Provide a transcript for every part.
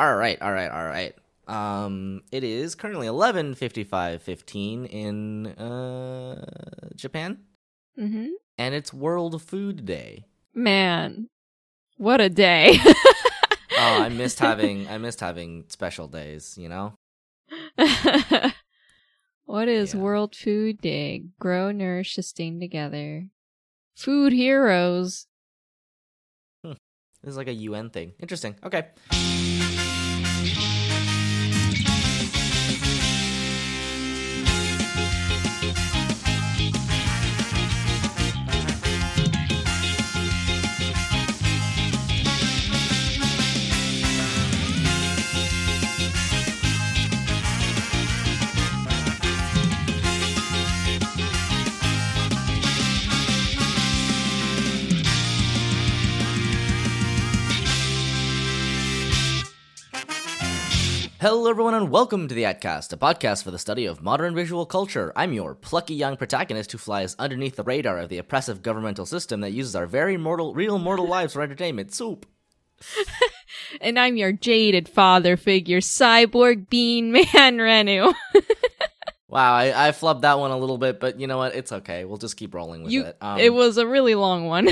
All right, all right, all right. Um, it is currently eleven fifty five fifteen in uh Japan, Mm-hmm. and it's World Food Day. Man, what a day. Oh, I missed having I missed having special days. You know. what is Yeah. World Food Day? Grow, nourish, sustain together. Food heroes. This is like a UN thing. Interesting. Okay. Hello, everyone, and welcome to the Atcast, a podcast for the study of modern visual culture. I'm your plucky young protagonist who flies underneath the radar of the oppressive governmental system that uses our very mortal, real mortal lives for entertainment. Soup. And I'm your jaded father figure, cyborg bean man Renu. Wow, I, I flubbed that one a little bit, but you know what? It's okay. We'll just keep rolling with You- it. Um, it was a really long one.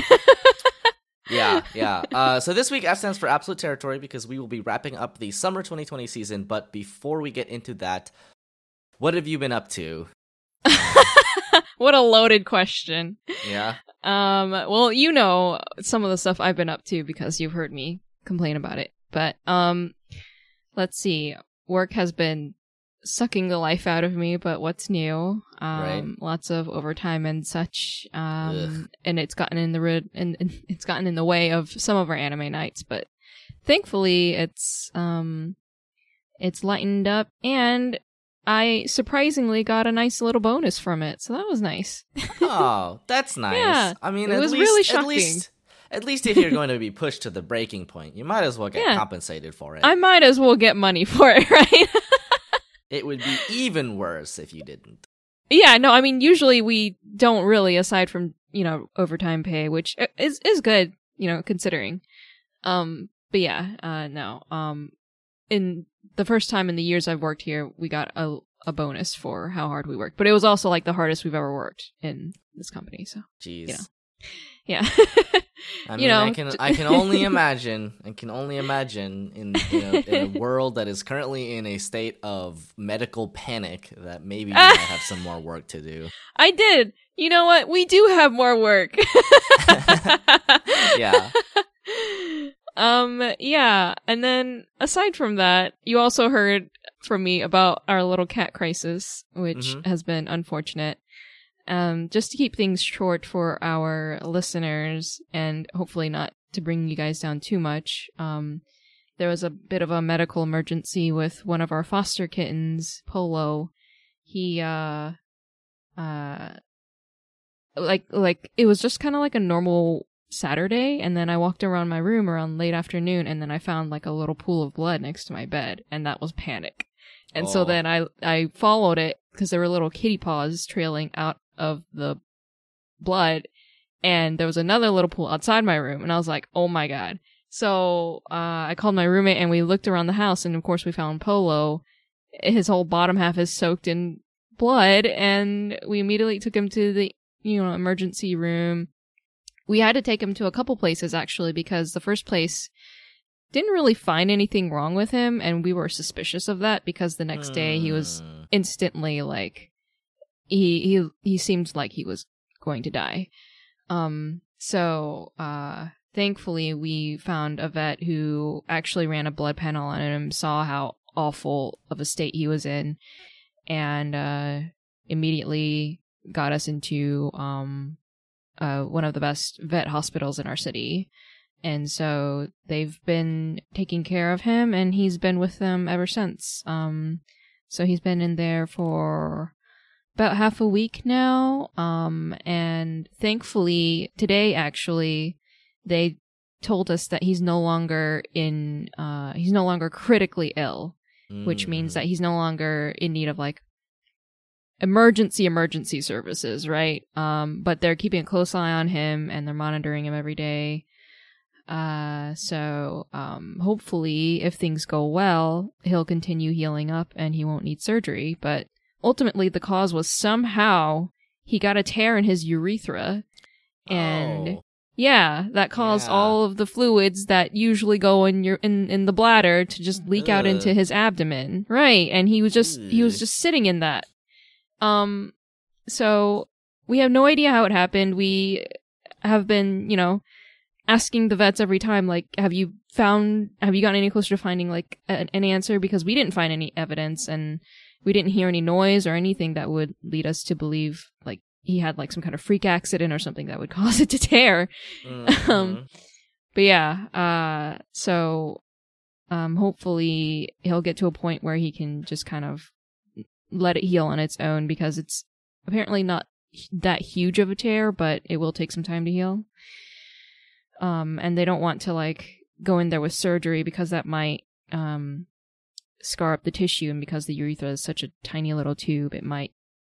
Yeah, yeah. Uh, so this week F stands for Absolute Territory because we will be wrapping up the summer 2020 season. But before we get into that, what have you been up to? what a loaded question. Yeah. Um, well, you know some of the stuff I've been up to because you've heard me complain about it. But um, let's see. Work has been sucking the life out of me, but what's new? Um, Right. lots of overtime and such. Um, and it's gotten in the rid- and, and it's gotten in the way of some of our anime nights, but thankfully it's um, it's lightened up and. I surprisingly got a nice little bonus from it, so that was nice. Oh, that's nice. Yeah, I mean, it at was least, really At shocking. least, at least if you're going to be pushed to the breaking point, you might as well get Yeah. compensated for it. I might as well get money for it, right? It would be even worse if you didn't. yeah, no, I mean, usually we don't really, aside from, you know, overtime pay, which is, is good, you know, considering. Um, but yeah, uh, no, um, in the first time in the years I've worked here, we got a, a bonus for how hard we worked, but it was also like the hardest we've ever worked in this company, so, Jeez. know. yeah. I you mean, know, I can I can only imagine. I can only imagine in in a, in a world that is currently in a state of medical panic that maybe you might have some more work to do. I did. You know what? We do have more work. Yeah. Um, yeah. And then aside from that, you also heard from me about our little cat crisis, which Mhm. has been unfortunate. Um, just to keep things short for our listeners and hopefully not to bring you guys down too much. Um, there was a bit of a medical emergency with one of our foster kittens, Polo. He, uh, uh, like, like, it was just kind of like a normal Saturday, and then I walked around my room around late afternoon, and then I found like a little pool of blood next to my bed, and that was panic. And so Oh. then I I followed it because there were little kitty paws trailing out of the blood, and there was another little pool outside my room, and I was like, oh my god. So uh, I called my roommate, and we looked around the house, and of course we found Polo. His whole bottom half is soaked in blood, and we immediately took him to the you know emergency room we had to take him to a couple places actually because the first place didn't really find anything wrong with him and we were suspicious of that because the next day he was Hmm. instantly like he he he seemed like he was going to die. Um so uh thankfully we found a vet who actually ran a blood panel on him saw how awful of a state he was in and uh immediately got us into um uh one of the best vet hospitals in our city. And so they've been taking care of him and he's been with them ever since. Um so he's been in there for about half a week now um and thankfully today actually they told us that he's no longer in uh he's no longer critically ill which means Mm. that he's no longer in need of like emergency emergency services right um but they're keeping a close eye on him and they're monitoring him every day Uh, so um, hopefully, if things go well, he'll continue healing up and he won't need surgery. But ultimately, the cause was somehow he got a tear in his urethra, and Oh. yeah, that caused Yeah. all of the fluids that usually go in your in in the bladder to just leak out into his abdomen. Right, and he was just he was just sitting in that. Um, so we have no idea how it happened. We have been, you know, asking the vets every time, like, have you found, have you gotten any closer to finding like a, an answer? Because we didn't find any evidence and we didn't hear any noise or anything that would lead us to believe like he had like some kind of freak accident or something that would cause it to tear. Mhm. Um, But yeah, uh, so, um, hopefully he'll get to a point where he can just kind of let it heal on its own because it's apparently not that huge of a tear, but it will take some time to heal. Um, and they don't want to like go in there with surgery because that might, um, scar up the tissue and because the urethra is such a tiny little tube, it might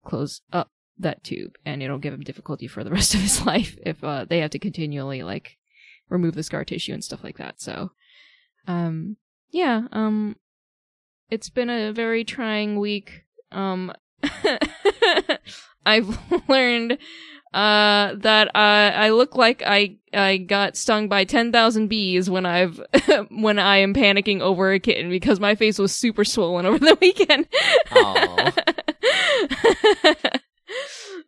close up that tube and it'll give him difficulty for the rest of his life if, uh, they have to continually like remove the scar tissue and stuff like that. So, um, yeah, um, it's been a very trying week. Um, I've learned, uh, that, uh, I look like I, I got stung by 10,000 bees when I've, when I am panicking over a kitten because my face was super swollen over the weekend.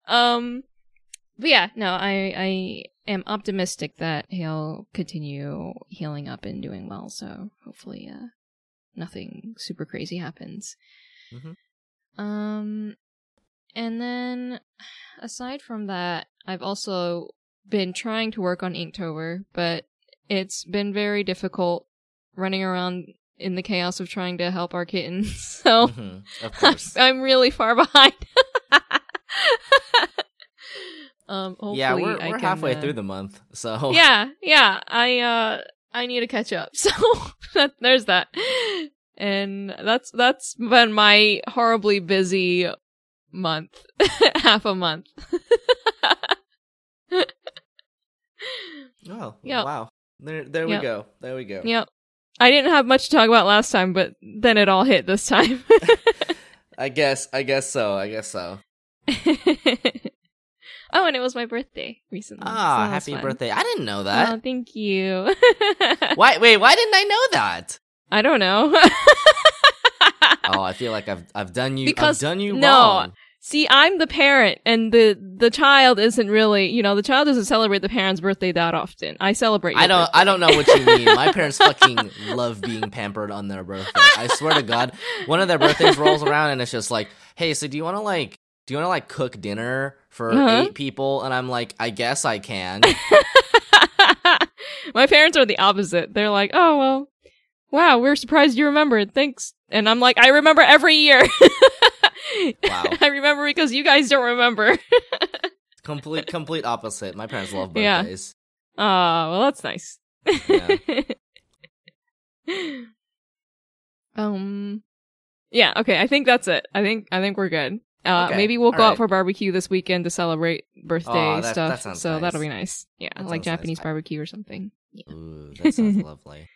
Um, but yeah, no, I, I am optimistic that he'll continue healing up and doing well. So hopefully, uh, nothing super crazy happens. Mhm. Um, and then aside from that, I've also been trying to work on Inktober, but it's been very difficult running around in the chaos of trying to help our kittens. So Mhm. Of course. I'm really far behind. um, hopefully yeah, we're we're can, halfway uh, through the month, so Yeah, yeah. I uh, I need to catch up. So that, there's that, and that's that's been my horribly busy month, half a month. Oh, Yep. wow. There, there Yep. we go. There we go. yep. I didn't have much to talk about last time, but then it all hit this time. I guess. I guess so. I guess so. oh, and it was my birthday recently. so Ah, that was happy fun. birthday! I didn't know Oh, that. thank you. why? Wait, why didn't I know that? I don't know. Oh, I feel like I've I've done you. Because- I've done you no, wrong. See, I'm the parent, and the the child isn't really, you know, the child doesn't celebrate the parent's birthday that often. I celebrate. I don't. birthday. I don't know what you mean. My parents fucking love being pampered on their birthday. I swear to God, one of their birthdays rolls around and it's just like, "Hey, so do you want to like, do you want to like cook dinner for Uh-huh. eight people?" And I'm like, "I guess I can." My parents are the opposite. They're like, "Oh well, wow, we're surprised you remembered. Thanks." And I'm like, "I remember every year." Wow. I remember because you guys don't remember. complete, complete opposite. My parents love Yeah. birthdays. Ah, well, that's nice. Yeah. um, yeah. Okay, I think that's it. I think I think we're good. Uh, Okay, maybe we'll go alright. out for barbecue this weekend to celebrate birthday Aw, that- stuff. that so nice. that'll be nice. Yeah, That like sounds nice. Japanese barbecue or something. Ooh, that sounds lovely.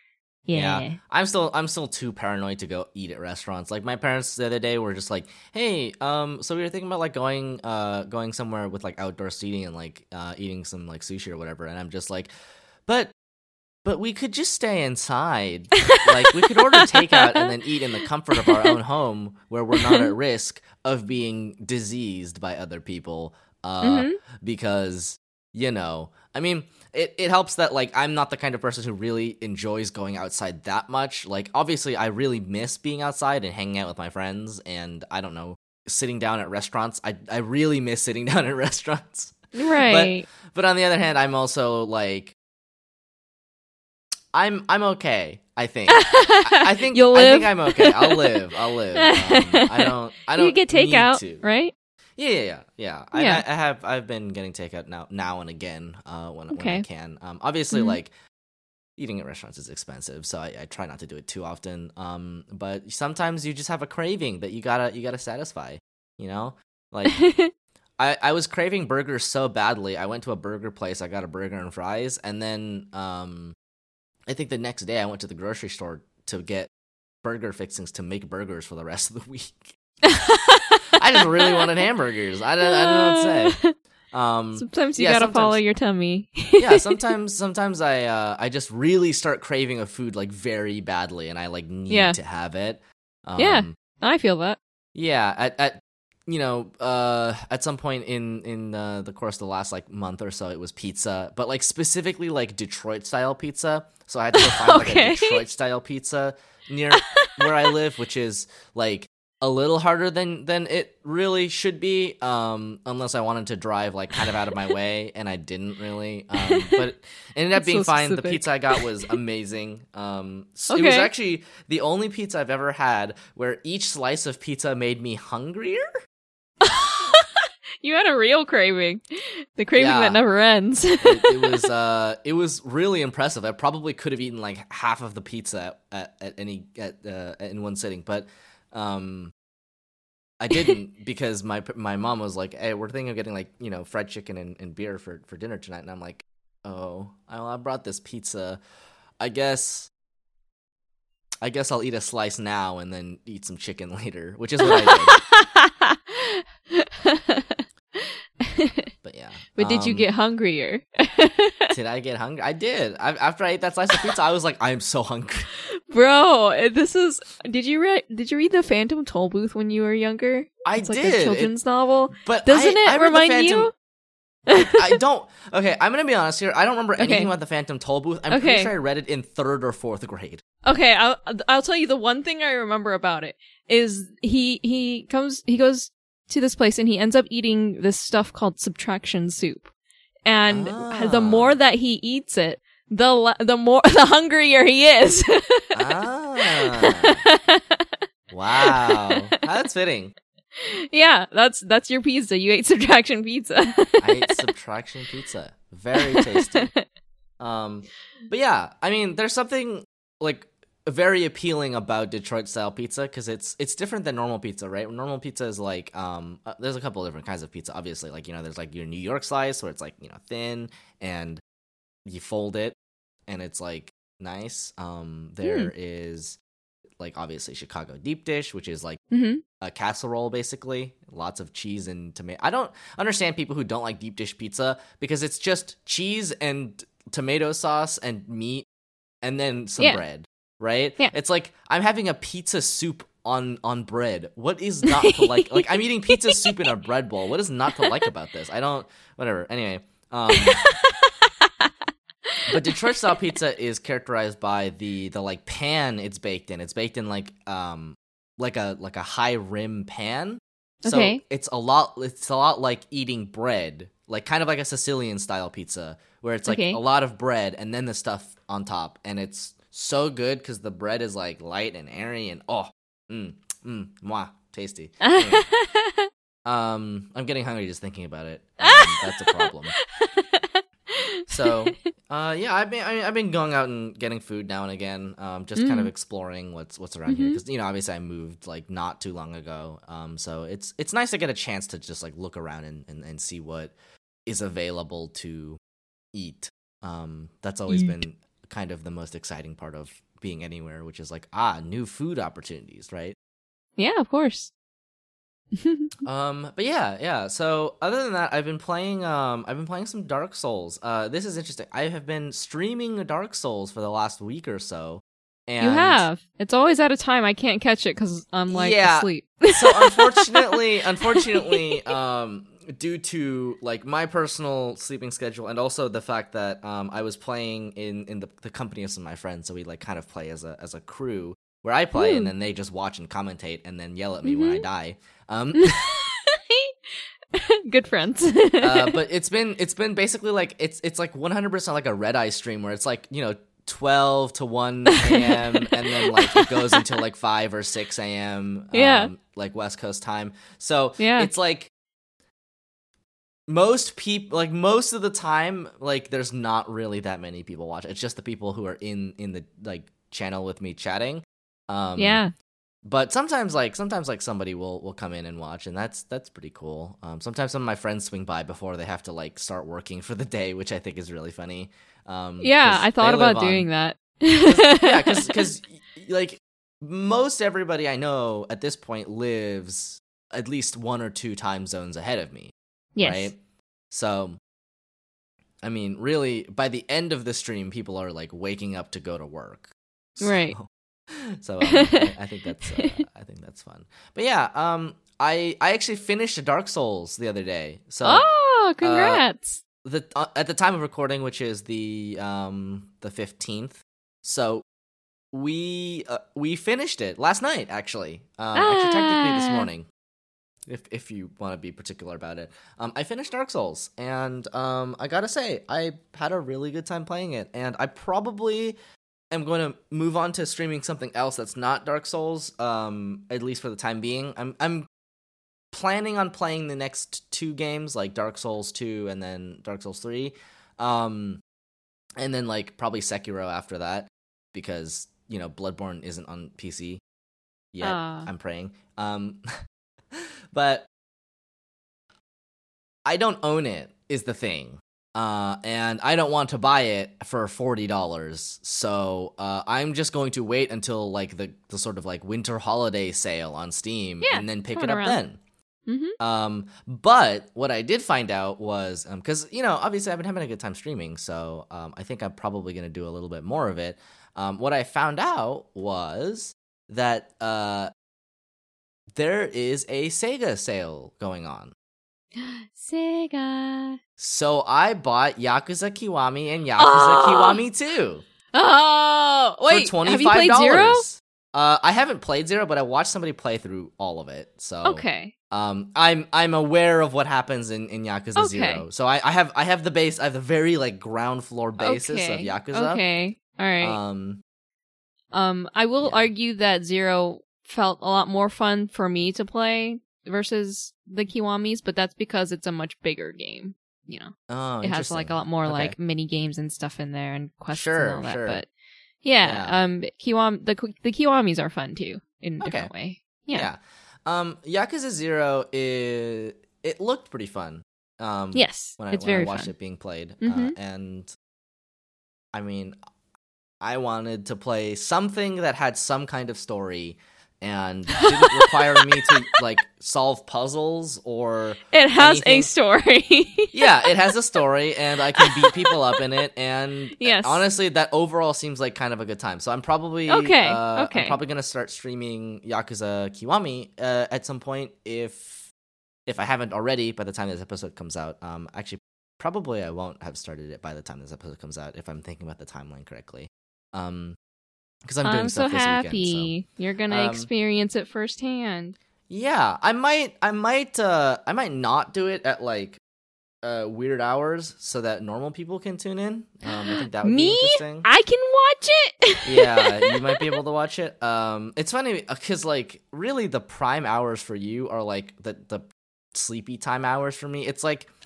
Yeah. Yeah. I'm still I'm still too paranoid to go eat at restaurants. Like my parents the other day were just like, "Hey, um, so we were thinking about like going uh going somewhere with like outdoor seating and like uh eating some like sushi or whatever." And I'm just like, "But but we could just stay inside. like we could order takeout and then eat in the comfort of our own home where we're not at risk of being diseased by other people." Uh Mhm. because you know, I mean, it, it helps that like I'm not the kind of person who really enjoys going outside that much. Like obviously I really miss being outside and hanging out with my friends and I don't know, sitting down at restaurants. I I really miss sitting down at restaurants. Right. But on the other hand, I'm also like I'm I'm okay, I think. I, I think You'll live. I think I'm okay. I'll live. I'll live. Um, I don't I don't you get takeout, right? Yeah, yeah, yeah. yeah. I, Yeah. I, I have. I've been getting takeout now, now and again, uh, when when I can. Um, obviously, Mhm. like eating at restaurants is expensive, so I, I try not to do it too often. Um, but sometimes you just have a craving that you gotta you gotta satisfy. You know, like I I was craving burgers so badly. I went to a burger place. I got a burger and fries, and then um I think the next day I went to the grocery store to get burger fixings to make burgers for the rest of the week. I just really wanted hamburgers. I don't, I don't know what to say. Um, Sometimes you yeah, gotta sometimes- follow your tummy. yeah, sometimes sometimes I uh, I just really start craving a food like very badly, and I like need Yeah. to have it. Um, Yeah. I feel that. yeah. At at you know uh at some point in in uh, the course of the last like month or so, it was pizza, but like specifically like Detroit style pizza. So I had to go find like a Detroit style pizza near where I live, which is like a little harder than than it really should be um unless i wanted to drive like kind of out of my way and i didn't really um but it ended up being so fine the pizza i got was amazing um s- it was actually the only pizza i've ever had where each slice of pizza made me hungrier You had a real craving. The craving Yeah. that never ends. it, it was uh it was really impressive i probably could have eaten like half of the pizza at, at, at any at uh, in one sitting but um i didn't because my my mom was like hey we're thinking of getting like you know fried chicken and, and beer for for dinner tonight. And i'm like oh I, I brought this pizza. I guess i guess i'll eat a slice now and then eat some chicken later which is what i did but did you Um, get hungrier? Did I get hungry? I did. I, after I ate that slice of pizza, I was like, I am so hungry. Bro, this is did you read did you read the Phantom Tollbooth when you were younger? I It's like did. a It- children's novel. but Doesn't I, it I remind Phantom- you? I don't. Okay, I'm gonna be honest here. I don't remember anything Okay. about the Phantom Tollbooth. I'm pretty sure I read it in third or fourth grade. Okay, I'll I'll tell you the one thing I remember about it is he he comes he goes to this place and he ends up eating this stuff called subtraction soup, and Ah. the more that he eats it, the le- the more the hungrier he is. Ah, wow, that's fitting. yeah, that's that's your pizza. You ate subtraction pizza. I ate subtraction pizza. Very tasty. Um, but yeah, I mean, there's something like very appealing about Detroit style pizza because it's it's different than normal pizza, right? Normal pizza is like um, uh, there's a couple of different kinds of pizza. Obviously, like you know, there's like your New York slice where it's like you know thin and you fold it and it's like nice. Um, there is like obviously Chicago deep dish, which is like hmm a casserole basically lots of cheese and tomato i don't understand people who don't like deep dish pizza because it's just cheese and tomato sauce and meat and then some Yeah. bread right Yeah. it's like i'm having a pizza soup on on bread what is not to like like i'm eating pizza soup in a bread bowl what is not to like about this i don't whatever anyway um but Detroit style pizza is characterized by the the like pan it's baked in. It's baked in like um like a like a high rim pan. So Okay. it's a lot it's a lot like eating bread, like kind of like a Sicilian style pizza where it's like Okay. a lot of bread and then the stuff on top and it's so good cuz the bread is like light and airy and oh mm mm mwah, tasty. Anyway, um I'm getting hungry just thinking about it. Um, that's a problem. So, uh, yeah, I've been I mean, I've been going out and getting food now and again, um, just kind of Mm. exploring what's what's around here Mhm. because you know obviously I moved like not too long ago, um, so it's it's nice to get a chance to just like look around and and, and see what is available to eat. Um, that's always Eat. been kind of the most exciting part of being anywhere, which is like ah new food opportunities, right? yeah, of course. Um, but yeah, yeah. So other than that, I've been playing. Um, I've been playing some Dark Souls. Uh, this is interesting. I have been streaming Dark Souls for the last week or so. And you have. It's always at a time I can't catch it because I'm like Yeah. asleep. so unfortunately, unfortunately, um, due to like my personal sleeping schedule and also the fact that um I was playing in in the, the company of some of my friends, so we like kind of play as a as a crew where I play Ooh. and then they just watch and commentate and then yell at me when I Mhm. die. Um. Good friends. uh, but it's been it's been basically like it's it's like 100% like a red eye stream where it's like you know 12 to 1 a.m and then like it goes until like 5 or 6 a.m um, Yeah. like west coast time so Yeah. it's like most people like most of the time like there's not really that many people watch it's just the people who are in in the like channel with me chatting um yeah. but sometimes like sometimes like somebody will will come in and watch and that's that's pretty cool um sometimes some of my friends swing by before they have to like start working for the day which i think is really funny um Yeah, 'cause I thought about on- doing that. yeah, because because like most everybody I know at this point lives at least one or two time zones ahead of me. Yes. Right. So, I mean, really, by the end of the stream, people are like waking up to go to work. So- Right. So um, I, I think that's uh, I think that's fun. But yeah, um, I I actually finished Dark Souls the other day. So oh, congrats. the uh, at the time of recording, which is the um the fifteenth. So we uh, we finished it last night. Actually, um, actually technically this Ah. morning. If if you want to be particular about it, um, I finished Dark Souls, and um, I gotta say, I had a really good time playing it, and I probably am going to move on to streaming something else that's not Dark Souls. Um, at least for the time being, I'm I'm planning on playing the next two games, like Dark Souls two and then Dark Souls three, um, and then like probably Sekiro after that, because you know Bloodborne isn't on PC yet. Ah. I'm praying. Um, but I don't own it is the thing. Uh, and I don't want to buy it for forty dollars, so uh, I'm just going to wait until like the, the sort of like winter holiday sale on Steam, Yeah, and then pick it up around. then. Mm-hmm. Um, but what I did find out was because you know obviously I've been having a good time streaming, so um, I think I'm probably gonna do a little bit more of it. Um, what I found out was that uh, there is a Sega sale going on. Sega. So I bought Yakuza Kiwami and Yakuza Oh! Kiwami 2 Oh, wait. for $25. Have you played Zero? Uh, I haven't played Zero, but I watched somebody play through all of it. So Okay. um i'm i'm aware of what happens in in yakuza Okay. zero so I, I have i have the base i have the very like ground floor basis okay. of yakuza Okay. All right. um Um, I will Yeah. argue that Zero felt a lot more fun for me to play versus the Kiwamis, but that's because it's a much bigger game. You know, oh it has like a lot more Okay. like mini games and stuff in there and quests Sure, and all that. sure. But yeah, Yeah. um, Kiwam the the Kiwamis are fun too in a Okay. different way. Yeah. yeah um yakuza zero is it looked pretty fun um Yes, when I, it's when very I watched fun. it being played. Uh, Mhm. and I mean, I wanted to play something that had some kind of story and didn't require me to like solve puzzles or It has anything- a story. yeah, it has a story and I can beat people up in it and Yes. honestly that overall seems like kind of a good time. So I'm probably Okay, uh, okay. I'm probably going to start streaming Yakuza Kiwami uh, at some point if if I haven't already by the time this episode comes out. Um actually probably I won't have started it by the time this episode comes out if I'm thinking about the timeline correctly. Um because I'm doing I'm so stuff this happy weekend. So. you're gonna Um, experience it firsthand. Yeah, I might I might uh I might not do it at like uh weird hours so that normal people can tune in. Um I think that would Me? be interesting. I can watch it. yeah, you might be able to watch it. Um it's funny cuz like really the prime hours for you are like the the sleepy time hours for me. It's like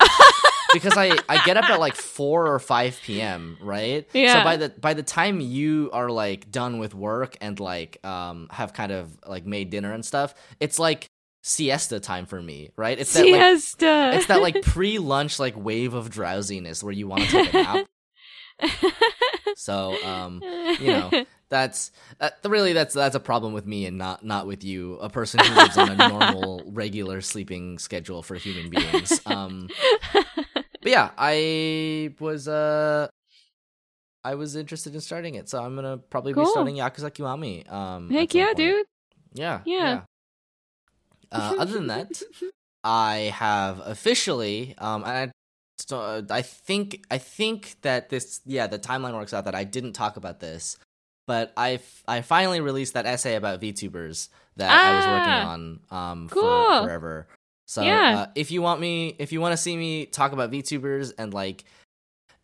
because I I get up at like 4 or 5 p.m., right? Yeah. So by the by the time you are like done with work and like um have kind of like made dinner and stuff, it's like siesta time for me, right? It's that like Siesta. it's that like pre-lunch like wave of drowsiness where you want to take a nap. So um you know, that's uh, really that's that's a problem with me and not not with you, a person who lives on a normal regular sleeping schedule for human beings. Um but yeah, I was uh I was interested in starting it, so I'm gonna probably Cool. be starting Yakuza Kiwami. Um, Heck yeah, point. dude. Yeah, Yeah. Uh, other than that, I have officially, um, and I, so I think I think that this, yeah, the timeline works out that I didn't talk about this, but I f- I finally released that essay about VTubers that I was working Ah. on um Cool. for forever. So Yeah. uh, if you want me, if you want to see me talk about VTubers and like,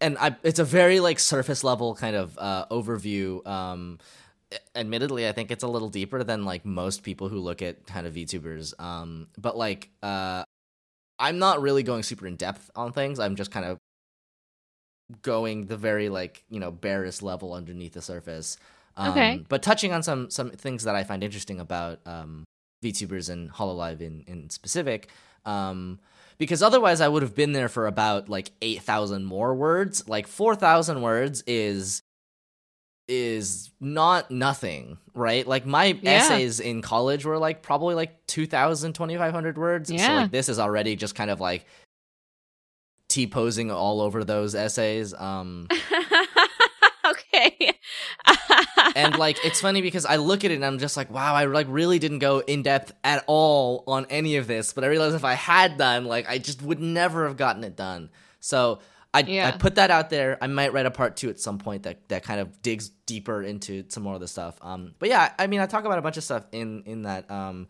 and I, it's a very like surface level kind of uh, overview. Um, admittedly, I think it's a little deeper than like most people who look at kind of VTubers. Um, but like, uh, I'm not really going super in depth on things. I'm just kind of going the very like you know barest level underneath the surface. Um, Okay. But touching on some some things that I find interesting about um, VTubers and Hololive in in specific. Um, because otherwise I would have been there for about like 8,000 more words. Like 4,000 words is is not nothing, right? Like my Yeah. essays in college were like probably like 2000 2500 words. So Yeah. like this is already just kind of like T posing all over those essays. Um okay. And like it's funny because I look at it and I'm just like, wow, I like really didn't go in depth at all on any of this, but I realize if I had done, like I just would never have gotten it done. So I, I put that out there. I might write a part two at some point that, that kind of digs deeper into some more of the stuff. Um, but yeah, I mean, I talk about a bunch of stuff in in that. Um,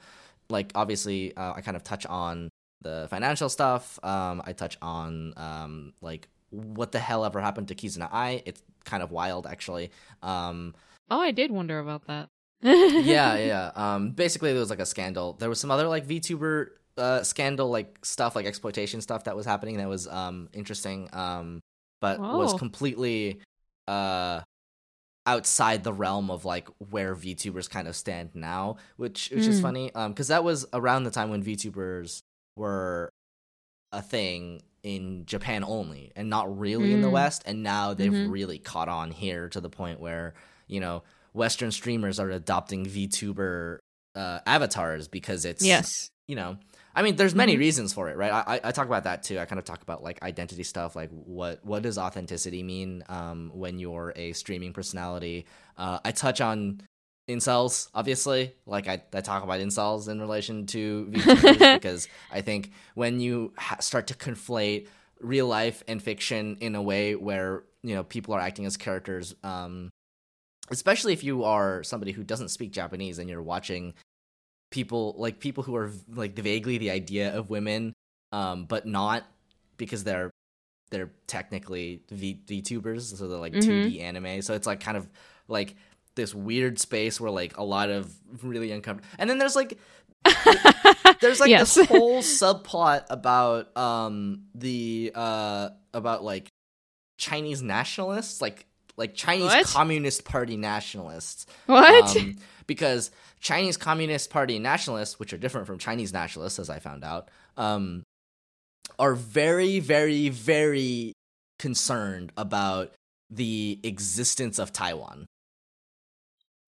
like obviously, uh, I kind of touch on the financial stuff. Um, I touch on um, like what the hell ever happened to Kizuna Ai. It's kind of wild, actually. Um, oh, I did wonder about that. yeah, yeah. Um, basically, there was like a scandal. There was some other like VTuber uh, scandal, like stuff, like exploitation stuff that was happening that was um interesting. Um, but was completely uh outside the realm of like where VTubers kind of stand now, which which is Mm. funny. Um, because that was around the time when VTubers were a thing in Japan only and not really in the Mm. West, and now they've Mhm. really caught on here to the point where you know Western streamers are adopting VTuber uh, avatars because it's yes. you know I mean there's many Mhm. reasons for it right I, I I talk about that too I kind of talk about like identity stuff like what what does authenticity mean um when you're a streaming personality uh I touch on incels obviously like I, I talk about incels in relation to VTubers because I think when you ha- start to conflate real life and fiction in a way where you know people are acting as characters um especially if you are somebody who doesn't speak Japanese and you're watching people like people who are like vaguely the idea of women um but not because they're they're technically v VTubers so they're like Mhm. 2D anime so it's like kind of like this weird space where like a lot of really uncomfortable and then there's like there's like yes. this whole subplot about um the uh about like Chinese nationalists like like Chinese What? Communist Party nationalists what? um, because Chinese Communist Party nationalists, which are different from Chinese nationalists, as I found out, um, are very, very, very concerned about the existence of Taiwan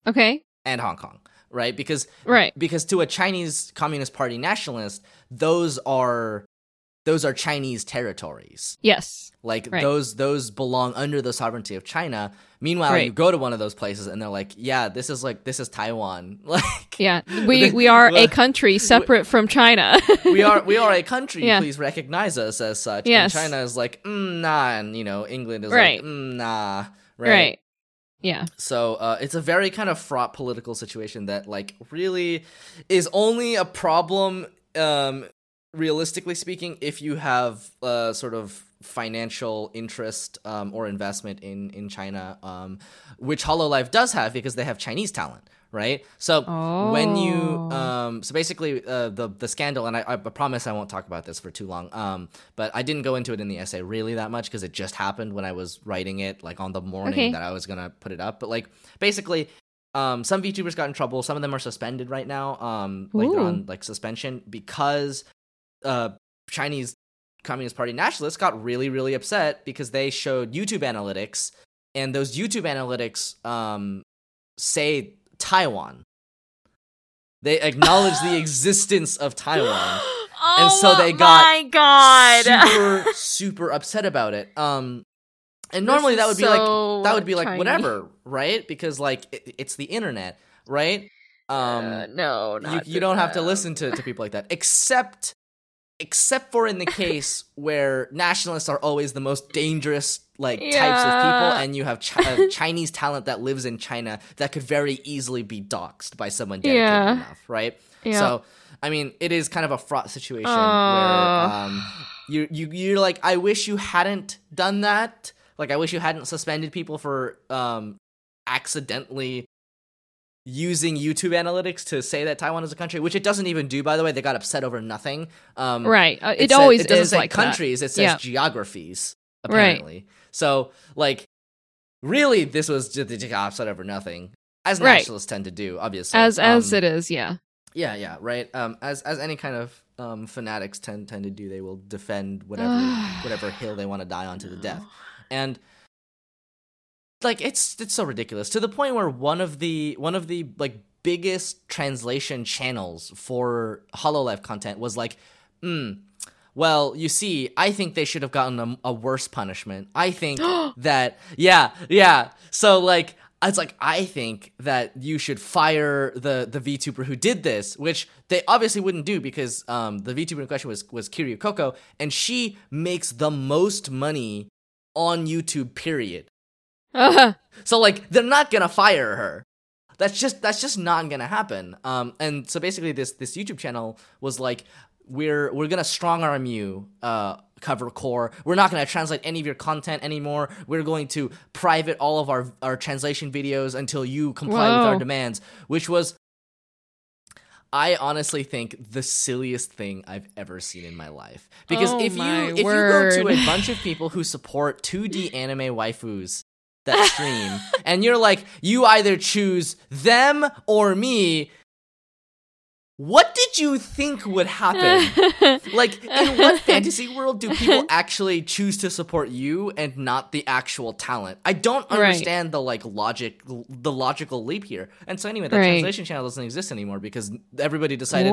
okay. and Hong Kong, right? Because Right. because to a Chinese Communist Party nationalist, those are those are Chinese territories. Yes. Like Right. those those belong under the sovereignty of China. Meanwhile, you go to one of those places and they're like, "Yeah, this is like this is Taiwan." Like Yeah. We we are a country separate from China. we are we are a country. Yeah. Please recognize us as such. Yes. And China is like, mm, "Nah," and you know, England is Right. like, mm, "Nah." Right. right. Yeah. So uh, it's a very kind of fraught political situation that like really is only a problem um realistically speaking if you have uh sort of financial interest um or investment in in China um which HoloLive does have because they have Chinese talent right so when you Oh. um so basically uh the the scandal and I, I promise I won't talk about this for too long um but I didn't go into it in the essay really that much because it just happened when I was writing it like on the morning Okay. that I was gonna put it up but like basically um some VTubers got in trouble some of them are suspended right now um like they're Ooh. on like suspension because uh Chinese Communist Party nationalists got really really upset because they showed YouTube analytics and those YouTube analytics um say Taiwan. They acknowledge the existence of Taiwan. Oh so they got my god. super super upset about it. Um and normally that would be like that would be like whatever right? Because like it, it's the internet right? Um Uh, no, you, not you don't have to listen to, to people like that except except for in the case where nationalists are always the most dangerous like types of people and you have chi- uh, chinese talent that lives in china that could very easily be doxxed by someone dedicated Yeah. enough right Yeah. so i mean it is kind of a fraught situation Oh. where um you you you're like i wish you hadn't done that like i wish you hadn't suspended people for um accidentally using YouTube analytics to say that Taiwan is a country, which it doesn't even do, by the way. They got upset over nothing. Um, right. Uh, it, said- always it doesn't is like that. countries; it says Yeah. geographies. Right. Apparently, so like, really, this was just they got upset over nothing, as Right. nationalists tend to do, obviously. As as Um, it is, yeah. yeah, yeah, right. Um, as as any kind of um fanatics tend tend to do, they will defend whatever whatever hill they want to die on to the death. And like it's it's so ridiculous to the point where one of the one of the like biggest translation channels for Hololive content was like, hmm. Well, you see, I think they should have gotten a, a worse punishment. I think that, yeah, yeah. So, like, it's like I think that you should fire the the VTuber who did this, which they obviously wouldn't do because um, the VTuber in question was was Kiryu Coco, and she makes the most money on YouTube. Period. Uh-huh. So like they're not gonna fire her. That's just that's just not gonna happen. Um, and so basically this this YouTube channel was like we're we're gonna strong arm you. Uh, Cover Corp. We're not to translate any of your content anymore. We're going to private all of our our translation videos until you comply with our demands, which was I honestly think the silliest thing I've ever seen in my life. Because Oh if you if you go to a bunch of people who support 2D anime waifus that stream and you're like you either choose them or me, what did you think would happen? Like, in what fantasy world do people actually choose to support you and not the actual talent? I don't Right. understand the like logic, the logical leap here. And so anyway, that Right. translation channel doesn't exist anymore because everybody decided,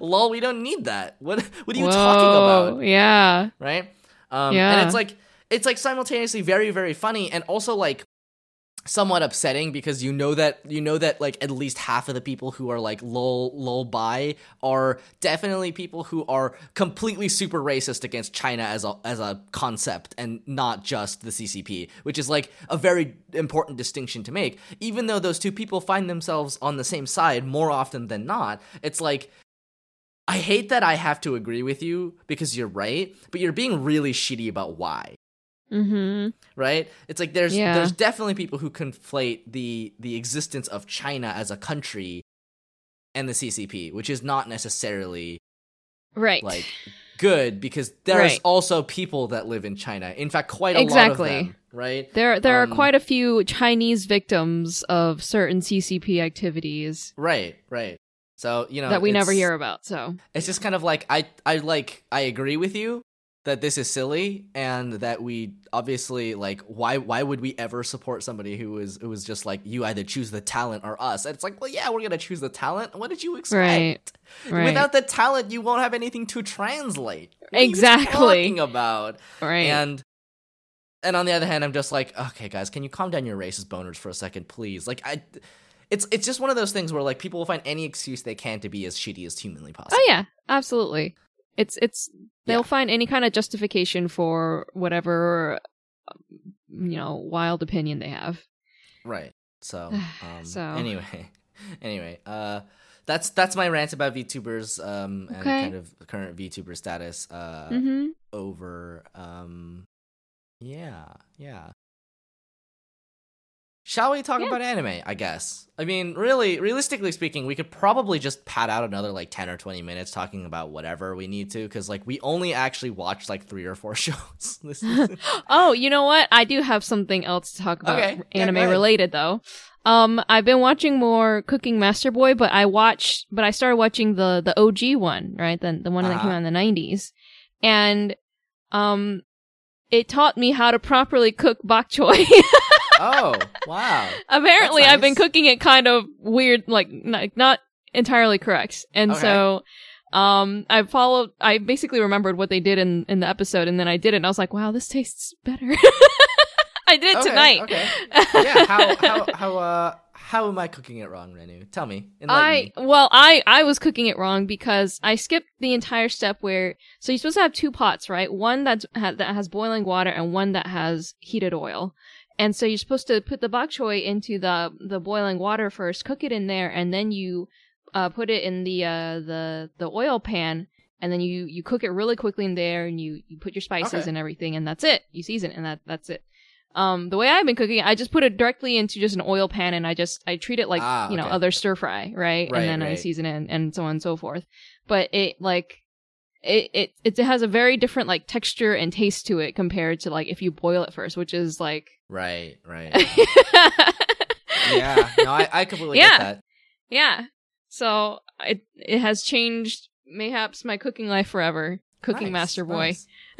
lol, we don't need that. What what are you Whoa, talking about? Yeah. Right? Um, Yeah. And it's like it's like simultaneously very very funny and also like somewhat upsetting because you know that you know that like at least half of the people who are like lol lol by are definitely people who are completely super racist against China as a as a concept and not just the CCP, which is like a very important distinction to make. Even though those two people find themselves on the same side more often than not, it's like I hate that I have to agree with you because you're right, but you're being really shitty about why Mm-hmm. right it's like there's Yeah. there's definitely people who conflate the the existence of china as a country and the ccp which is not necessarily Right. like good because there's Right. also people that live in china in fact quite a Exactly. lot of them right there there um, are quite a few Chinese victims of certain CCP activities right right so you know that we never hear about. So it's just kind of like i i like i agree with you that this is silly and that we obviously like why why would we ever support somebody who was who was just like you either choose the talent or us and it's like well yeah we're gonna choose the talent what did you expect Right. right. without the talent you won't have anything to translate What Exactly. talking about right. and and on the other hand i'm just like okay guys can you calm down your racist boners for a second please like i it's it's just one of those things where like people will find any excuse they can to be as shitty as humanly oh, possible oh yeah, absolutely. It's it's they'll Yeah. find any kind of justification for whatever um, you know wild opinion they have. Right. So, um, So- anyway, anyway, uh, that's that's my rant about VTubers um, and Okay. kind of current VTuber status. Uh, mm-hmm. over. Um, yeah, yeah. Shall we talk Yeah. about anime? I guess. I mean, really, realistically speaking, we could probably just pad out another like ten or twenty minutes talking about whatever we need to, because like we only actually watched like three or four shows this season. Oh, you know what? I do have something else to talk about Okay. Anime ahead. related though. Um, I've been watching more Cooking Master Boy, but I watched, but I started watching the the OG one, right? The the one that Uh-huh. came out in the nineties, and um, it taught me how to properly cook bok choy. oh, wow. Apparently, That's I've been cooking it kind of weird, like not, not entirely correct, and Okay. so. Um, I followed. I basically remembered what they did in in the episode, and then I did it, and I was like, "Wow, this tastes better." I did it Okay, tonight. okay. yeah, how how how uh how am I cooking it wrong, Renu? Tell me. I me. well, I I was cooking it wrong because I skipped the entire step where so you're supposed to have two pots, right? One that's ha, that has boiling water and one that has heated oil. And so you're supposed to put the bok choy into the the boiling water first, cook it in there, and then you uh, put it in the uh, the the oil pan, and then you you cook it really quickly in there, and you you put your spices Okay. and everything, and that's it. You season, it and that that's it. Um, the way I've been cooking, it, I just put it directly into just an oil pan, and I just I treat it like Ah, you know okay. other stir fry, right? Right, and then I season it and, and so on and so forth. But it like it, it it has a very different like texture and taste to it compared to like if you boil it first, which is like Right, right. yeah. No, I, I completely Yeah. get that. yeah. So it it has changed mayhaps my cooking life forever. Cooking Nice, Master Boy. nice.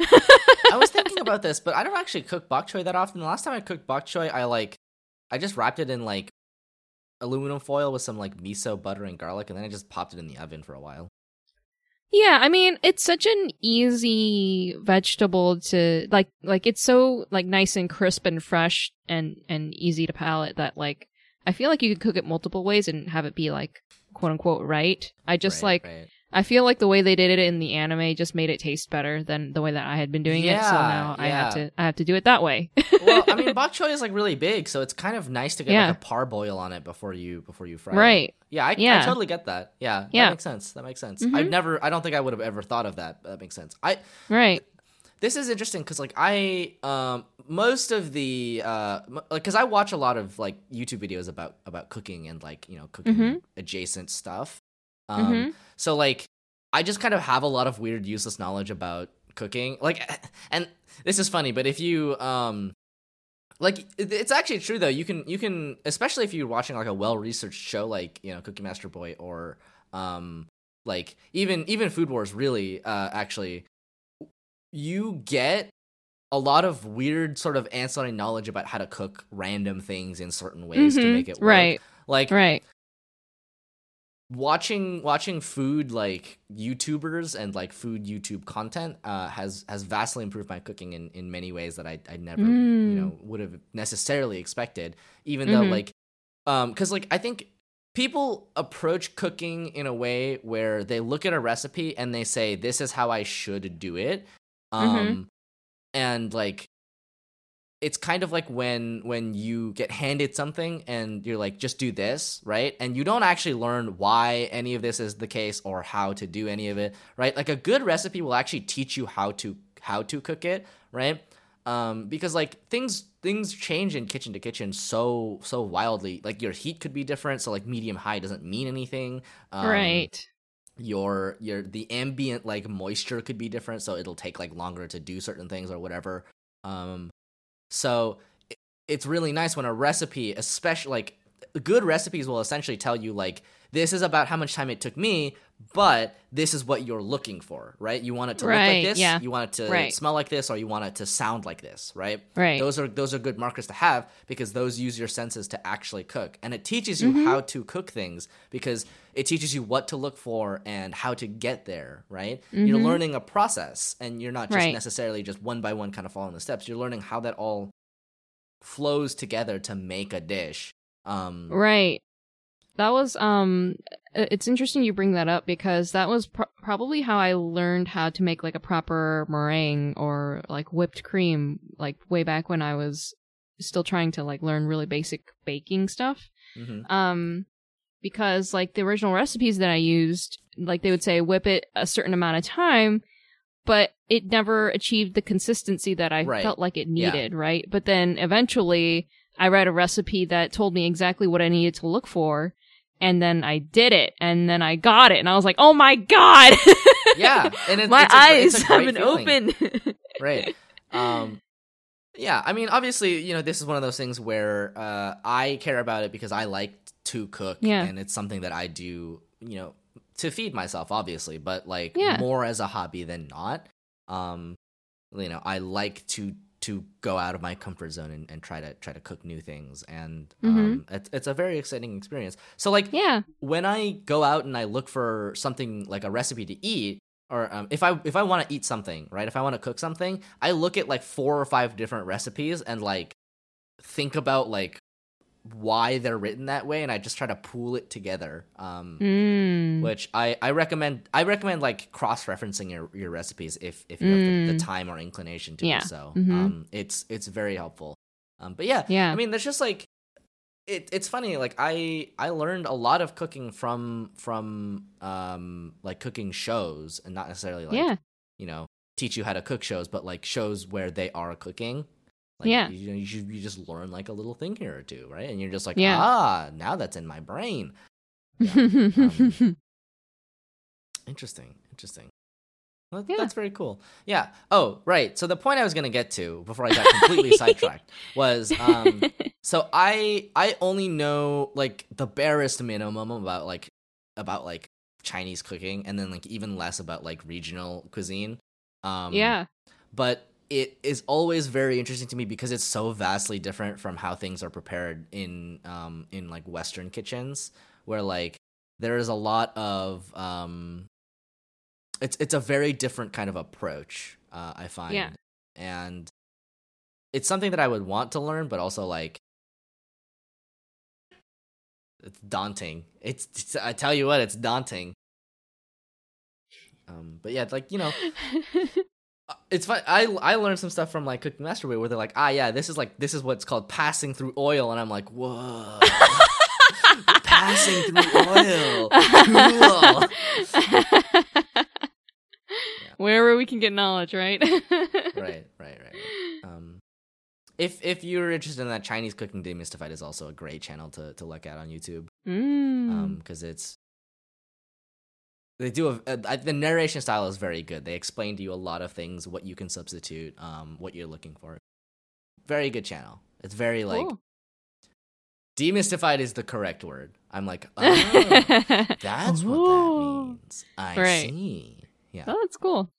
I was thinking about this, but I don't actually cook bok choy that often. The last time I cooked bok choy, I like I just wrapped it in like aluminum foil with some like miso, butter, and garlic, and then I just popped it in the oven for a while. Yeah, I mean, it's such an easy vegetable to like like it's so like nice and crisp and fresh and and easy to palate that like I feel like you could cook it multiple ways and have it be like quote unquote right. I just Right, like right. I feel like the way they did it in the anime just made it taste better than the way that I had been doing it. So Yeah, now I have to I have to do it that way. well, I mean, bok choy is like really big, so it's kind of nice to get Yeah. like a parboil on it before you before you fry it. right. Yeah, I, I totally get that. Yeah, Yeah. that makes sense. That makes sense. Mhm. I've never, I don't think I would have ever thought of that. But that makes sense. I Right. this is interesting because like I um most of the uh m- like because I watch a lot of like YouTube videos about about cooking and like you know cooking Mhm. adjacent stuff. Um, Mhm. So like I just kind of have a lot of weird useless knowledge about cooking. Like, and this is funny, but if you um like it's actually true though you can you can especially if you're watching like a well researched show like you know Cooking Master Boy or um like even even food wars really uh actually you get a lot of weird sort of ancillary knowledge about how to cook random things in certain ways to Mhm. make it work Right. like Right. Watching watching food like YouTubers and like food YouTube content uh, has has vastly improved my cooking in, in many ways that I I never Mm. you know would have necessarily expected. Even though Mhm. like um because like I think people approach cooking in a way where they look at a recipe and they say this is how I should do it. Um Mhm. and like it's kind of like when when you get handed something and you're like just do this right? And you don't actually learn why any of this is the case or how to do any of it right? Like a good recipe will actually teach you how to how to cook it right? Um because like things things change in kitchen to kitchen so so wildly. Like your heat could be different so like medium high doesn't mean anything. Um, right. your your the ambient like moisture could be different so it'll take like longer to do certain things or whatever. Um so it's really nice when a recipe especially like good recipes will essentially tell you like this is about how much time it took me but this is what you're looking for right you want it to look like this yeah. you want it to Right. smell like this or you want it to sound like this right Right. those are those are good markers to have because those use your senses to actually cook and it teaches you Mhm. how to cook things because it teaches you what to look for and how to get there right you're Mhm. learning a process and you're not just Right. necessarily just one by one kind of following the steps you're learning how that all flows together to make a dish um Right. That was um it's interesting you bring that up because that was pr- probably how I learned how to make like a proper meringue or like whipped cream like way back when I was still trying to like learn really basic baking stuff. mhm. Um because like the original recipes that I used like they would say whip it a certain amount of time but it never achieved the consistency that I Right. felt like it Yeah. needed, right? But then eventually I read a recipe that told me exactly what I needed to look for. And then I did it, and then I got it, and I was like, "Oh my god!" yeah and it, my it's a, it's eyes have been feeling. open. right um yeah i mean obviously you know this is one of those things where uh i care about it because i like to cook Yeah. and it's something that i do you know to feed myself obviously but like Yeah. more as a hobby than not um you know i like to to go out of my comfort zone and, and try to try to cook new things and um it's, it's a very exciting experience so like yeah, when I go out and I look for something like a recipe to eat, or um, if I if I want to eat something, right? If I want to cook something, I look at like four or five different recipes and like think about like why they're written that way, and I just try to pool it together. Um, mm. Which I, I recommend I recommend like cross referencing your, your recipes if, if you have the, the Mm. time or inclination to Yeah. do so. Mhm. Um, it's it's very helpful. Um, but yeah, yeah, I mean, there's just like it. It's funny. Like I I learned a lot of cooking from from um like cooking shows and not necessarily like yeah, you know teach you how to cook shows, but like shows where they are cooking. Like, Yeah. you, you, you just learn like a little thing here or two, right? And you're just like, Yeah. ah, now that's in my brain. Yeah. Um, Interesting. Interesting. Well, Yeah. That's very cool. Yeah. Oh, right. So the point I was going to get to before I got completely sidetracked was um so I I only know like the barest minimum about like about like Chinese cooking and then like even less about like regional cuisine. Um yeah, but it is always very interesting to me because it's so vastly different from how things are prepared in um in like western kitchens where like there is a lot of um it's it's a very different kind of approach uh i find Yeah. and it's something that i would want to learn but also like it's daunting it's, it's i tell you what it's daunting um but yeah like you know uh, it's fun. I I learned some stuff from like Cooking Master Boy where they're like, ah, yeah, this is like this is what's called passing through oil, and I'm like, whoa, passing through oil, cool. Wherever we can get knowledge, right? right, right, right. Um, if if you're interested in that, Chinese Cooking Demystified is also a great channel to to look at on YouTube. Mm. Um, because it's they do a, a, the narration style is very good. They explain to you a lot of things, what you can substitute, um, what you're looking for. Very good channel. It's very like Cool. demystified is the correct word. I'm like, oh, that's what that means. I Right. see. Yeah, Oh, that's cool.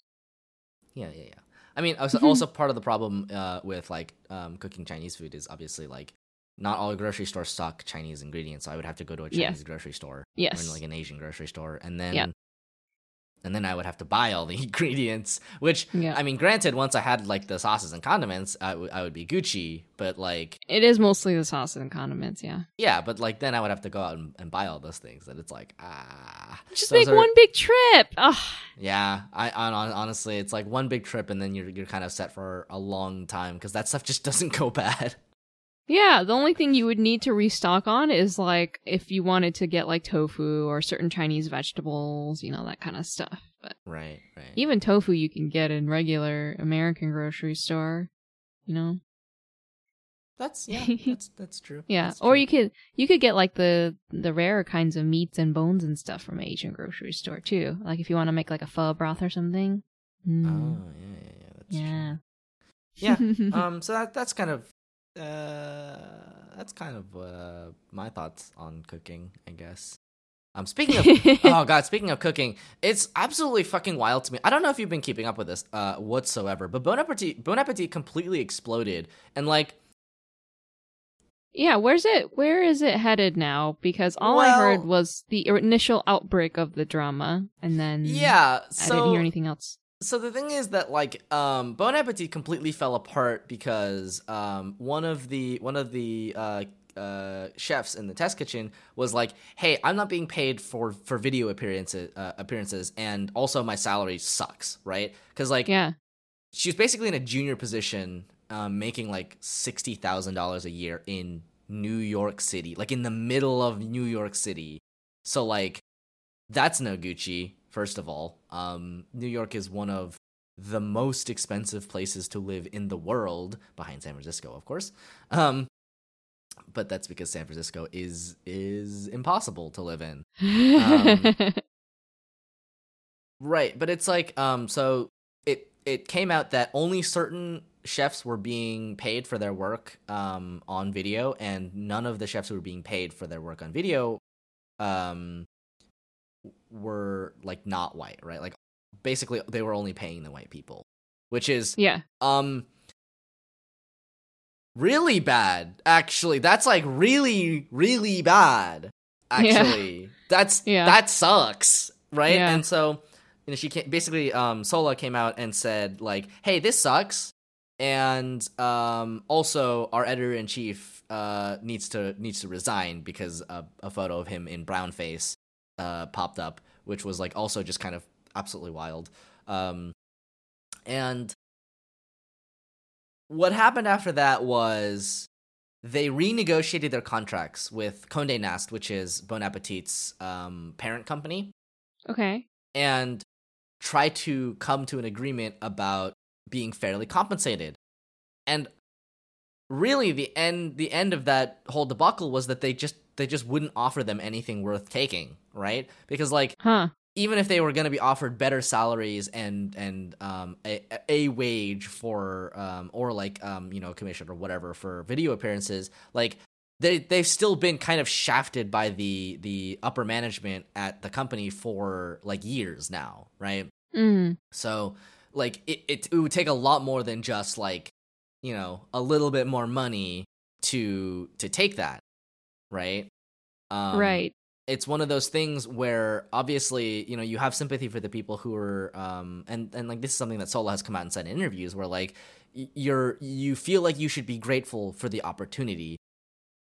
yeah, yeah, yeah. I mean, also, also part of the problem uh, with like um, cooking Chinese food is obviously like not all grocery stores stock Chinese ingredients. So I would have to go to a. Chinese grocery store or Yes. in like an Asian grocery store, and then Yeah. And then I would have to buy all the ingredients. Which Yeah. I mean, granted, once I had like the sauces and condiments, I would I would be Gucci. But like, It is mostly the sauces and condiments, yeah. yeah, but like then I would have to go out and, and buy all those things, and it's like ah, Just those make are- one big trip. Ugh. Yeah, I, I hon- honestly, it's like one big trip, and then you're you're kind of set for a long time because that stuff just doesn't go bad. Yeah, the only thing you would need to restock on is like if you wanted to get like tofu or certain Chinese vegetables, you know, that kind of stuff. But Right, right. even tofu you can get in regular American grocery store, you know. That's yeah, that's that's true. Yeah, That's or you could you could get like the the rarer kinds of meats and bones and stuff from Asian grocery store too. Like if you want to make like a pho broth or something. Mm, Oh yeah, yeah, yeah. That's yeah. Yeah. Um. So that that's kind of uh that's kind of uh my thoughts on cooking, I guess. Um. Speaking of oh god, speaking of cooking, it's absolutely fucking wild to me. I don't know if you've been keeping up with this uh whatsoever, but Bon Appetit Bon Appetit completely exploded, and like Yeah, where's it? Where is it headed now? Because all I heard was the initial outbreak of the drama, and then yeah, I didn't hear anything else. So the thing is that like um Bon Appetit completely fell apart because um one of the one of the uh uh chefs in the test kitchen was like hey i'm not being paid for for video appearances uh, appearances and also my salary sucks right? Because like Yeah, she was basically in a junior position um making like $60000 a year in new york city like in the middle of new york city. So like that's no Gucci, first of all. Um, New York is one of the most expensive places to live in the world, behind San Francisco, of course. Um, but that's because San Francisco is is impossible to live in. Um, Right, but it's like um so it it came out that only certain chefs were being paid for their work um on video and none of the chefs who were being paid for their work on video um were like not white, right? Like basically they were only paying the white people, which is yeah, um really bad actually that's like really really bad actually that's Yeah. that sucks right Yeah. and so you know she came, basically um Sohla came out and said like hey this sucks and um also our editor in chief uh needs to needs to resign because a, a photo of him in brown face uh popped up which was like also just kind of absolutely wild. Um and what happened after that was they renegotiated their contracts with Condé Nast, which is Bon Appetit's um, parent company, okay, and tried to come to an agreement about being fairly compensated. And really, the end the end of that whole debacle was that they just they just wouldn't offer them anything worth taking, right? Because like huh? even if they were going to be offered better salaries and and um, a, a wage for um, or like um, you know commission or whatever for video appearances, like they they've still been kind of shafted by the the upper management at the company for like years now, right? Mm. So like it, it, it would take a lot more than just like you know a little bit more money to to take that right? Um, right. it's one of those things where obviously you know you have sympathy for the people who are um and and like this is something that Sohla has come out and said in interviews where like you're you feel like you should be grateful for the opportunity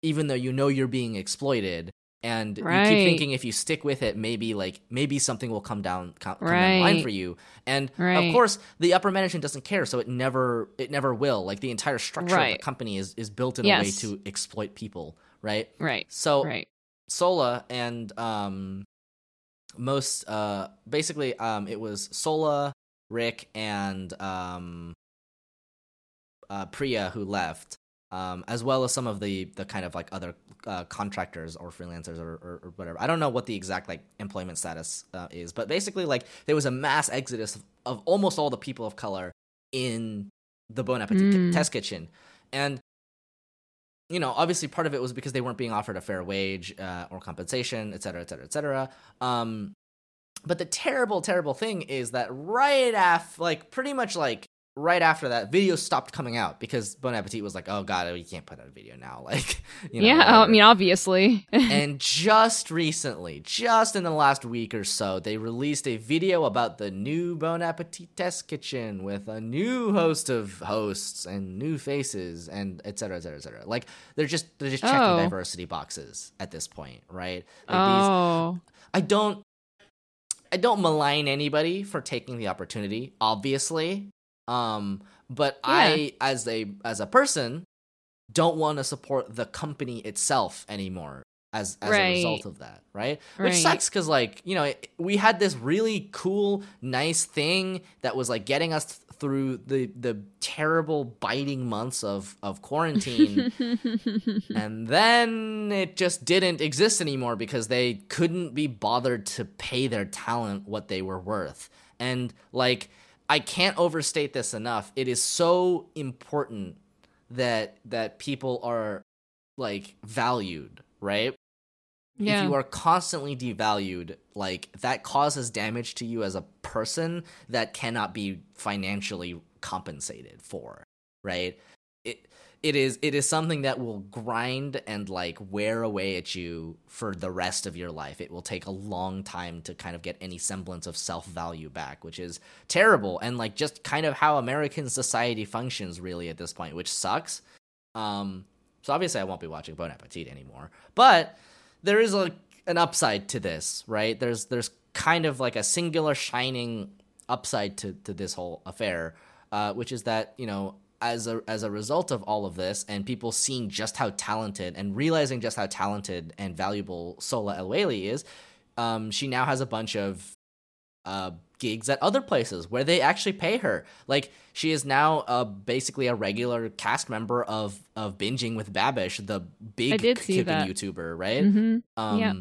even though you know you're being exploited and you keep thinking if you stick with it maybe like maybe something will come down come, down line for you. And Right. of course the upper management doesn't care so it never it never will. Like the entire structure of the company is is built in a way to exploit people right Right. so Right. Sohla and um most uh basically um it was Sohla, Rick and um uh Priya who left um as well as some of the the kind of like other uh, contractors or freelancers or, or, or whatever. I don't know what the exact like employment status uh, is, but basically like there was a mass exodus of, of almost all the people of color in the Bon Appetit Mm. test kitchen. And you know, obviously part of it was because they weren't being offered a fair wage uh, or compensation, et cetera, et cetera, et cetera. Um, but the terrible, terrible thing is that right after, like, pretty much like right after that, videos stopped coming out because Bon Appetit was like, oh god, we can't put out a video now, like, you know, yeah. I mean, obviously. and just recently, just in the last week or so, they released a video about the new Bon Appetit test kitchen with a new host of hosts and new faces and et cetera, et cetera, et cetera. Like they're just they're just checking Oh. diversity boxes at this point, right? Like these, oh. I don't I don't malign anybody for taking the opportunity, obviously. Um, but I as a as a person don't want to support the company itself anymore as as a result of that, right? Which sucks cuz like, you know, it, we had this really cool nice thing that was like getting us th- through the the terrible biting months of of quarantine and then it just didn't exist anymore because they couldn't be bothered to pay their talent what they were worth. And like I can't overstate this enough. It is so important that that people are like valued, right? yeah. If you are constantly devalued, like that causes damage to you as a person that cannot be financially compensated for, right? It is it is something that will grind and like wear away at you for the rest of your life. It will take a long time to kind of get any semblance of self-value back, which is terrible and like just kind of how American society functions really at this point, which sucks. Um so obviously I won't be watching Bon Appetit anymore. But there is a an upside to this, right? There's there's kind of like a singular shining upside to to this whole affair, uh, which is that you know as a as a result of all of this and people seeing just how talented and realizing just how talented and valuable Sohla El-Waylly is, um, she now has a bunch of uh, gigs at other places where they actually pay her. Like she is now uh, basically a regular cast member of of binging with Babish, the big that. YouTuber, right? hmm Um, Yeah.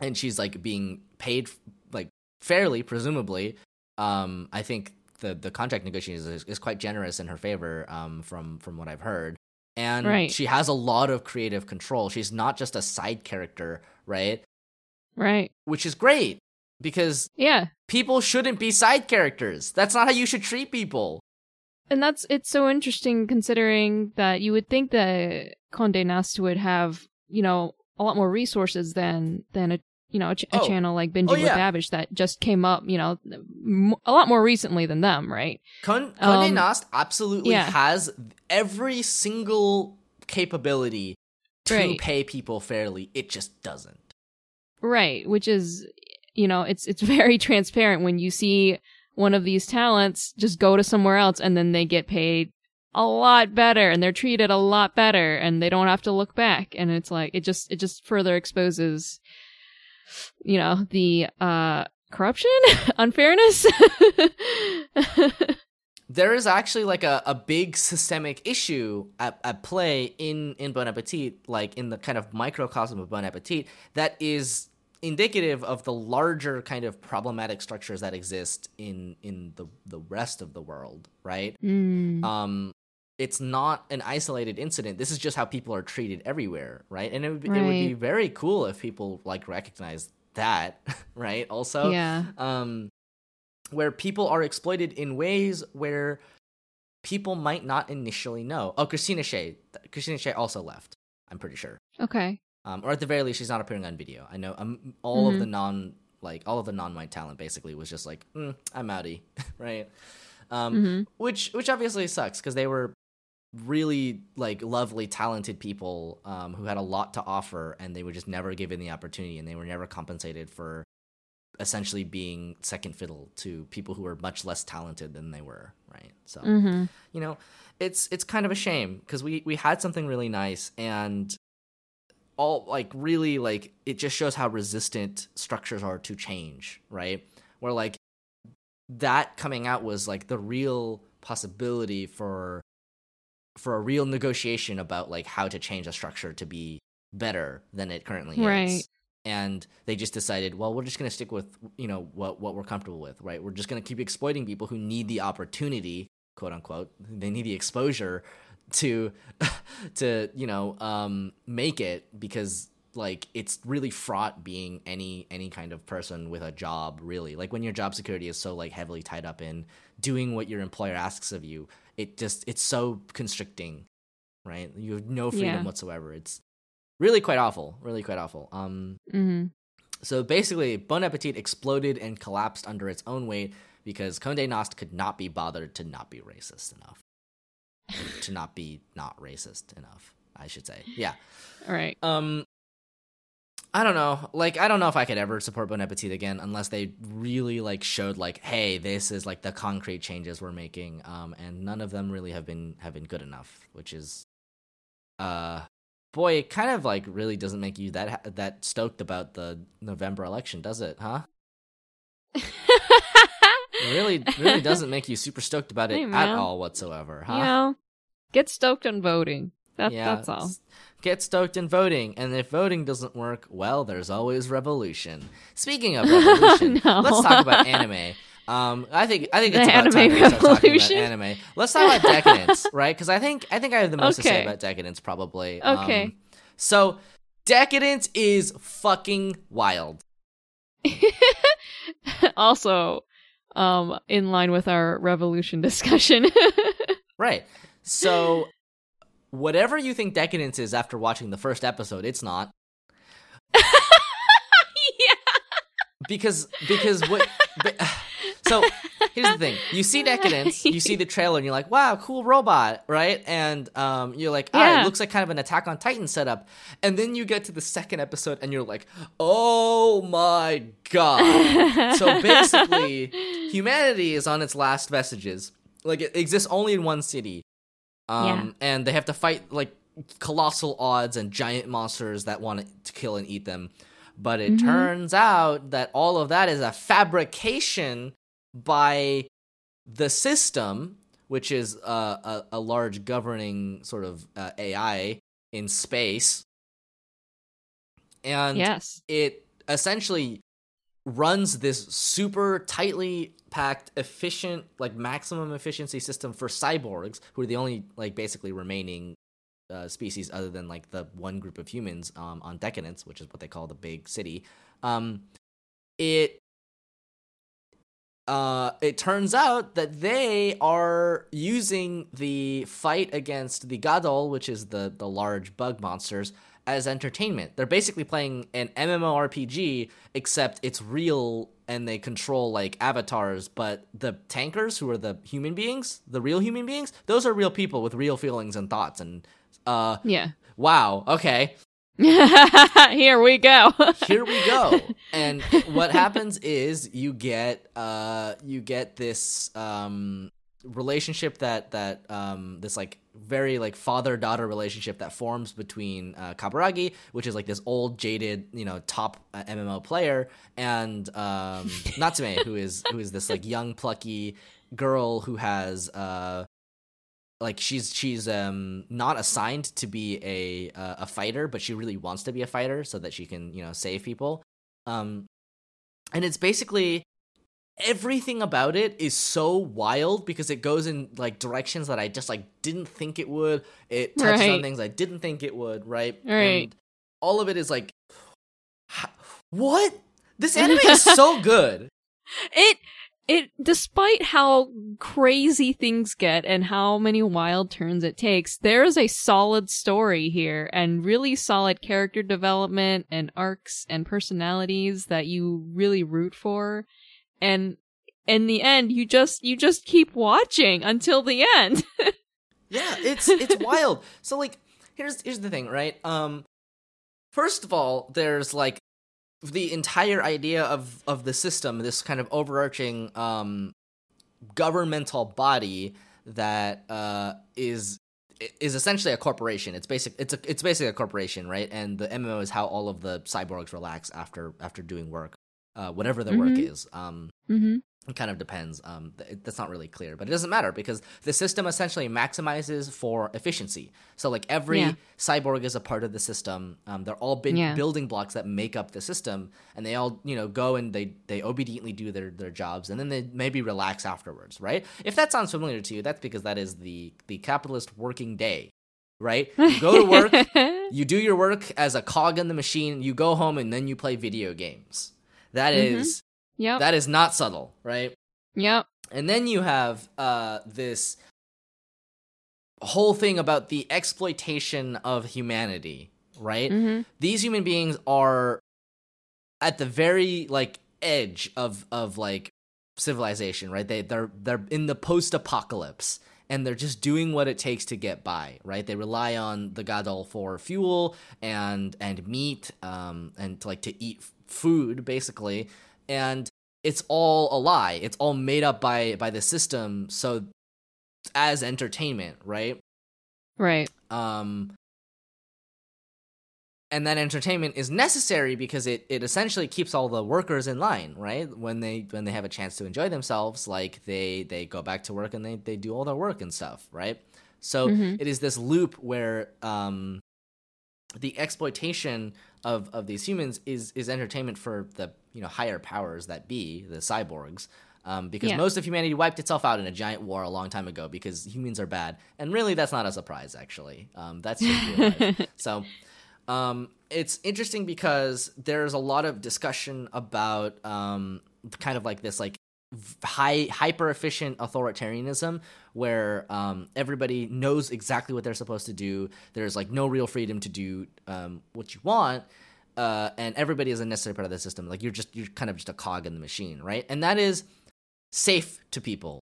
and she's like being paid like fairly, presumably. Um, I think the the contract negotiations is, is quite generous in her favor. Um, from from what I've heard, and Right. she has a lot of creative control. She's not just a side character, right? Right. Which is great because Yeah. people shouldn't be side characters. That's not how you should treat people. And that's it's so interesting considering that you would think that Condé Nast would have, you know, a lot more resources than than a you know a, ch- a Oh. channel like Binging Oh, yeah. with Babish that just came up, you know, m- a lot more recently than them, right? Con- Condé Um, Nast absolutely yeah. has every single capability to Right. pay people fairly. It just doesn't. Right, which is you know, it's it's very transparent when you see one of these talents just go to somewhere else and then they get paid a lot better and they're treated a lot better and they don't have to look back and it's like it just it just further exposes you know, the uh corruption, unfairness. there is actually like a, a big systemic issue at, at play in in Bon Appetit, like in the kind of microcosm of Bon Appetit, that is indicative of the larger kind of problematic structures that exist in in the the rest of the world, right? Mm, Um, it's not an isolated incident. This is just how people are treated everywhere, right? And it would be, it would be very cool if people like recognize that, right? Also, yeah. um where people are exploited in ways where people might not initially know. Oh, Christina Chaey. Christina Chaey also left. I'm pretty sure. Okay. Um, or at the very least, she's not appearing on video. I know um, all mm-hmm. of the non like all of the non-white talent basically was just like, mm, I'm outie, right? Um, mm-hmm. Which which obviously sucks because they were really like lovely, talented people um, who had a lot to offer, and they were just never given the opportunity, and they were never compensated for essentially being second fiddle to people who were much less talented than they were, right? So, mm-hmm. you know, it's it's kind of a shame because we we had something really nice and all like really like it just shows how resistant structures are to change, right? Where like that coming out was like the real possibility for for a real negotiation about like how to change a structure to be better than it currently right. is and they just decided well we're just going to stick with you know what what we're comfortable with right? We're just going to keep exploiting people who need the opportunity quote unquote they need the exposure to to you know um make it because like it's really fraught being any any kind of person with a job really. Like when your job security is so like heavily tied up in doing what your employer asks of you it just it's so constricting right? You have no freedom yeah. whatsoever. It's really quite awful really quite awful. Um mm-hmm. so basically bon appetit exploded and collapsed under its own weight because Conde Nast could not be bothered to not be racist enough. To not be not racist enough i should say. Yeah. All right. Um I don't know. Like, I don't know if I could ever support Bon Appetit again unless they really like showed like, hey, this is like the concrete changes we're making. Um, and none of them really have been have been good enough, which is, uh, boy, it kind of like really doesn't make you that that stoked about the November election, does it? Huh? it really, really doesn't make you super stoked about it hey, at all whatsoever, huh? You know, get stoked on voting. That, yeah, that's all get stoked in voting. And if voting doesn't work, well, there's always revolution. Speaking of revolution, no. let's talk about anime. Um, I think I think it's the about time we start talking about anime. Let's talk about Decadence, right? Because I think I think I have the most okay. to say about Decadence, probably. Okay. Um, so Decadence is fucking wild. also, um, in line with our revolution discussion. right. So whatever you think decadence is after watching the first episode, it's not. yeah. Because because what so here's the thing you see decadence you see the trailer and you're like wow cool robot right and um, you're like ah, yeah. it looks like kind of an attack on titan setup and then you get to the second episode and you're like oh my god so basically humanity is on its last vestiges like it exists only in one city um, yeah. and they have to fight like colossal odds and giant monsters that want to kill and eat them. But it mm-hmm. turns out that all of that is a fabrication by the system, which is uh, a, a, large governing sort of uh, AI in space. And yes. it essentially runs this super tightly packed, efficient, like maximum efficiency system for cyborgs, who are the only like basically remaining uh, species other than like the one group of humans um, on Decadence, which is what they call the big city. Um, it uh, it turns out that they are using the fight against the Gadoll, which is the the large bug monsters, as entertainment. They're basically playing an MMORPG, except it's real and they control like avatars, but the tankers, who are the human beings, the real human beings, those are real people with real feelings and thoughts. And uh, yeah, wow, okay. Here we go. Here we go. And what happens is you get uh you get this um relationship that that um this like very like father daughter relationship that forms between uh, Kaburagi, which is like this old jaded you know top uh, MMO player, and um, Natsume, who is who is this like young plucky girl who has uh like she's she's um not assigned to be a uh, a fighter, but she really wants to be a fighter so that she can you know save people. Um, and it's basically everything about it is so wild because it goes in like directions that I just like didn't think it would. It touches right. on things I didn't think it would, right? Right. And all of it is like what? This anime is so good. It it despite how crazy things get and how many wild turns it takes there's a solid story here and really solid character development and arcs and personalities that you really root for and in the end you just you just keep watching until the end yeah it's it's wild so like here's here's the thing right um first of all there's like the entire idea of of the system, this kind of overarching um, governmental body that uh, is is essentially a corporation. It's basic. It's a it's basically a corporation, right? And the MMO is how all of the cyborgs relax after after doing work, uh, whatever the mm-hmm. work is. Um, mm-hmm. It kind of depends. Um, that's not really clear, but it doesn't matter because the system essentially maximizes for efficiency. So, like every yeah. cyborg is a part of the system. Um, they're all big yeah. building blocks that make up the system, and they all, you know, go and they they obediently do their their jobs, and then they maybe relax afterwards, right? If that sounds familiar to you, that's because that is the the capitalist working day, right? You go to work, you do your work as a cog in the machine, you go home, and then you play video games. That mm-hmm. is yeah. That is not subtle, right? Yep. And then you have uh, this whole thing about the exploitation of humanity, right? Mm-hmm. These human beings are at the very like edge of of like civilization, right? They they're they're in the post-apocalypse and they're just doing what it takes to get by, right? They rely on the Gadoll for fuel and and meat um and to, like to eat food basically and it's all a lie. It's all made up by by the system. So as entertainment, right? Right. Um and that entertainment is necessary because it, it essentially keeps all the workers in line, right? When they when they have a chance to enjoy themselves, like they they go back to work and they, they do all their work and stuff, right? So mm-hmm. it is this loop where um the exploitation of of these humans is is entertainment for the you know higher powers that be the cyborgs. Um, because yeah. most of humanity wiped itself out in a giant war a long time ago because humans are bad. And really that's not a surprise actually. Um, that's just so um, it's interesting because there's a lot of discussion about um, kind of like this like high hyper efficient authoritarianism where um, everybody knows exactly what they're supposed to do. There's like no real freedom to do um, what you want uh, and everybody is a necessary part of the system. Like you're just you're kind of just a cog in the machine right? And that is safe to people.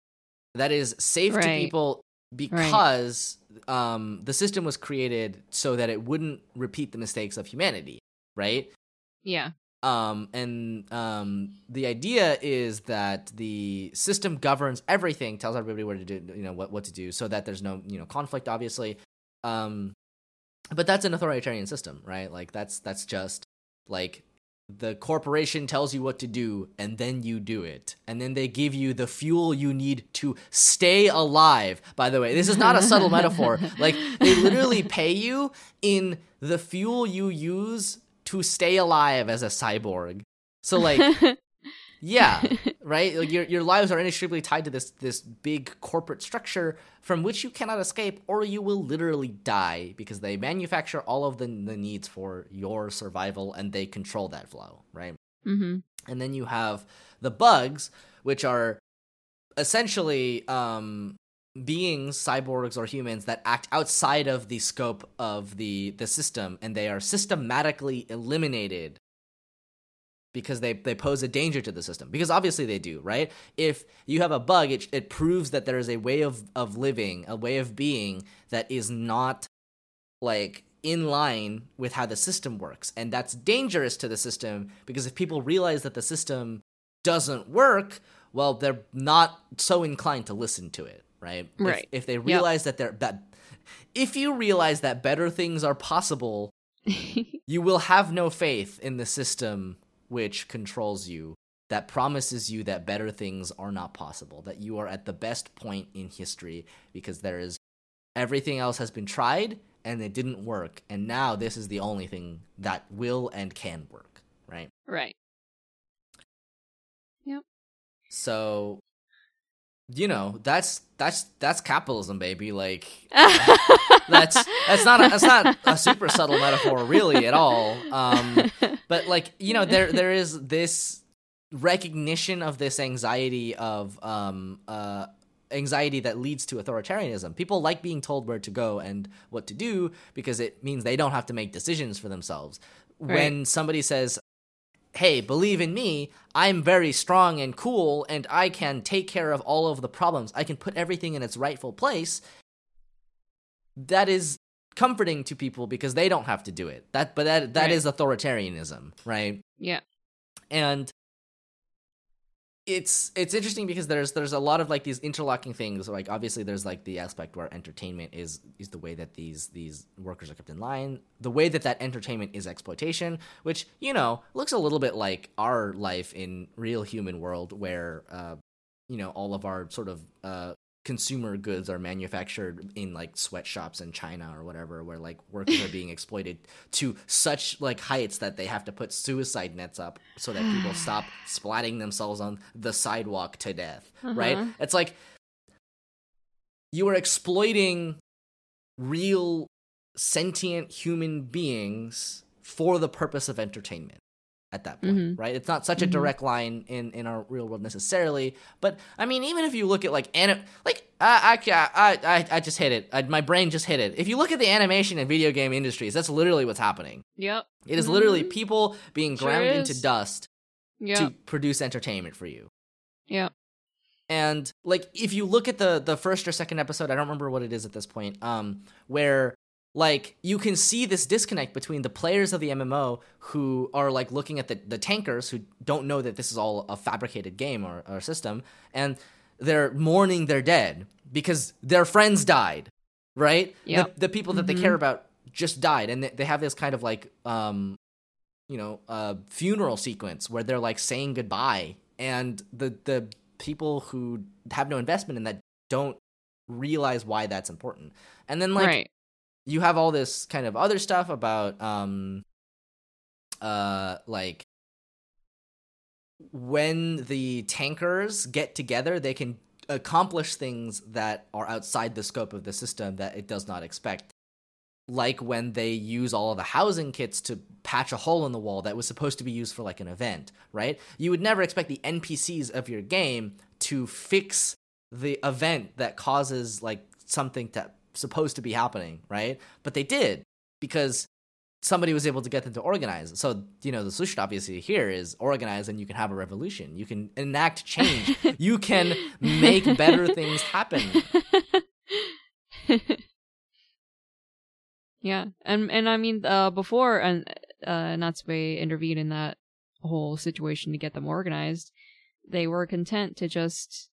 That is safe right. to people because right. um, the system was created so that it wouldn't repeat the mistakes of humanity right? Yeah um, and um, the idea is that the system governs everything, tells everybody what to do, you know, what, what to do, so that there's no, you know, conflict, obviously. Um, but that's an authoritarian system, right? Like that's that's just like the corporation tells you what to do and then you do it and then they give you the fuel you need to stay alive by the way this is not a subtle metaphor like they literally pay you in the fuel you use to stay alive as a cyborg. So like yeah, right? Like your your lives are inextricably tied to this this big corporate structure from which you cannot escape or you will literally die because they manufacture all of the the needs for your survival and they control that flow, right? Mm-hmm. And then you have the bugs which are essentially um beings, cyborgs or humans that act outside of the scope of the the system and they are systematically eliminated because they, they pose a danger to the system. Because obviously they do right? If you have a bug it, it proves that there is a way of, of living a way of being that is not like in line with how the system works. And that's dangerous to the system because if people realize that the system doesn't work well they're not so inclined to listen to it right? Right. If, if they realize yep. that they're that, if you realize that better things are possible, you will have no faith in the system which controls you that promises you that better things are not possible, that you are at the best point in history because there is everything else has been tried and it didn't work, and now this is the only thing that will and can work, right? Right. Yep. So you know that's that's that's capitalism baby like that's that's not a, that's not a super subtle metaphor really at all um but like you know there there is this recognition of this anxiety of um uh anxiety that leads to authoritarianism. People like being told where to go and what to do because it means they don't have to make decisions for themselves. Right. When somebody says, "Hey, believe in me. I'm very strong and cool and I can take care of all of the problems. I can put everything in its rightful place." That is comforting to people because they don't have to do it. That but that that Right. is authoritarianism, right? Yeah. and it's it's interesting because there's there's a lot of like these interlocking things. Like obviously there's like the aspect where entertainment is is the way that these these workers are kept in line the way that that entertainment is exploitation which you know looks a little bit like our life in real human world where uh you know all of our sort of uh consumer goods are manufactured in like sweatshops in China or whatever where like workers are being exploited to such like heights that they have to put suicide nets up so that people stop splatting themselves on the sidewalk to death right Uh-huh. it's like you are exploiting real sentient human beings for the purpose of entertainment at that point Mhm. right it's not such a Mhm. direct line in in our real world necessarily but i mean even if you look at like anim- like I, I i i just hit it I, my brain just hit it if you look at the animation and video game industries that's literally what's happening Yep. it is literally Mhm. people being Sure ground into dust Yep. to produce entertainment for you Yep. and like if you look at the the first or second episode i don't remember what it is at this point um where like you can see this disconnect between the players of the mmo who are like looking at the, the tankers who don't know that this is all a fabricated game or, or system and they're mourning their dead because their friends died right Yep. the, the people that they Mhm. care about just died and they, they have this kind of like um you know uh funeral sequence where they're like saying goodbye and the the people who have no investment in that don't realize why that's important and then like right. You have all this kind of other stuff about um uh like when the tankers get together they can accomplish things that are outside the scope of the system that it does not expect. Like when they use all of the housing kits to patch a hole in the wall that was supposed to be used for like an event right? You would never expect the npcs of your game to fix the event that causes like something that supposed to be happening right? But they did because somebody was able to get them to organize. So you know the solution obviously here is organize and you can have a revolution. You can enact change. You can make better things happen. Yeah, and and I mean, uh, before and uh, Natsume intervened in that whole situation to get them organized, they were content to just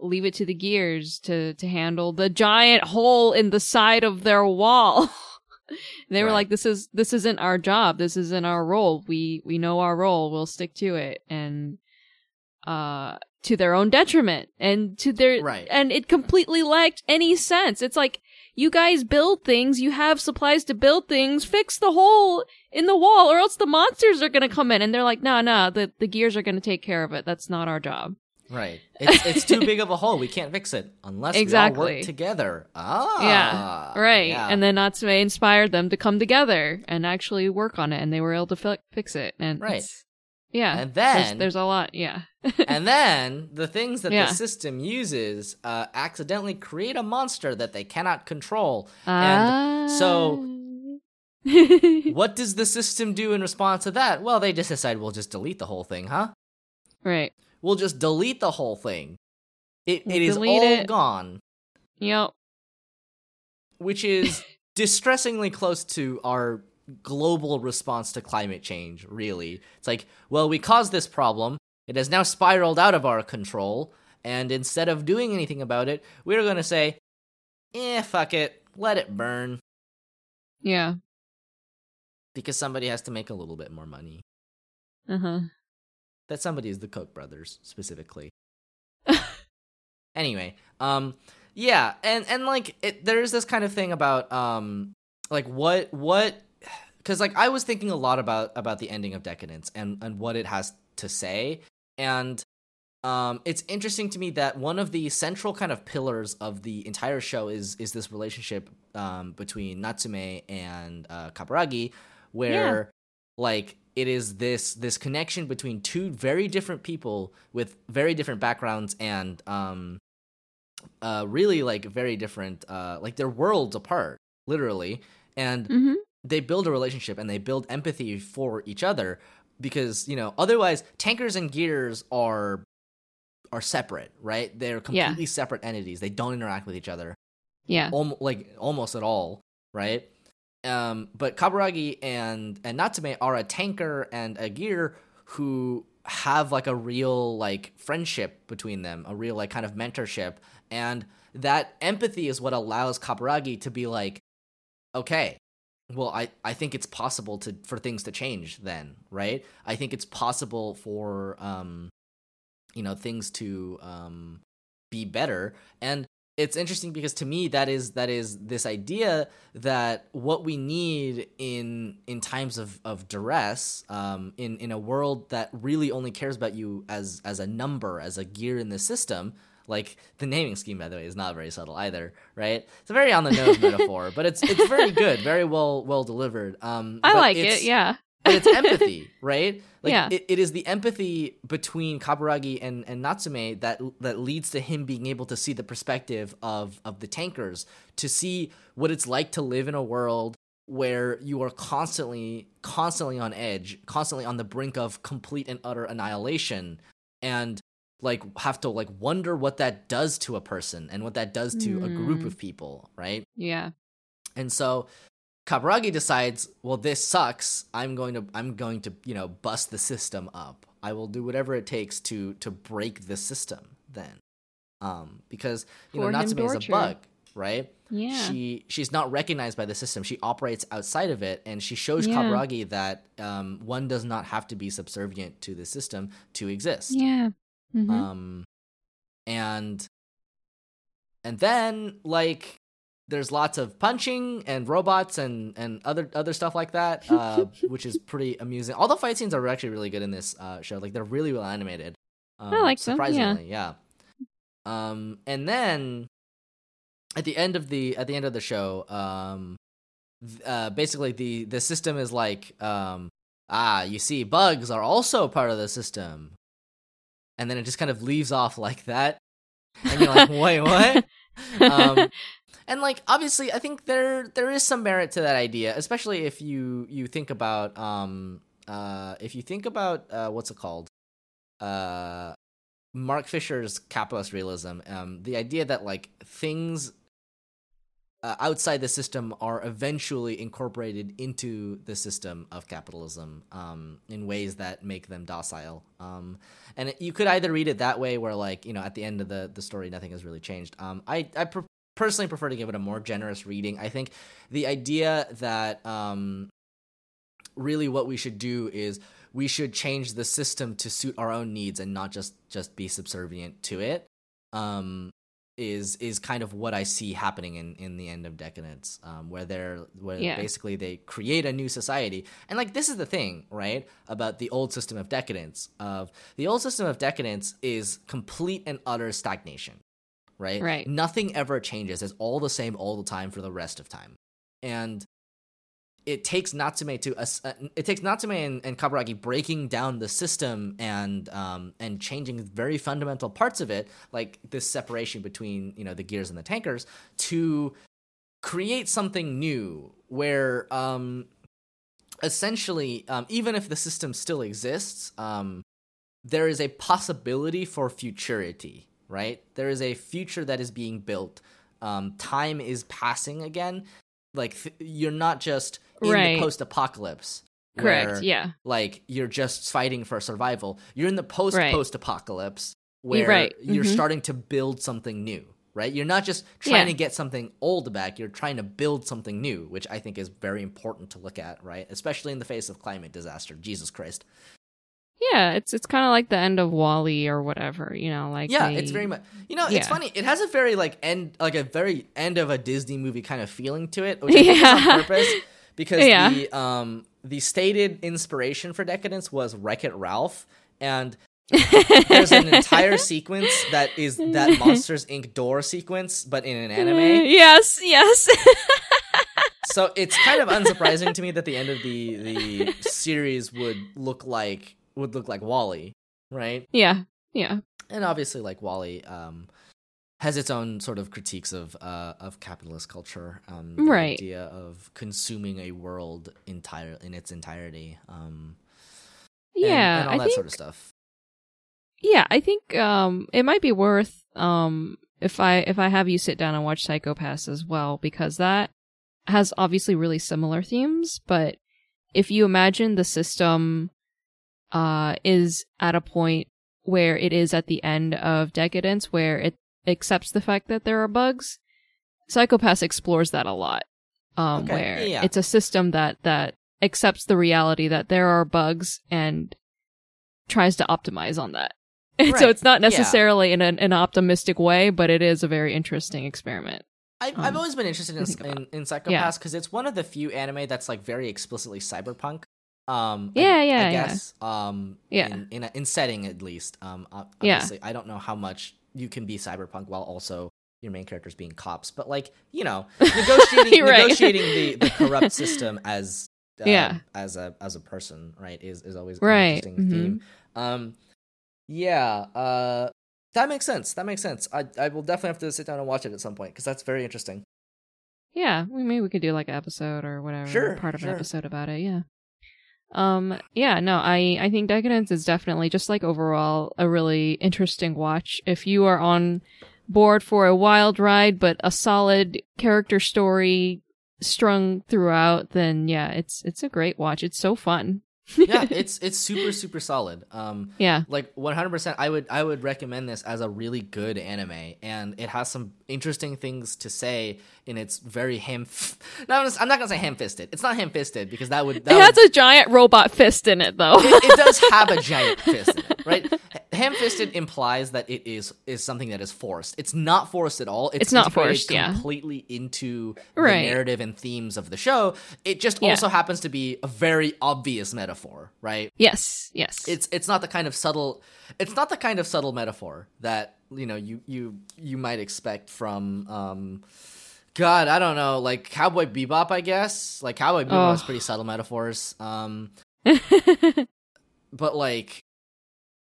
leave it to the gears to to handle the giant hole in the side of their wall. they were like, "This is this isn't our job. This isn't our role. We we know our role. We'll stick to it." And uh to their own detriment and to their Right. and it completely lacked any sense. It's like you guys build things, you have supplies to build things, fix the hole in the wall or else the monsters are going to come in and they're like, "No, no, the the gears are going to take care of it. That's not our job." Right. It's it's too big of a hole. We can't fix it unless we all work together. Ah. yeah. Right. yeah. And then Natsume inspired them to come together and actually work on it and they were able to fi- fix it and Right. Yeah. And then- there's a lot, yeah. and then the things that Yeah. the system uses uh, accidentally create a monster that they cannot control. And so- Ah. What does the system do in response to that? Well, they just decide we'll just delete the whole thing, huh? right. We'll just delete the whole thing. It it is all it. gone, Yep. which is distressingly close to our global response to climate change, really. It's like, well, we caused this problem. It has now spiraled out of our control, and instead of doing anything about it, we're going to say, "Eh, fuck it. Let it burn." Yeah. Because somebody has to make a little bit more money. Uh-huh. That somebody is the Koch brothers specifically. anyway, um, yeah, and and like it, there's this kind of thing about um, like what what, because like I was thinking a lot about about the ending of Decadence and and what it has to say, and um, it's interesting to me that one of the central kind of pillars of the entire show is is this relationship um between Natsume and uh, Kaburagi, where like it is this this connection between two very different people with very different backgrounds and um uh really like very different uh like they're worlds apart literally. And hmm they build a relationship and they build empathy for each other because you know otherwise tankers and gears are are separate right? They're Yeah. completely separate entities. They don't interact with each other. Yeah. almost like almost at all right um but kaburagi and and natsume are a tanker and a gear who have like a real like friendship between them a real like kind of mentorship. And that empathy is what allows kaburagi to be like okay well i i think it's possible to for things to change then right? I think it's possible for um you know things to um be better. And it's interesting because to me that is that is this idea that what we need in in times of of duress um in in a world that really only cares about you as as a number as a gear in the system like the naming scheme by the way is not very subtle either right it's a very on the nose metaphor but it's it's very good very well well delivered um I like it. Yeah. But it's empathy, right? Like Yeah. it, it is the empathy between Kaburagi and, and Natsume that that leads to him being able to see the perspective of of the tankers, to see what it's like to live in a world where you are constantly constantly on edge, constantly on the brink of complete and utter annihilation and like have to like wonder what that does to a person and what that does to a group Mm. of people, right? Yeah. And so Kaburagi decides, well, this sucks. I'm going to I'm going to, you know, bust the system up. I will do whatever it takes to to break the system then. Um because you For know Natsume is a bug, right? Yeah. She she's not recognized by the system. She operates outside of it and she shows Yeah. Kaburagi that um one does not have to be subservient to the system to exist. yeah. Mhm. Um, and and then like there's lots of punching and robots and and other other stuff like that, uh, which is pretty amusing. All the fight scenes are actually really good in this uh, show. Like they're really well animated. Um, I like them, yeah. surprisingly, yeah. Um, and then at the end of the at the end of the show, um, uh, basically the the system is like, um, ah, you see, bugs are also part of the system, and then it just kind of leaves off like that, and you're like, wait, what? um, and like obviously i think there there is some merit to that idea especially if you you think about um uh if you think about uh what's it called uh mark fisher's capitalist realism um the idea that like things uh, outside the system are eventually incorporated into the system of capitalism um, in ways that make them docile. Um, and it, you could either read it that way, where like you know at the end of the the story nothing has really changed. Um, I I pre- personally prefer to give it a more generous reading. I think the idea that um, really what we should do is we should change the system to suit our own needs and not just just be subservient to it. Um, is is kind of what I see happening in in the end of decadence, um, where they're where Yeah. basically they create a new society, and like this is the thing, right, about the old system of decadence. Of the old system of decadence is complete and utter stagnation, right? Right. Nothing ever changes. It's all the same all the time for the rest of time, and it takes Natsume to. Uh, it takes Natsume and, and Kaburagi breaking down the system and um and changing very fundamental parts of it, like this separation between you know the gears and the tankers, to create something new where um essentially um even if the system still exists um there is a possibility for futurity right there is a future that is being built um time is passing again like th- you're not just in Right. the post-apocalypse Correct. where, Yeah. like you're just fighting for survival you're in the post post-apocalypse where right. you're Mhm. starting to build something new right you're not just trying Yeah. to get something old back you're trying to build something new which i think is very important to look at right especially in the face of climate disaster jesus christ Yeah. It's it's kind of like the end of WALL-E or whatever. You know, like yeah they- it's very much you know it's funny it has a very like end like a very end of a disney movie kind of feeling to it which I think is on purpose because Yeah. the um the stated inspiration for decadence was wreck it ralph and there's an entire sequence that is that monsters inc door sequence but in an anime Yes. Yes. so it's kind of unsurprising to me that the end of the the series would look like would look like WALL-E, right? Yeah, yeah, and obviously, like WALL-E, um, has its own sort of critiques of uh, of capitalist culture, um, the Right. idea of consuming a world entire in its entirety, um, and- yeah. and, all I that think sort of stuff. yeah, I think um it might be worth um if I if I have you sit down and watch Psycho-Pass as well because that has obviously really similar themes, but if you imagine the system uh is at a point where it is at the end of decadence where it accepts the fact that there are bugs, Psycho-Pass explores that a lot. Um Okay, where yeah. it's a system that that accepts the reality that there are bugs and tries to optimize on that. And so it's not yeah. necessarily in an, an optimistic way, but it is a very interesting experiment. I, I've um, always been interested in to think about. in, in Psycho-Pass because it's one of the few anime that's like very explicitly cyberpunk. Um, I- Yeah, I, yeah, yeah. guess. Um, Yeah. in in, a, in setting at least. Um, ob- Yeah. I don't know how much you can be cyberpunk while also your main characters being cops, but like you know, negotiating right. negotiating the, the corrupt system as uh, Yeah. as a as a person, right, is is always Right, an interesting mhm. theme. Um, yeah, uh, that makes sense. That makes sense. I I will definitely have to sit down and watch it at some point because that's very interesting. Yeah, we maybe we could do like an episode or whatever, Sure, part of sure. an episode about it. Yeah. Um. Yeah. No. I. I think Decadence is definitely just like overall a really interesting watch. If you are on board for a wild ride but a solid character story strung throughout, then yeah, it's it's a great watch. It's so fun. Yeah, it's it's super super solid. Um, yeah. like 100%. I would I would recommend this as a really good anime, and it has some interesting things to say in its very ham. No, I'm I'm not gonna say ham fisted. It's not ham fisted because that would that It would, has a giant robot fist in it, though. it, it does have a giant fist in it, right? Ham fisted implies that it is is something that is forced. It's not forced at all. It's, It's not forced, yeah. completely into the Right. narrative and themes of the show. It just Yeah. also happens to be a very obvious metaphor, right? yes. Yes. it's it's not the kind of subtle it's not the kind of subtle metaphor that you know you you you might expect from um god i don't know like cowboy bebop i guess like cowboy bebop has Oh. pretty subtle metaphors um but like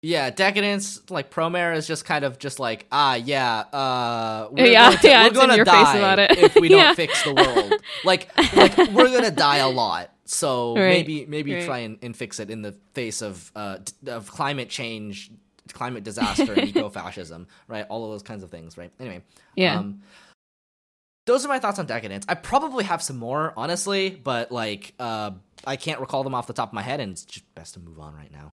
yeah decadence like promare is just kind of just like ah yeah uh we're Yeah, going to, yeah, we're gonna your face die about it. if we don't Yeah. fix the world like like we're gonna die a lot so Right, maybe maybe right. try and, and fix it in the face of uh of climate change climate disaster and eco-fascism right all of those kinds of things right anyway yeah. um those are my thoughts on decadence i probably have some more honestly but like uh i can't recall them off the top of my head and it's just best to move on right now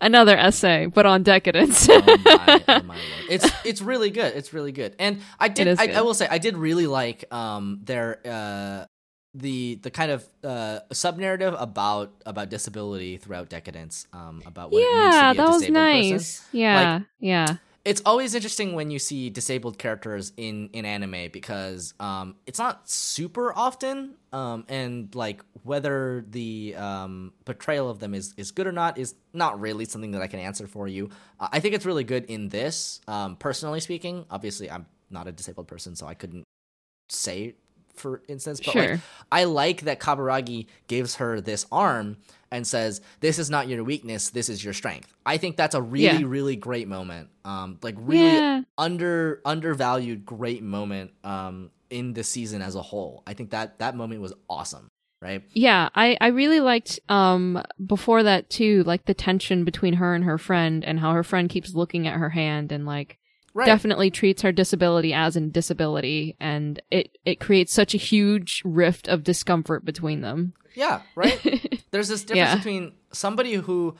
Another essay, but on decadence. oh my, oh my. It's it's really good. It's really good. And I did I. I will say I did really like um their uh the the kind of uh sub narrative about about disability throughout decadence um about what it means to yeah, be a that was disabled person. nice. Yeah, yeah. It's always interesting when you see disabled characters in in anime because um it's not super often um and like whether the um portrayal of them is is good or not is not really something that I can answer for you. Uh, I think it's really good in this um personally speaking. Obviously I'm not a disabled person so I couldn't say for instance but like Sure. I like that Kaburagi gives her this arm and says, "This is not your weakness. This is your strength." I think that's a really, Yeah. really great moment. Um, like really Yeah. under undervalued, great moment. Um, in the season as a whole, I think that that moment was awesome. Right? Yeah, I, I really liked um before that too, like the tension between her and her friend and how her friend keeps looking at her hand and like Right. definitely treats her disability as a disability and it it creates such a huge rift of discomfort between them. Yeah. Right. There's this difference Yeah. between somebody who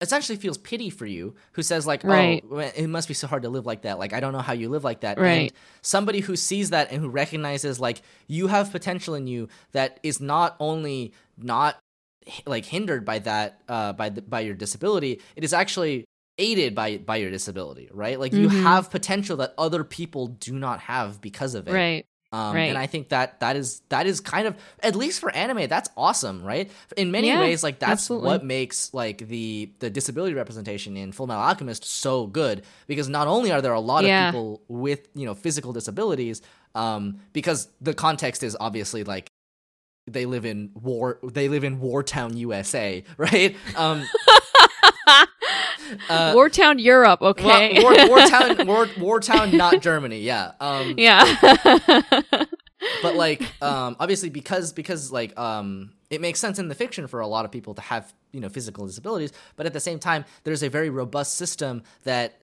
essentially feels pity for you, who says like, Right. "Oh, it must be so hard to live like that. Like I don't know how you live like that." Right. And somebody who sees that and who recognizes like you have potential in you that is not only not like hindered by that uh by the, by your disability, it is actually aided by by your disability, right? Like you Mhm. have potential that other people do not have because of it right. Um, Right. And I think that that is that is kind of at least for anime that's awesome, right? In many Yeah, ways, like that's absolutely. what makes like the the disability representation in Full Metal Alchemist so good because not only are there a lot Yeah. of people with you know physical disabilities, um, because the context is obviously like they live in war they live in Wartown USA, right? Um, uh, Wartown Europe, okay. War, war, Wartown, War, Wartown, not Germany. Yeah. Um, yeah. but like, um, obviously because because like, um, it makes sense in the fiction for a lot of people to have you know physical disabilities, but at the same time, there's a very robust system that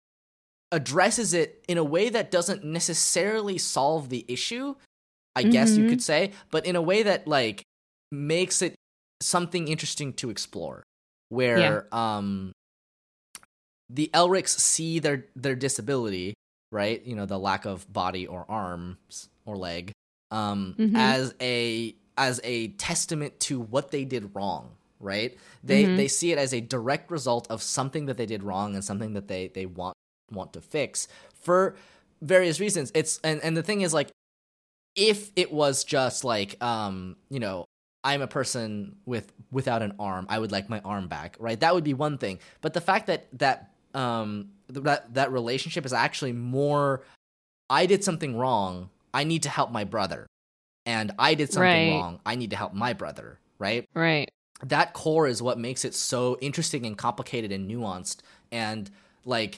addresses it in a way that doesn't necessarily solve the issue. I guess you could say, but in a way that like makes it something interesting to explore. Where um the Elrics see their their disability, right? You know, the lack of body or arms or leg, um, Mhm. as a as a testament to what they did wrong, right? They Mhm. they see it as a direct result of something that they did wrong and something that they they want want to fix for various reasons. It's and and the thing is like if it was just like um, you know, I'm a person with without an arm. I would like my arm back, right? That would be one thing. But the fact that that um that that relationship is actually more I did something wrong. I need to help my brother. And I did something Right. wrong. I need to help my brother, right? right. That core is what makes it so interesting and complicated and nuanced and like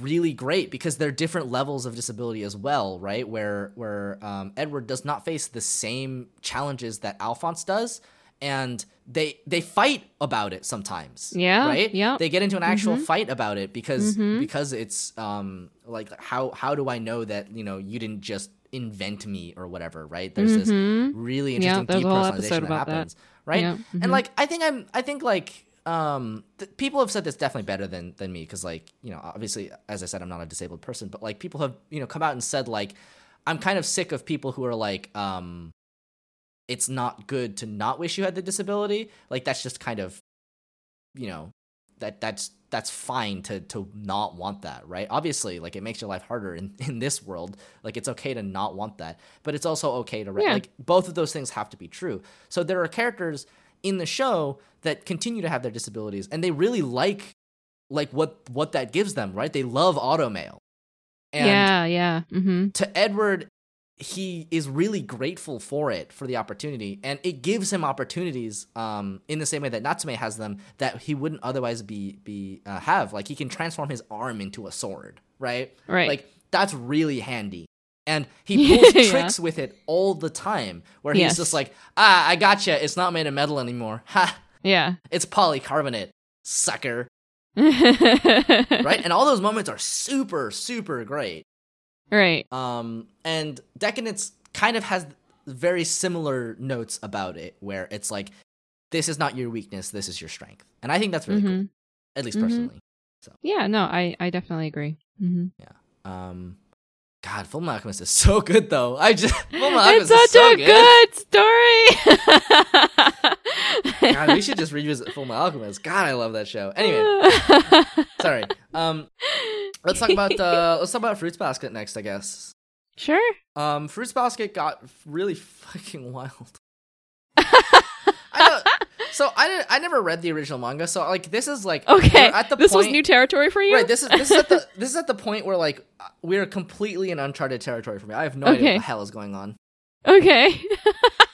really great because there are different levels of disability as well, right? Where where um, Edward does not face the same challenges that Alphonse does, and they they fight about it sometimes. Yeah, right. yeah. they get into an actual Mhm. fight about it because Mhm. because it's um like how how do I know that you know you didn't just invent me or whatever, right? There's this Mhm. really interesting whole depersonalization that about that. happens, right? Yeah, mhm. And like I think I'm I think like um th- people have said this definitely better than than me because like you know obviously as I said I'm not a disabled person but like people have you know come out and said like I'm kind of sick of people who are like um it's not good to not wish you had the disability. Like that's just kind of you know that that's that's fine to to not want that right? Obviously like it makes your life harder in in this world. Like it's okay to not want that. But it's also okay to Yeah. like both of those things have to be true. So there are characters in the show that continue to have their disabilities and they really like like what what that gives them right? They love automail. And yeah, yeah. hmm to Edward, he is really grateful for it, for the opportunity, and it gives him opportunities um, in the same way that Natsume has them that he wouldn't otherwise be be uh, have. Like he can transform his arm into a sword, right? Right. Like that's really handy. And he pulls Yeah. tricks with it all the time, where he's Yes. just like, "Ah, I gotcha. It's not made of metal anymore. Ha! Yeah. It's polycarbonate, sucker." right. Right? and all those moments are super, super great. Right. Um, and Decadence kind of has very similar notes about it, where it's like, this is not your weakness, this is your strength. And I think that's really cool, Mhm. at least Mhm. personally. So Yeah. No, I I definitely agree. Mm-hmm. Yeah. Um, God, Full Metal Alchemist is so good, though. I just Full Metal Alchemist It's is such so a good, story. God, we should just revisit Full Metal Alchemist. God, I love that show. Anyway, sorry. Um, let's talk about uh, let's talk about Fruits Basket next, I guess. sure. Um, Fruits Basket got really fucking wild. I. So I didn't, I never read the original manga, so like this is like Okay. at the this point, was new territory for you. right? This is this is at the this is at the point where like we're completely in uncharted territory for me. I have no idea what the hell is going on. Okay.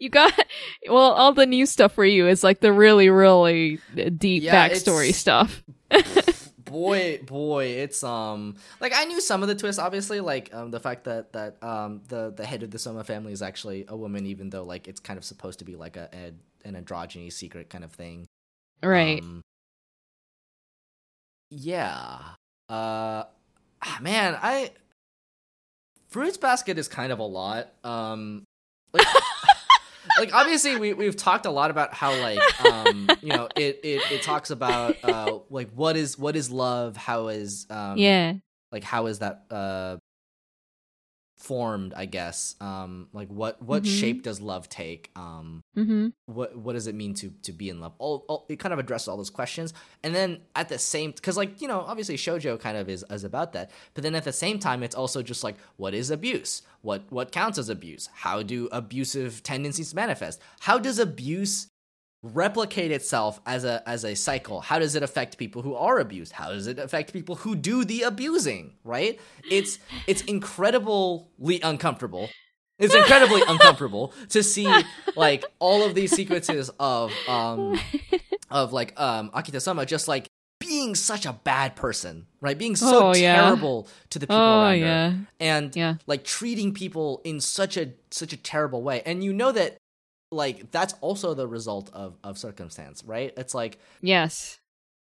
you got well, all the new stuff for you is like the really, really deep Yeah, backstory stuff. boy boy it's um like i knew some of the twists obviously like um the fact that that um the the head of the Sohma family is actually a woman even though like it's kind of supposed to be like a, a an androgyny secret kind of thing Right. Um, yeah. Uh ah, man, I Fruits Basket is kind of a lot. Um like like obviously we we've talked a lot about how like um you know it it, it talks about uh like what is what is love, how is um yeah. like how is that uh formed i guess um like what what Mhm. shape does love take? Um Mm-hmm. what what does it mean to to be in love? All, all it kind of addresses all those questions. And then at the same because like you know obviously shojo kind of is, is about that. But then at the same time it's also just like what is abuse? What what counts as abuse? How do abusive tendencies manifest? How does abuse replicate itself as a as a cycle how does it affect people who are abused how does it affect people who do the abusing right it's it's incredibly uncomfortable it's incredibly uncomfortable to see like all of these sequences of um of like um Akito Sama just like being such a bad person, right? Being so Oh, yeah. terrible to the people Oh around her yeah. and Yeah. like treating people in such a such a terrible way. And you know that like that's also the result of of circumstance, right? It's like Yes.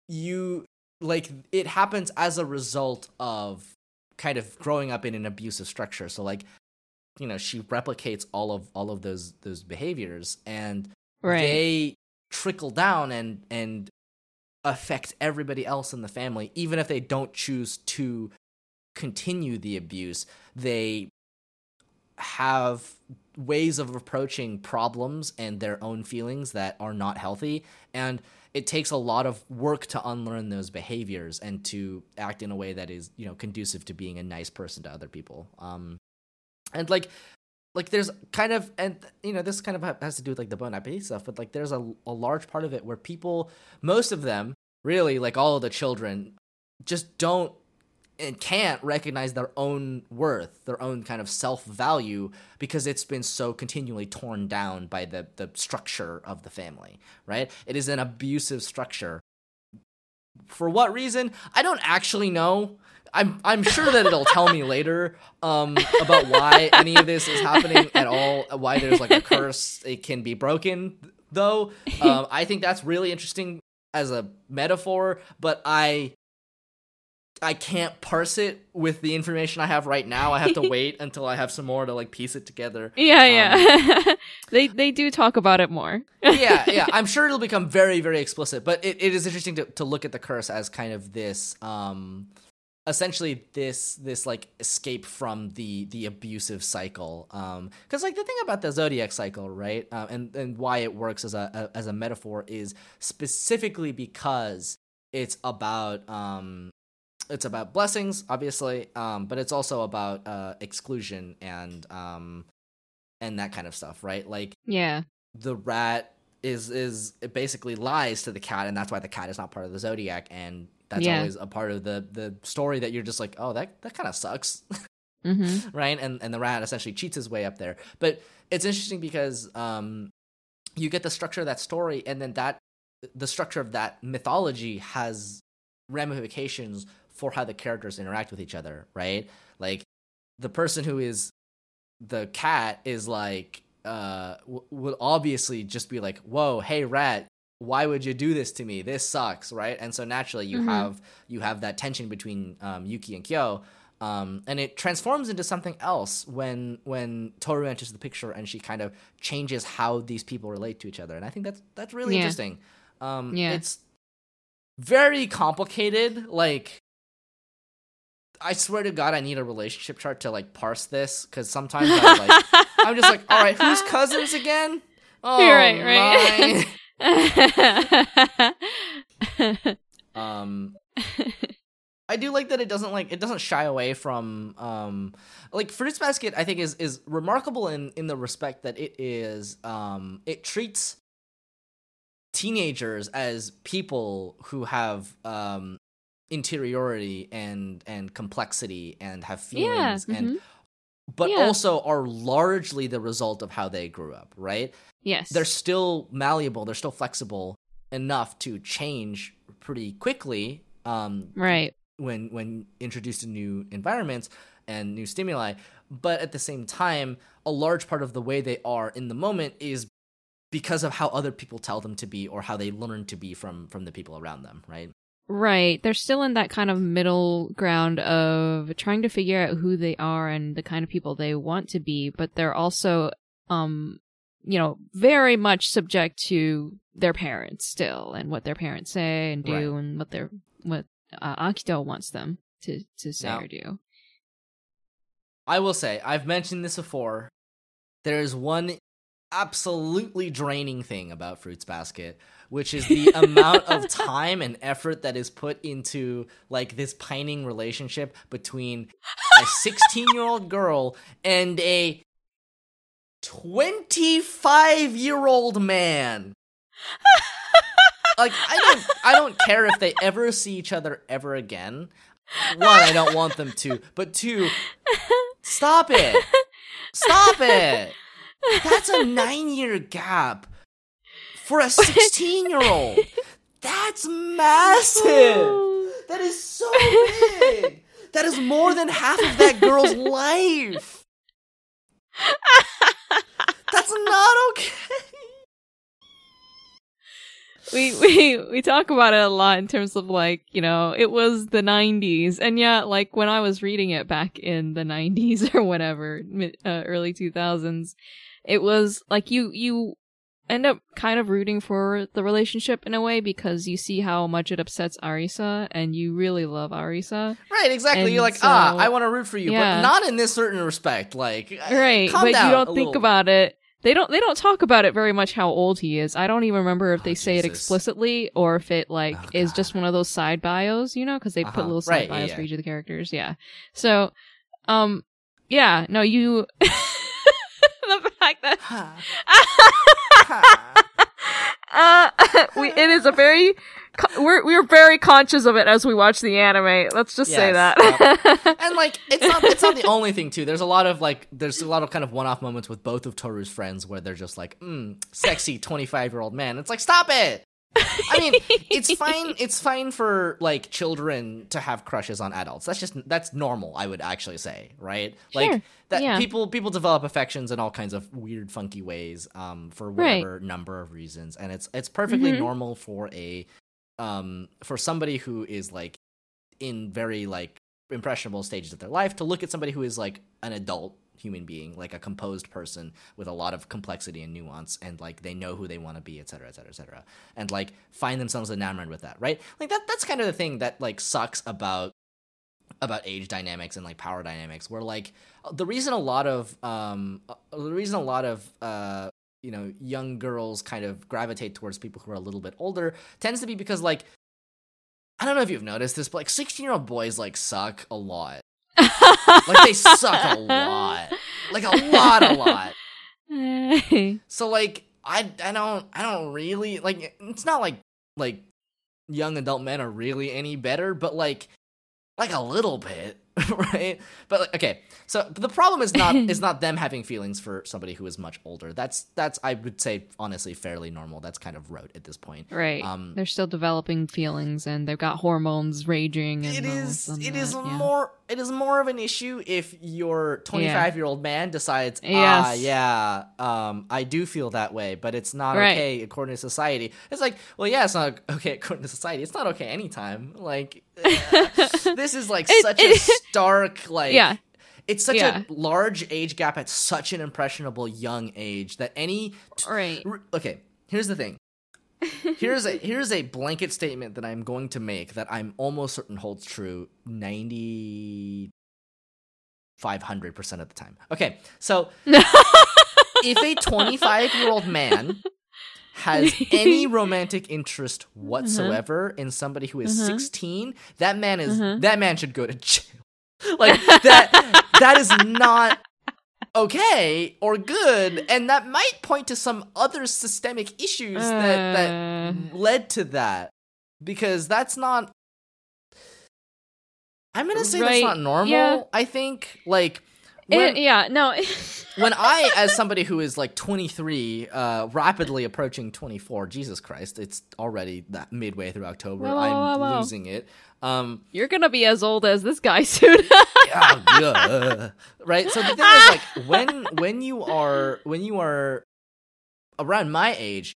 you like it happens as a result of kind of growing up in an abusive structure so like you know she replicates all of all of those those behaviors and Right. they trickle down and and affect everybody else in the family even if they don't choose to continue the abuse they have ways of approaching problems and their own feelings that are not healthy and it takes a lot of work to unlearn those behaviors and to act in a way that is you know conducive to being a nice person to other people. Um and like like there's kind of and you know this kind of has to do with like the bon appetit stuff but like there's a, a large part of it where people most of them really like all of the children just don't and can't recognize their own worth their own kind of self-value because it's been so continually torn down by the the structure of the family right? It is an abusive structure. For what reason? I don't actually know. I'm i'm sure that it'll tell me later um about why any of this is happening at all why there's like a curse it can be broken though. Um i think that's really interesting as a metaphor but i I can't parse it with the information I have right now. I have to wait until I have some more to like piece it together. Yeah, yeah. they they do talk about it more. yeah, yeah. I'm sure it'll become very, very explicit. But it, it is interesting to, to look at the curse as kind of this um essentially this this like escape from the the abusive cycle um because like the thing about the zodiac cycle right uh, and and why it works as a, a as a metaphor is specifically because it's about um it's about blessings obviously um but it's also about uh exclusion and um and that kind of stuff right like Yeah. the rat is is it basically lies to the cat and that's why the cat is not part of the zodiac and that's Yeah. always a part of the the story that you're just like oh that that kind of sucks Mm-hmm. right and and the rat essentially cheats his way up there but it's interesting because um you get the structure of that story and then that the structure of that mythology has ramifications for how the characters interact with each other right like the person who is the cat is like uh w- would obviously just be like whoa hey rat why would you do this to me this sucks right and so naturally you Mhm. have you have that tension between um, yuki and kyo um, and it transforms into something else when when Toru enters the picture and she kind of changes how these people relate to each other, and I think that's that's really Yeah. interesting. Um, Yeah. it's very complicated. Like, I swear to God, I need a relationship chart to like parse this because sometimes I like I'm just like, all right, who's cousins again? Oh, Right, right. um I do like that it doesn't like it doesn't shy away from um like Fruits Basket I think is is remarkable in in the respect that it is um it treats teenagers as people who have um interiority and and complexity and have yeah. feelings and but Yeah. also are largely the result of how they grew up, right? Yes. they're still malleable they're still flexible enough to change pretty quickly um right. when when introduced to new environments and new stimuli but at the same time a large part of the way they are in the moment is because of how other people tell them to be or how they learn to be from from the people around them right Right. They're still in that kind of middle ground of trying to figure out who they are and the kind of people they want to be, but they're also um you know, very much subject to their parents still and what their parents say and do Right. and what their what uh, Akito wants them to to say Now- or do. I will say, I've mentioned this before. There is one absolutely draining thing about Fruits Basket, which is the amount of time and effort that is put into like this pining relationship between a 16 year old girl and a 25 year old man. like I don't I don't care if they ever see each other ever again. One, I don't want them to, but two, stop it. Stop it. That's a 9-year gap for a 16-year-old. That's massive. That is so big. That is more than half of that girl's life. That's not okay. we we we talk about it a lot in terms of like you know it was the 90s and yeah like when i was reading it back in the 90s or whatever mid, uh, early 2000s it was like you you end up kind of rooting for the relationship in a way because you see how much it upsets arisa and you really love arisa Right, exactly. And You're like, so- ah, I want to root for you, Yeah. but not in this certain respect. Like, uh, right but you don't think little. about it they don't they don't talk about it very much how old he is i don't even remember if Oh, they say it explicitly or if it like Oh, is just one of those side bios you know because they put Uh-huh. little side Right, yeah, bios yeah. for each of the characters yeah so um yeah no you the fact that Ha. Ha. uh, we, it is a very we're we're very conscious of it as we watch the anime. Let's just say Yes, that. and like it's not it's not the only thing too. There's a lot of like there's a lot of kind of one-off moments with both of Toru's friends where they're just like, mm, sexy 25-year-old man. It's like, stop it. I mean, it's fine. It's fine for like children to have crushes on adults. That's just that's normal. I would actually say, right? Sure, Like that yeah. people people develop affections in all kinds of weird, funky ways, um, for Right. whatever number of reasons, and it's it's perfectly Mhm. normal for a, um, for somebody who is like in very like impressionable stages of their life to look at somebody who is like an adult human being like a composed person with a lot of complexity and nuance and like they know who they want to be et cetera et cetera et cetera and like find themselves enamored with that right like that that's kind of the thing that like sucks about about age dynamics and like power dynamics where like the reason a lot of um uh, the reason a lot of uh you know young girls kind of gravitate towards people who are a little bit older tends to be because like I don't know if you've noticed this, but like 16 year old boys like suck a lot. Like they suck a lot. Like a lot, a lot. So like I I don't I don't really like it's not like like young adult men are really any better, but like like a little bit, right? But like, okay, so but the problem is not is not them having feelings for somebody who is much older. That's that's I would say honestly fairly normal. That's kind of rote at this point. right. Um, They're still developing feelings and they've got hormones raging and it is it is yeah. more it is more of an issue if your 25 year old man decides ah Yes. yeah um i do feel that way but it's not Right. okay according to society it's like well yeah it's not okay according to society it's not okay anytime like this is like It- such it- a stark like Yeah. it's such Yeah. a large age gap at such an impressionable young age that any Right. R- okay here's the thing here's a here's a blanket statement that i'm going to make that i'm almost certain holds true 90 500% of the time okay so if a 25 year old man has any romantic interest whatsoever in somebody who is Uh-huh. 16 that man is Uh-huh. that man should go to jail like that that is not okay or good and that might point to some other systemic issues that that Uh. led to that because that's not i'm gonna say that's not normal yeah. i think like It- yeah, no. when i as somebody who is like 23 uh rapidly approaching 24 jesus christ it's already that midway through october Whoa, whoa, i'm whoa, whoa. losing it um You're gonna be as old as this guy soon. yeah, yeah. right so the thing is like when when you are when you are around my age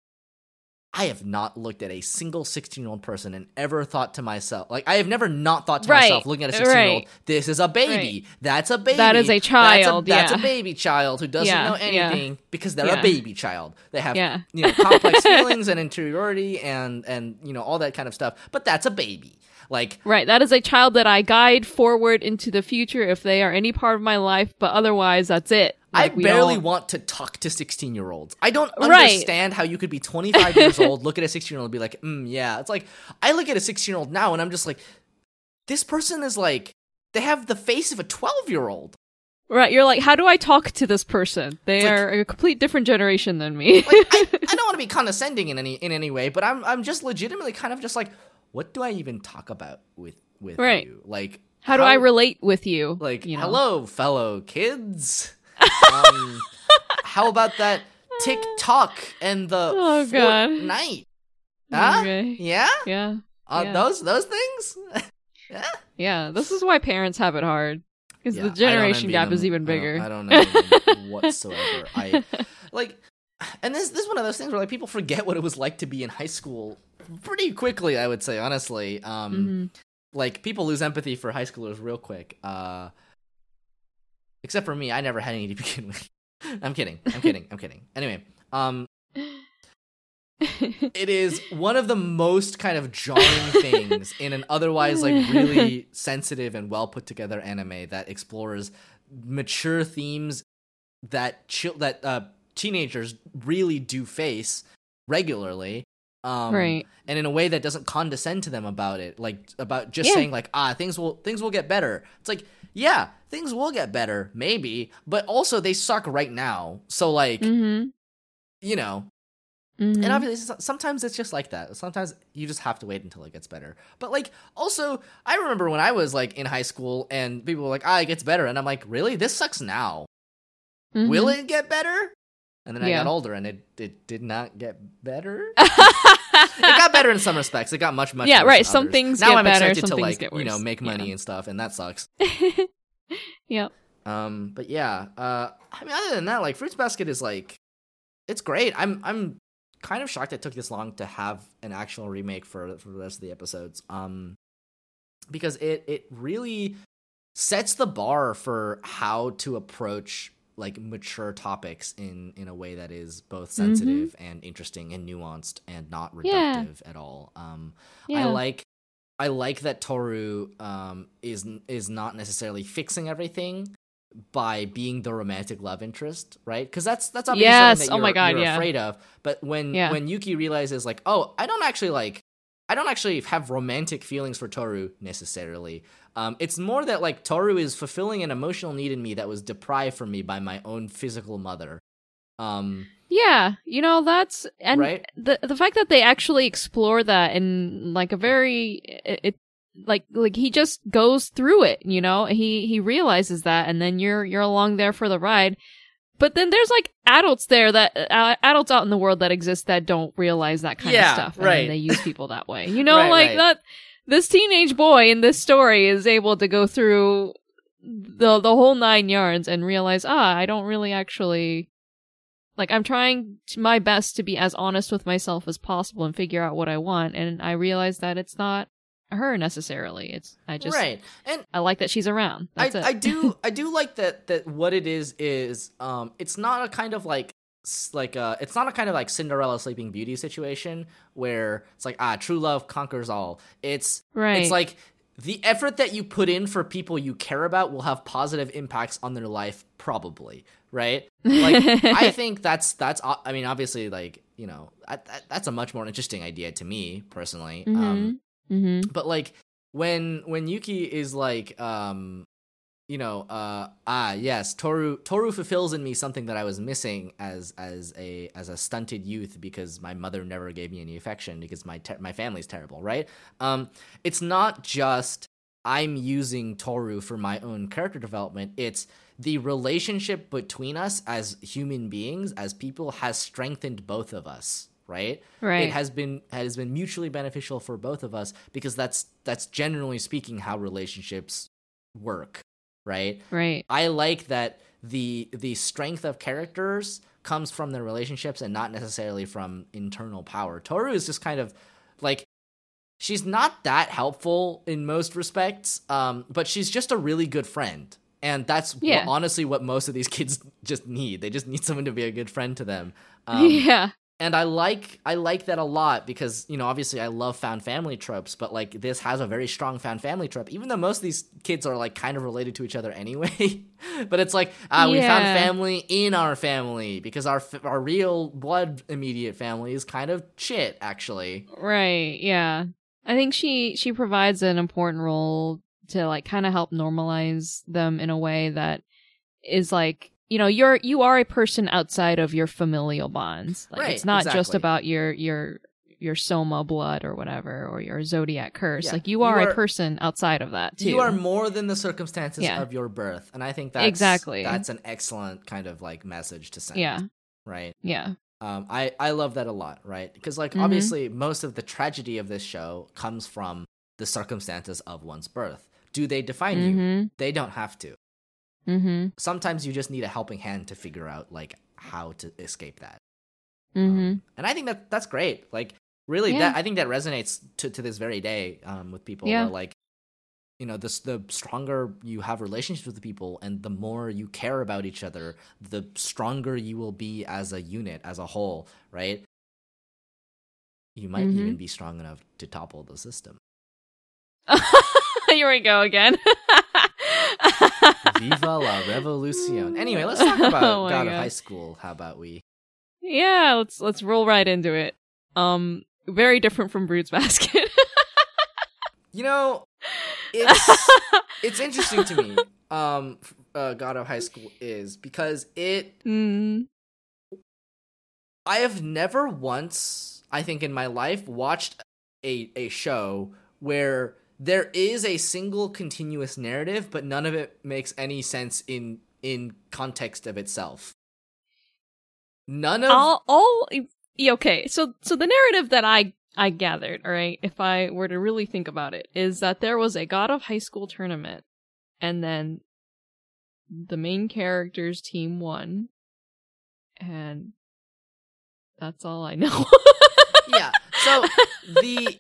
i have not looked at a single 16 year old person and ever thought to myself like i have never not thought to Right, myself looking at a 16 year old right. this is a baby that's a baby That is a child, that's a, yeah. baby child who doesn't Yeah, know yeah. anything because they're Yeah. a baby child they have Yeah. you know complex feelings and interiority and and you know all that kind of stuff but that's a baby Like Right. That is a child that I guide forward into the future if they are any part of my life, but otherwise that's it. Like, I barely don't- want to talk to 16 year olds. I don't Right. understand how you could be 25 years old, look at a 16 year old and be like, mm, yeah. It's like, I look at a 16 year old now and I'm just like, this person is like, they have the face of a 12 year old. Right. You're like, how do I talk to this person? They like- are a complete different generation than me. Like, I, I don't want to be condescending in any in any way, but I'm I'm just legitimately kind of just like, what do I even talk about with with Right. you? Like, how do I relate with you? Like, you know? hello, fellow kids. um, how about that TikTok and the Oh, God. Fortnite? Huh? Okay. Yeah? Yeah. Uh, Yeah. Those those things? yeah. Yeah. This is why parents have it hard. Because Yeah, the generation gap them. is even I don't- bigger. I don't, know whatsoever. I like, and this this is one of those things where like people forget what it was like to be in high school pretty quickly. I would say honestly, um, Mhm. like people lose empathy for high schoolers real quick. Uh, except for me, I never had any to begin with. I'm kidding. I'm kidding. I'm kidding. Anyway, um, it is one of the most kind of jarring things in an otherwise like really sensitive and well put together anime that explores mature themes that chill that uh, teenagers really do face regularly um Right. and in a way that doesn't condescend to them about it like about just Yeah. saying like ah things will things will get better it's like yeah things will get better maybe but also they suck right now so like mm-hmm. you know Mm-hmm. and obviously, sometimes it's just like that. Sometimes you just have to wait until it gets better. But like, also, I remember when I was like in high school and people were like, "Ah, it gets better," and I'm like, "Really? This sucks now. Will it get better?" And then I. Yeah. got older, and it it did not get better. it got better in some respects. It got much much. Better. Yeah, worse right. Some others. things now get I'm better, some to things like get you know make money Yeah. and stuff, and that sucks. yep. Um, but yeah, uh, I mean, other than that, like Fruits Basket is like, it's great. I'm I'm kind of shocked it took this long to have an actual remake for for the rest of the episodes. Um, because it it really sets the bar for how to approach like mature topics in in a way that is both sensitive and interesting and nuanced and not reductive Yeah. at all. Um, Yeah. I like I like that Toru um is is not necessarily fixing everything by being the romantic love interest, right? Because that's that's obviously Yes, something that oh you're, my God, you're yeah. afraid of. But when Yeah. when Yuki realizes like, oh, I don't actually like I don't actually have romantic feelings for Toru necessarily. Um, it's more that like Toru is fulfilling an emotional need in me that was deprived from me by my own physical mother. Um, Yeah, you know that's and Right? the the fact that they actually explore that in like a very it, it like like he just goes through it, you know. He he realizes that, and then you're you're along there for the ride. But then there's like adults there that uh, adults out in the world that exist that don't realize that kind Yeah, of stuff, and right. they use people that way. You know, Right, like right. that. This teenage boy in this story is able to go through the the whole nine yards and realize, ah, I don't really actually like I'm trying to- my best to be as honest with myself as possible and figure out what I want, and I realize that it's not her necessarily. It's I just right, and I like that she's around. I, That's it. I do I do like that that what it is is um it's not a kind of like like uh it's not a kind of like Cinderella Sleeping Beauty situation where it's like ah true love conquers all. It's right. it's like the effort that you put in for people you care about will have positive impacts on their life probably, right? Like I think that's that's i mean obviously like, you know, I, that, that's a much more interesting idea to me personally. Um hmm but like when when Yuki is like um you know uh ah yes Toru Toru fulfills in me something that I was missing as as a as a stunted youth because my mother never gave me any affection because my ter- my family's terrible right? Um it's not just I'm using Toru for my own character development. It's the relationship between us as human beings as people has strengthened both of us right Right. it has been has been mutually beneficial for both of us because that's that's generally speaking how relationships work right right. i like that the the strength of characters comes from their relationships and not necessarily from internal power toru is just kind of like she's not that helpful in most respects um but she's just a really good friend and that's Yeah. honestly what most of these kids just need they just need someone to be a good friend to them um, yeah. And I like I like that a lot because you know obviously I love found family tropes, but like this has a very strong found family trope. Even though most of these kids are like kind of related to each other anyway, but it's like uh, we found family in our family because our our real blood immediate family is kind of shit actually. Right. Yeah. I think she she provides an important role to like kind of help normalize them in a way that is like you know you're you are a person outside of your familial bonds. Like Right, it's not just about your your your Sohma blood or whatever or your zodiac curse. Yeah, Like you you are, are- a person outside of that too. You are more than the circumstances Yeah. of your birth, and I think that's Exactly. that's an excellent kind of like message to send. yeah. right. Yeah. Um, I I love that a lot, right? Because like Mhm. obviously most of the tragedy of this show comes from the circumstances of one's birth. Do they define you? Mhm. They don't have to. Mhm. Sometimes you just need a helping hand to figure out like how to escape that. Mhm. And I think that that's great. Like really, Yeah. that I think that resonates to to this very day um, with people. Yeah. Where, like you know, this the stronger you have relationships with the people, and the more you care about each other, the stronger you will be as a unit, as a whole, right? You might Mhm. even be strong enough to topple the system. Here we go again. Viva la revolucion. Anyway, let's talk about Oh my God of High School. How about we? Yeah, let's let's roll right into it. Um, very different from Brood's Basket. You know, it's it's interesting to me. Um, uh, God of High School is because it. mm, I have never once, I think, in my life, watched a a show where there is a single continuous narrative, but none of it makes any sense in in context of itself. None of all all okay. So so the narrative that I I gathered, all right, if I were to really think about it, is that there was a God of High School tournament, and then the main characters team won, and that's all I know. yeah. So the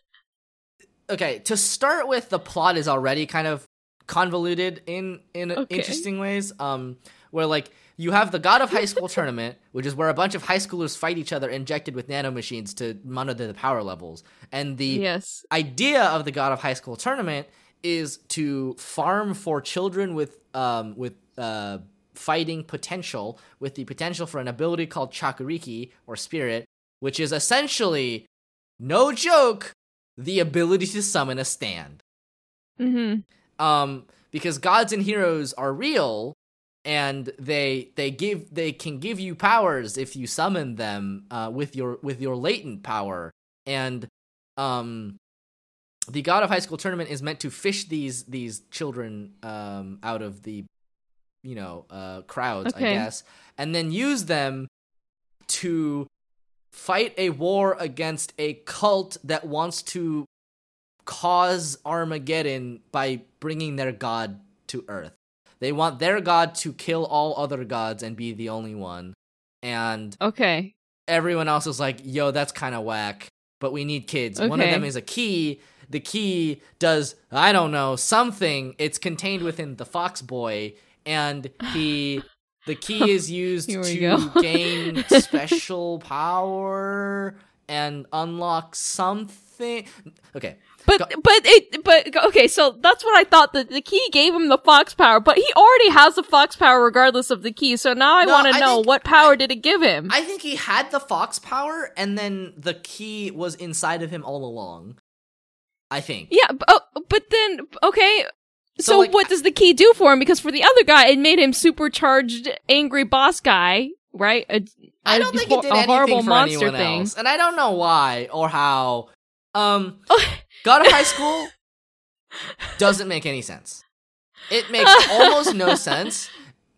okay to start with, the plot is already kind of convoluted in in Okay. interesting ways. Um, where like you have the God of High School tournament, which is where a bunch of high schoolers fight each other injected with nanomachines to monitor the power levels, and the yes. idea of the God of High School tournament is to farm for children with um with uh fighting potential with the potential for an ability called Chakuriki or Spirit, which is essentially no joke the ability to summon a stand. Mm-hmm. Um because gods and heroes are real and they they give they can give you powers if you summon them uh, with your with your latent power and um the god of high school tournament is meant to fish these these children um out of the you know uh crowds Okay. i guess and then use them to fight a war against a cult that wants to cause armageddon by bringing their god to earth they want their god to kill all other gods and be the only one and Okay. everyone else is like, yo, that's kind of whack, but we need kids. One of them is a key. The key does, I don't know, something. It's contained within the Fox Boy, and he. The key is used to gain special power and unlock something. Okay. But Go- but it but okay, so that's what I thought that the key gave him the fox power, but he already has the fox power regardless of the key. So now I No, want to know think- what power did it give him? I think he had the Fox power, and then the key was inside of him all along. I think. yeah, but, oh, but then okay. So, So, like, what does the key do for him? Because for the other guy, it made him supercharged, angry boss guy, right? I don't think it did a anything horrible for monster anyone thing. else, and I don't know why or how. Um, God of High School doesn't make any sense. It makes almost no sense.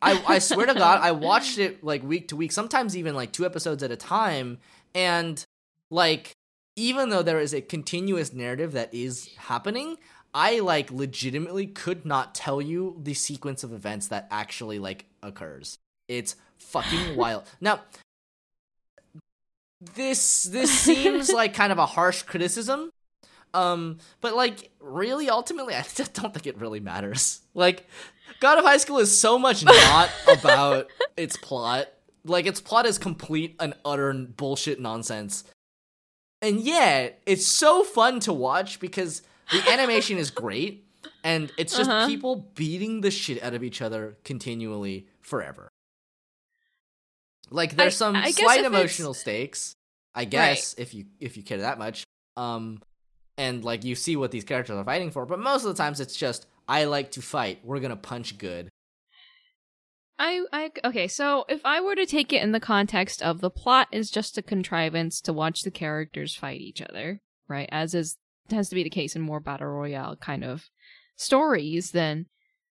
I I swear to God, I watched it like week to week, sometimes even like two episodes at a time, and like even though there is a continuous narrative that is happening, I like legitimately could not tell you the sequence of events that actually like occurs. It's fucking wild. Now, this this seems like kind of a harsh criticism. Um, but like really ultimately I just don't think it really matters. Like God of High School is so much not about its plot Like its plot is complete and utter bullshit nonsense. And yet, it's so fun to watch because the animation is great and it's just Uh-huh. people beating the shit out of each other continually forever. Like there's I- some I slight it's- emotional stakes, I guess, if you if you care that much. Um and like you see what these characters are fighting for, but most of the times it's just I like to fight. We're going to punch good. I, I, okay, so if I were to take it in the context of the plot is just a contrivance to watch the characters fight each other, right? As is tends to be the case in more battle royale kind of stories, then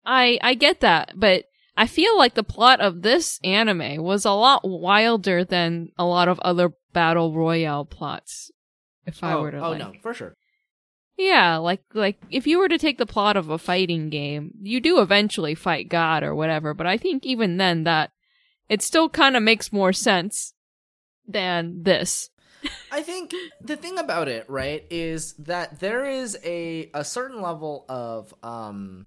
I, I get that, but I feel like the plot of this anime was a lot wilder than a lot of other battle royale plots. If I oh, were to, oh like, no, for sure. yeah, like like if you were to take the plot of a fighting game, you do eventually fight God or whatever, but I think even then that it still kind of makes more sense than this. I think the thing about it, right, is that there is a a certain level of um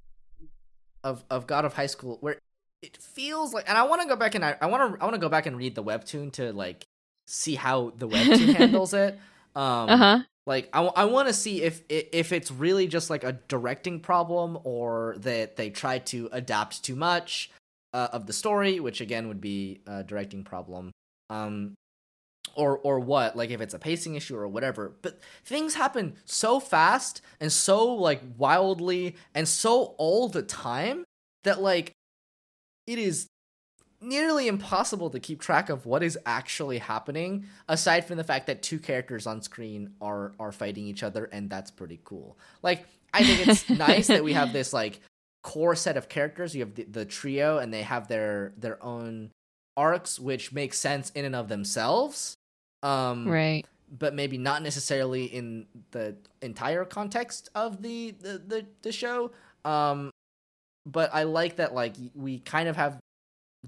of of God of High School where it feels like, and I want to go back and I want to I want to go back and read the webtoon to like see how the webtoon handles it. Um, Uh-huh. like I, I want to see if if it's really just like a directing problem or that they try to adapt too much uh, of the story, which again would be a directing problem. Um, or or what? Like if it's a pacing issue or whatever. But things happen so fast and so like wildly and so all the time that like it is nearly impossible to keep track of what is actually happening aside from the fact that two characters on screen are are fighting each other and that's pretty cool like i think it's nice that we have this like core set of characters you have the, the trio and they have their their own arcs which make sense in and of themselves um Right. but maybe not necessarily in the entire context of the the the, the show. Um but i like that like we kind of have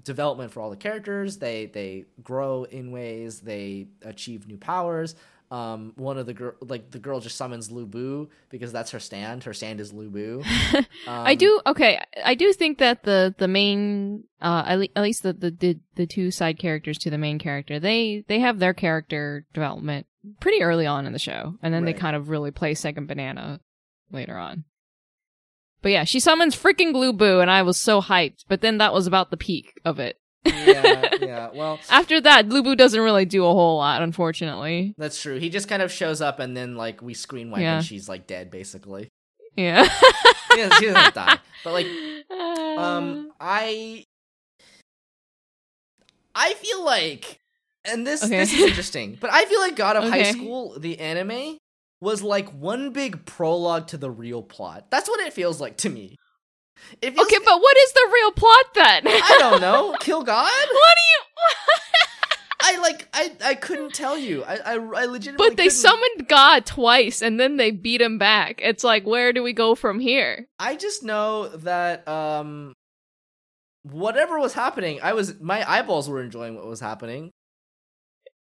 development for all the characters. They they grow in ways. They achieve new powers um one of the girl like the girl just summons Lu Bu because that's her stand her stand is Lu Bu um, I do okay. I do think that the the main, uh, at, le- at least the, the the two side characters to the main character, they they have their character development pretty early on in the show, and then they kind of really play second banana later on. But yeah, she summons freaking Boo, and I was so hyped. But then that was about the peak of it. Yeah yeah well After that, Boo doesn't really do a whole lot, unfortunately. that's true he just kind of shows up and then like we screen wipe Yeah. and she's like dead basically Yeah. yeah, she doesn't die but like um i i feel like and this Okay. this is interesting but i feel like god of high school the anime was like one big prologue to the real plot that's what it feels like to me okay, but what is the real plot then? i don't know kill god what do you? i like i i couldn't tell you i i, I legitimately But they couldn't- summoned God twice and then they beat him back. It's like, where do we go from here? i just know that um whatever was happening i was my eyeballs were enjoying what was happening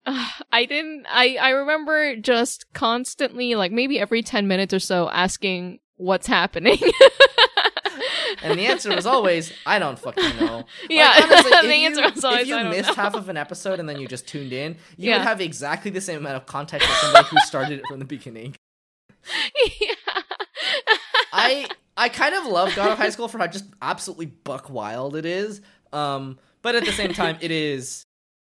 I didn't. I I remember just constantly, like maybe every ten minutes or so, asking what's happening. And the answer was always, I don't fucking know. yeah, Like, honestly, the you- answer was always If you missed know. half of an episode and then you just tuned in, you Yeah. would have exactly the same amount of context as somebody who started it from the beginning. yeah. I I kind of love God of High School for how just absolutely buck wild it is. Um, but at the same time, it is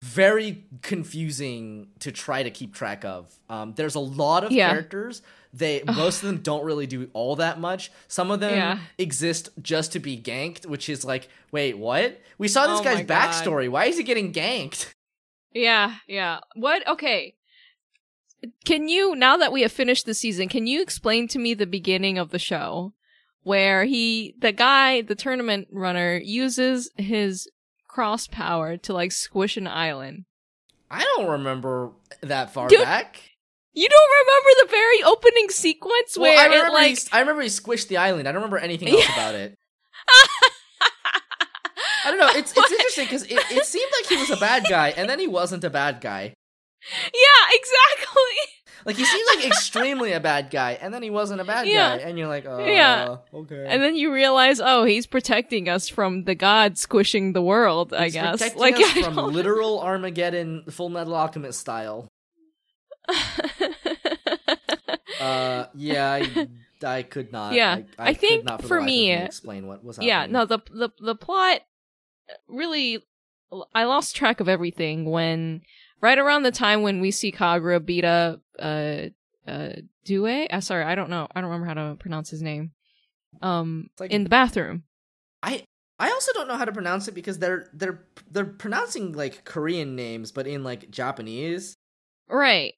very confusing to try to keep track of. Um, there's a lot of Yeah. characters. They most of them don't really do all that much. Some of them Yeah. exist just to be ganked, which is like, wait, what? We saw this Oh guy's backstory. Why is he getting ganked? Yeah, yeah. What? Okay. Can you, now that we have finished the season, can you explain to me the beginning of the show where he, the guy, the tournament runner, uses his cross power to like squish an island? I don't remember that far Dude, back. You don't remember the very opening sequence Well, where I it remember like he, I remember he squished the island. I don't remember anything else Yeah. about it. I don't know. It's it's interesting because it, it seemed like he was a bad guy, and then he wasn't a bad guy. Yeah, exactly. Like he seemed like extremely a bad guy, and then he wasn't a bad Yeah. guy, and you're like, oh, Yeah. okay. And then you realize, oh, he's protecting us from the god squishing the world. I guess, protecting like us from literal Armageddon, Full Metal Alchemist style. Uh, yeah, I, I could not. Yeah, I, I could think not for, for me- explain what was happening. yeah, no, the the the plot really, I lost track of everything when right around the time when we see Kagura beat up uh uh Due. Uh, sorry, I don't know. I don't remember how to pronounce his name. Um, like- in the bathroom. I I also don't know how to pronounce it because they're they're they're pronouncing like Korean names, but in like Japanese. Right.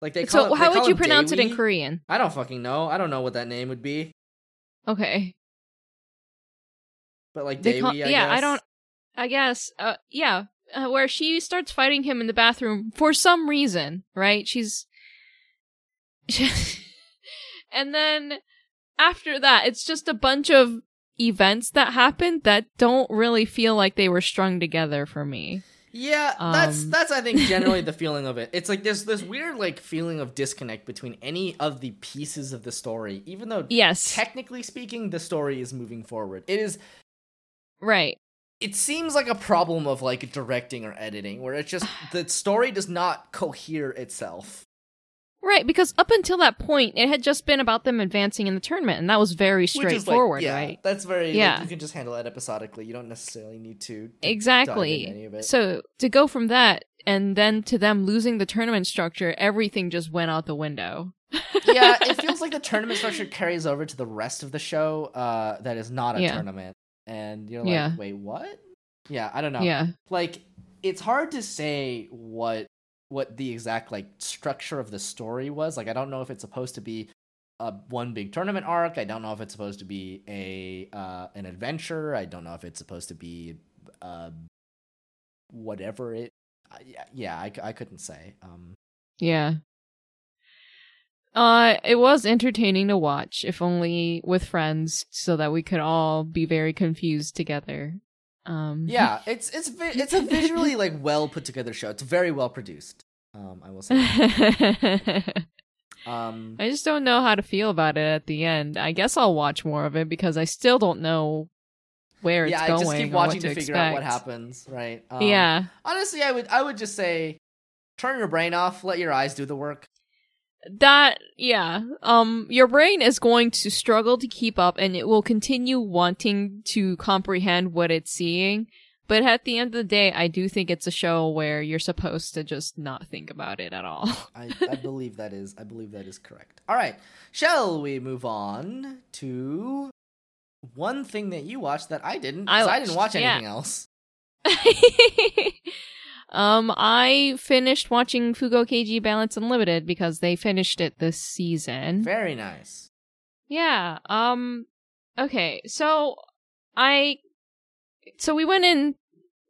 Like they call So it, how would you pronounce it in Korean? I don't fucking know. I don't know what that name would be. Okay. But like Daewee, call- I yeah, I don't. I guess. Uh, yeah. Uh, where she starts fighting him in the bathroom for some reason, right? She's. and then after that, it's just a bunch of events that happened that don't really feel like they were strung together for me. Yeah, that's Um, that's I think generally the feeling of it. It's like there's this weird like feeling of disconnect between any of the pieces of the story, even though Yes. technically speaking the story is moving forward. It is right. it seems like a problem of like directing or editing where it's just the story does not cohere itself. Right, because up until that point, it had just been about them advancing in the tournament, and that was very is, like, straightforward, yeah, right? That's very Yeah. like, you can just handle it episodically. You don't necessarily need to, Exactly. dive into any of it. So to go from that and then to them losing the tournament structure, everything just went out the window. yeah, it feels like the tournament structure carries over to the rest of the show uh, that is not a Yeah. tournament. And you're like, Yeah. wait, what? Yeah, I don't know. Yeah. Like, it's hard to say what what the exact like structure of the story was. Like, I don't know if it's supposed to be a one big tournament arc. I don't know if it's supposed to be a uh, an adventure. I don't know if it's supposed to be uh, whatever it. Uh, yeah, I, I couldn't say. Um, Yeah. Uh, it was entertaining to watch, if only with friends, so that we could all be very confused together. Um, yeah, it's it's it's a visually like well put together show. It's very well produced. Um, I will say. I Um, just don't know how to feel about it at the end. I guess I'll watch more of it because I still don't know where it's yeah, I going. just keep watching to, to figure out what happens. Right. Um, yeah. Honestly, I would I would just say, turn your brain off. Let your eyes do the work. That yeah um your brain is going to struggle to keep up and it will continue wanting to comprehend what it's seeing but at the end of the day i do think it's a show where you're supposed to just not think about it at all I, I believe that is I believe that is correct. All right, shall we move on to one thing that you watched that I didn't? I 'cause I, didn't watch watched, yeah. anything else. um i finished watching Fugo Keiji balance unlimited because they finished it this season Very nice. Yeah. Um okay. So I so we went in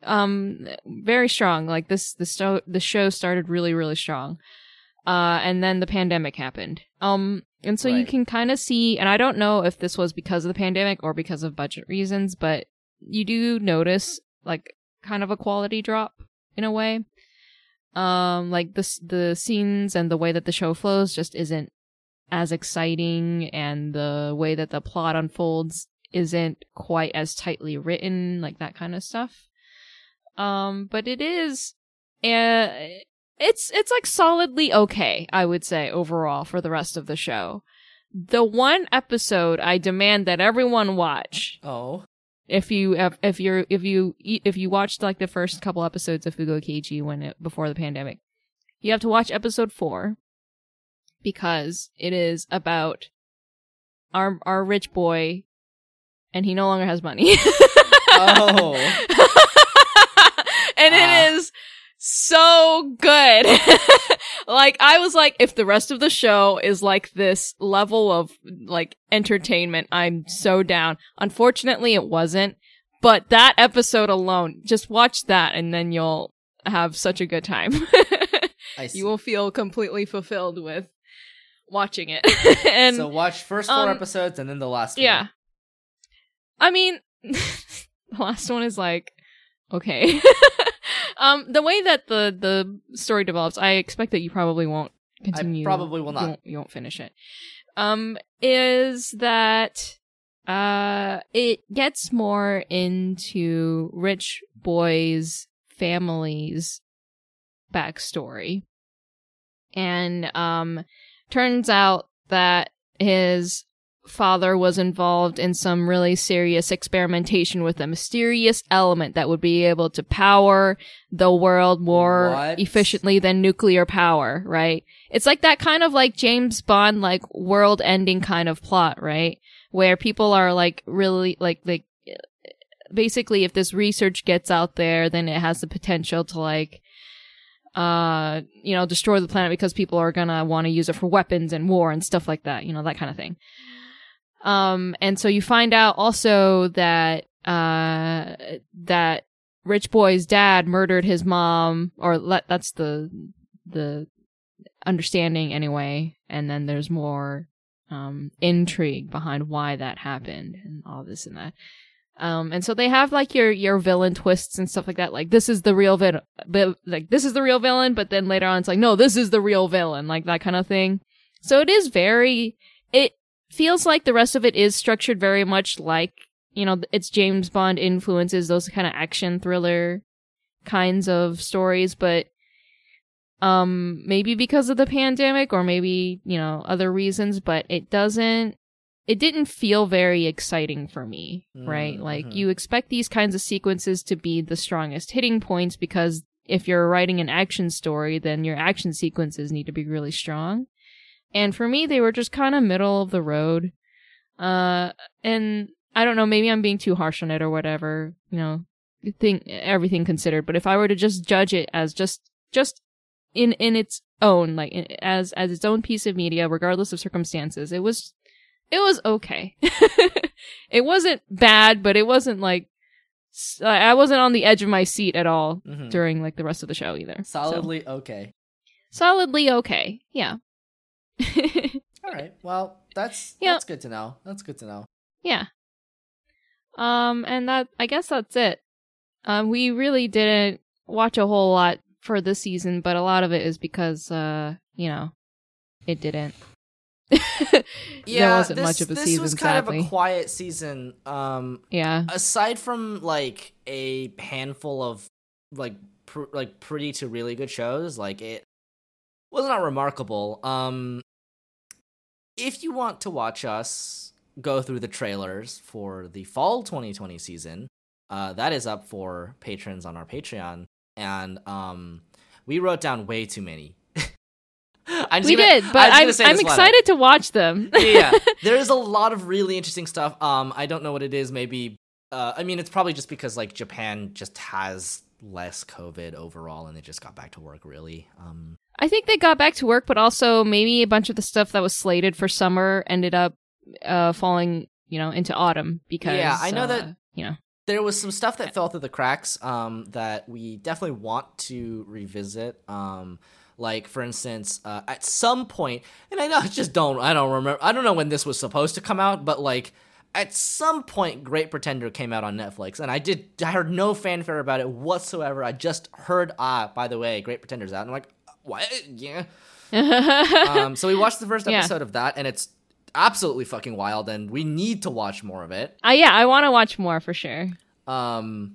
um very strong. Like this the sto- the show started really really strong. Uh and then the pandemic happened. Um and so you can kind of see and I don't know if this was because of the pandemic or because of budget reasons, but you do notice like kind of a quality drop in a way. Um like the the scenes and the way that the show flows just isn't as exciting and the way that the plot unfolds isn't quite as tightly written like that kind of stuff. Um but it is uh, it's it's like solidly okay i would say overall for the rest of the show. The one episode i demand that everyone watch Oh, if you if, if you're if you if you watched like the first couple episodes of Fugo Keiji when it before the pandemic, you have to watch episode four because it is about our our rich boy, and he no longer has money. Oh. and Ah. it is so good. like I was like, if the rest of the show is like this level of like entertainment, I'm so down. Unfortunately, it wasn't. But that episode alone, just watch that and then you'll have such a good time. You will feel completely fulfilled with watching it. and so watch first four um, episodes and then the last. yeah. one. Yeah. I mean, the last one is like, okay. Um, the way that the, the story develops, I expect that you probably won't continue. probably will You not. won't, you won't finish it. Um, is that uh, it gets more into rich boys' families' backstory, and um, turns out that his father was involved in some really serious experimentation with a mysterious element that would be able to power the world more What? efficiently than nuclear power, right? It's like that kind of like James Bond, like world ending kind of plot, right? Where people are like really like like basically if this research gets out there, then it has the potential to like uh you know destroy the planet because people are gonna want to use it for weapons and war and stuff like that, you know that kind of thing. Um, and so you find out also that uh that Rich Boy's dad murdered his mom, or that's the the understanding anyway. And then there's more um intrigue behind why that happened and all this and that. Um, and so they have like your your villain twists and stuff like that. Like this is the real villain, but like this is the real villain. But then later on, it's like no, this is the real villain, like that kind of thing. So it is very. It feels like the rest of it is structured very much like you know it's James Bond influences those kind of action thriller kinds of stories, but um maybe because of the pandemic or maybe you know other reasons, but it doesn't it didn't feel very exciting for me, right? Mm, Like mhm. you expect these kinds of sequences to be the strongest hitting points because if you're writing an action story, then your action sequences need to be really strong. And for me, they were just kind of middle of the road. Uh, and I don't know, maybe I'm being too harsh on it or whatever, you know, think everything considered. But if I were to just judge it as just, just in, in its own, like in, as, as its own piece of media, regardless of circumstances, it was, it was okay. it wasn't bad, but it wasn't like, I wasn't on the edge of my seat at all Mhm. during like the rest of the show either. So, Solidly okay. solidly okay. Yeah. All right. Well, that's Yeah. that's good to know. That's good to know. Yeah. Um, and that I guess that's it. Um, we really didn't watch a whole lot for this season, but a lot of it is because uh, you know, it didn't. Yeah, there wasn't this, much of a this season, was kind sadly. of a quiet season. Um, yeah. aside from like a handful of like pr- like pretty to really good shows, like it was not remarkable. Um, if you want to watch us go through the trailers for the fall 2020 season, uh, that is up for patrons on our Patreon, and um, we wrote down way too many. I'm just We gonna- did, but I'm, I'm this flat out excited to watch them. yeah, yeah. There's a lot of really interesting stuff. Um, I don't know what it is. Maybe, uh, I mean, it's probably just because like Japan just has less COVID overall, and they just got back to work. Really. Um, I think they got back to work, but also maybe a bunch of the stuff that was slated for summer ended up uh, falling, you know, into autumn because Yeah, I know that- uh, you know. there was some stuff that fell through the cracks. Um, that we definitely want to revisit. Um. Like for instance, uh, at some point, and I know I just don't, I don't remember, I don't know when this was supposed to come out, but like at some point, Great Pretender came out on Netflix, and I did, I heard no fanfare about it whatsoever. I just heard, ah, by the way, Great Pretender's out. And I'm like, what? Yeah. um, so we watched the first Yeah. episode of that, and it's absolutely fucking wild, and we need to watch more of it. Uh, yeah, I want to watch more for sure. Um,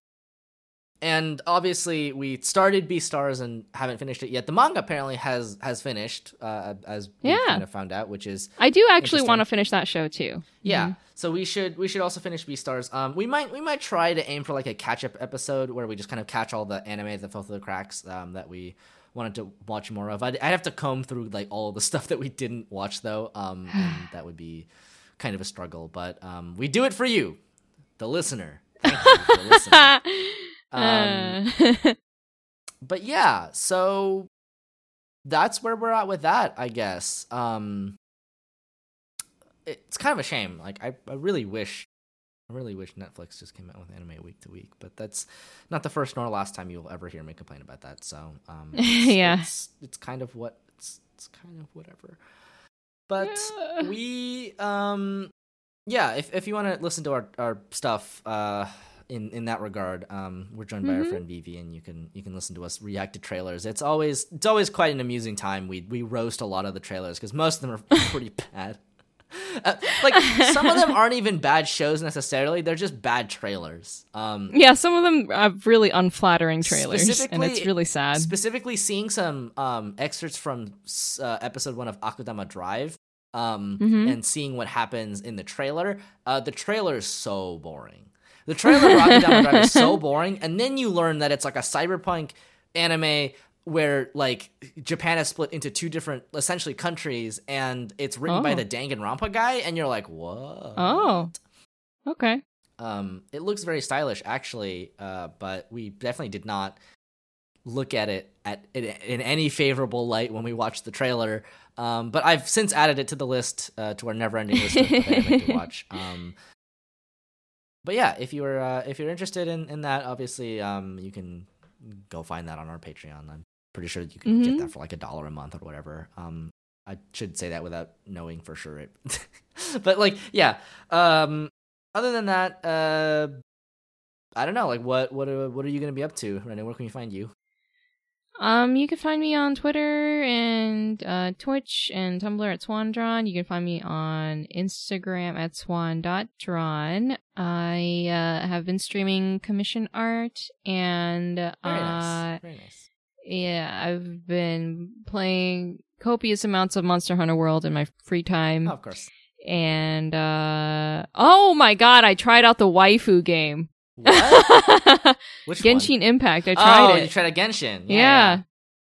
and obviously, we started Beastars and haven't finished it yet. The manga apparently has has finished, uh, as we Yeah. kind of found out, which is I do actually want to finish that show too. yeah. Mhm. So we should we should also finish Beastars. Um, we might we might try to aim for like a catch up episode where we just kind of catch all the anime that fell through the cracks. Um, that we wanted to watch more of. I'd, I'd have to comb through like all the stuff that we didn't watch though. Um, and that would be kind of a struggle. But um, we do it for you, the listener. Thank you for listening. Um, Uh, but yeah, so that's where we're at with that, I guess. Um it's kind of a shame. Like I, I really wish I really wish Netflix just came out with anime week to week, but that's not the first nor last time you'll ever hear me complain about that. So, um it's, Yeah. it's, it's kind of what it's, it's kind of whatever. But Yeah. we um yeah, if if you want to listen to our our stuff, uh in in that regard. Um, we're joined by our Mhm. friend Vivi, and you can you can listen to us react to trailers. It's always it's always quite an amusing time. We we roast a lot of the trailers because most of them are pretty bad. Uh, like some of them aren't even bad shows necessarily; they're just bad trailers. Um, Yeah, some of them are really unflattering trailers, and it's really sad. specifically seeing some um excerpts from uh, episode one of Akudama Drive um Mhm. and seeing what happens in the trailer uh the trailer is so boring the trailer of Akudama Drive is so boring and then you learn that it's like a cyberpunk anime where like Japan is split into two different essentially countries and it's written by Oh. the Danganronpa guy and you're like what Oh, okay. um, it looks very stylish, actually, uh, but we definitely did not look at it at in, in any favorable light when we watched the trailer. Um, but I've since added it to the list uh, to our never-ending list of anime to watch. Um, but yeah, if you're uh, if you're interested in, in that, obviously, um, you can go find that on our Patreon. I'm pretty sure you can get Mhm. that for like a dollar a month or whatever. Um, I should say that without knowing for sure. It, but like, yeah. Um, other than that, uh, I don't know. Like, what what are, what are you gonna be up to, Renee? Where can we find you? Um, you can find me on Twitter and uh, Twitch and Tumblr at SwanDrawn. You can find me on Instagram at swan.drawn. I uh, have been streaming commission art and uh, nice. Very nice. Yeah, I've been playing copious amounts of Monster Hunter World in my free time. Oh, of course. And uh oh my god, I tried out the waifu game. What? Which Genshin one? Impact. I tried oh, it. you tried a Genshin. yeah.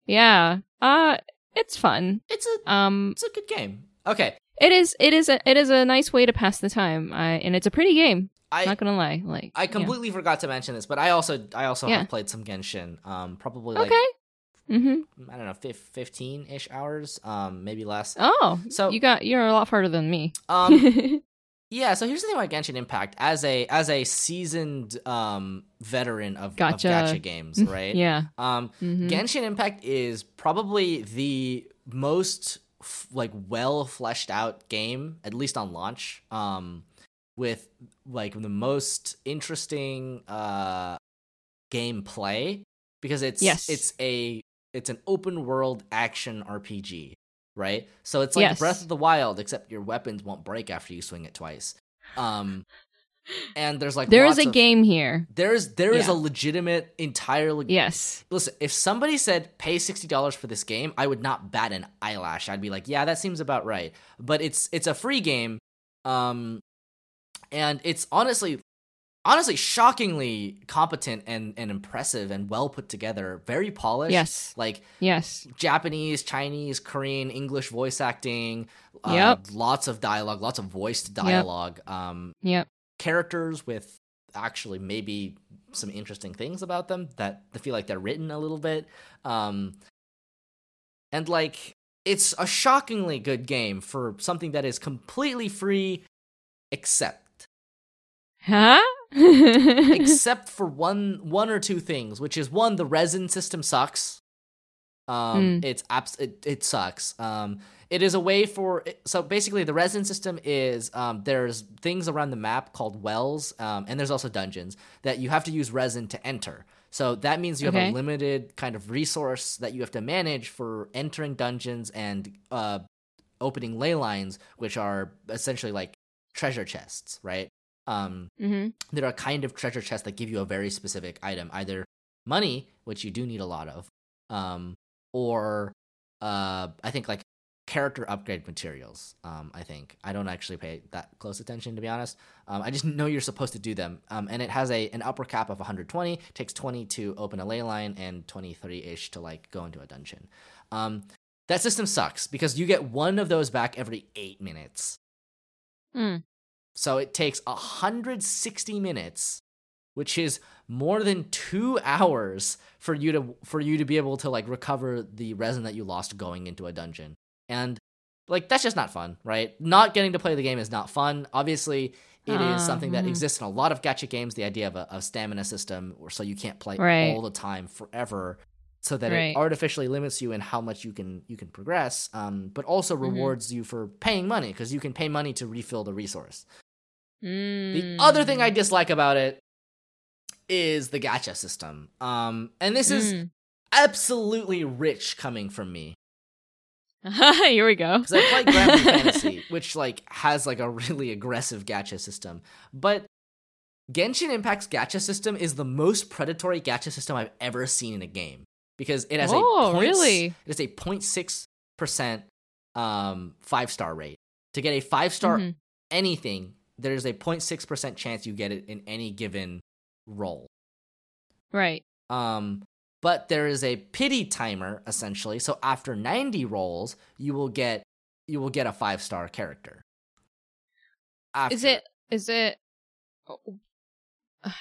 yeah. Uh it's fun. It's a Um it's a good game. Okay, it is it is a it is a nice way to pass the time. I, and it's a pretty game. I'm not gonna lie. Like I yeah. completely forgot to mention this, but I also I also Yeah. have played some Genshin. Um, probably like Okay. Mm-hmm. I don't know, fifteen ish hours. Um, maybe less. Oh, So- you got you're a lot farther than me. Um, yeah. So here's the thing about Genshin Impact. As a as a seasoned um veteran of, Gotcha. of gacha games, right? yeah. Um, Mhm. Genshin Impact is probably the most f- like well fleshed out game, at least on launch. Um, with like the most interesting uh gameplay because it's Yes. it's a it's an open world action RPG, right? So it's like Yes. Breath of the Wild, except your weapons won't break after you swing it twice. Um, and there's like There is a of- game here. There is Yeah. a legitimate entirely Yes. listen, if somebody said pay sixty dollars for this game, I would not bat an eyelash. I'd be like, yeah, that seems about right. But it's it's a free game, um, and it's honestly, honestly, shockingly competent and and impressive and well put together. Very polished. Yes. like Yes. Japanese, Chinese, Korean, English voice acting. Uh, Yep. Lots of dialogue, lots of voiced dialogue. Um, Yep. characters with actually maybe some interesting things about them that I feel like they're written a little bit. Um, and like it's a shockingly good game for something that is completely free, except Huh? except for one one or two things, which is one the resin system sucks. Um, Mm. it's abs- it, it sucks. Um, it is a way for so basically the resin system is um, there's things around the map called wells, um, and there's also dungeons that you have to use resin to enter. So that means you have a limited kind of resource that you have to manage for entering dungeons and uh, opening ley lines, which are essentially like treasure chests, right? Um, hmm there are kind of treasure chests that give you a very specific item, either money, which you do need a lot of, um, or uh, I think like character upgrade materials. Um, I think I don't actually pay that close attention to be honest. Um, I just know you're supposed to do them, um, and it has a an upper cap of 120. Takes 20 to open a ley line and 23 ish to like go into a dungeon. Um, that system sucks because you get one of those back every eight minutes. Mm. So it takes 160 minutes, which is more than 2 hours for you to for you to be able to like recover the resin that you lost going into a dungeon. And like that's just not fun, right? Not getting to play the game is not fun. Obviously, it is Ah, something that mhm. exists in a lot of gacha games, the idea of a, a stamina system or so you can't play Right. all the time forever so that it artificially limits you in how much you can you can progress um, but also Mhm. rewards you for paying money because you can pay money to refill the resource the Mm. other thing I dislike about it is the gacha system. Um, and this is Mm. absolutely rich coming from me Here we go. because I play Granblue Fantasy, which like has like a really aggressive gacha system. But Genshin Impact's gacha system is the most predatory gacha system I've ever seen in a game because it has Oh, a point, really? It is a 06 percent um five star rate. To get a five star Mhm. anything, there's a 06 percent chance you get it in any given roll. Right. Um, but there is a pity timer essentially. So after 90 rolls, you will get you will get a five star character. Is it? Is it? oh,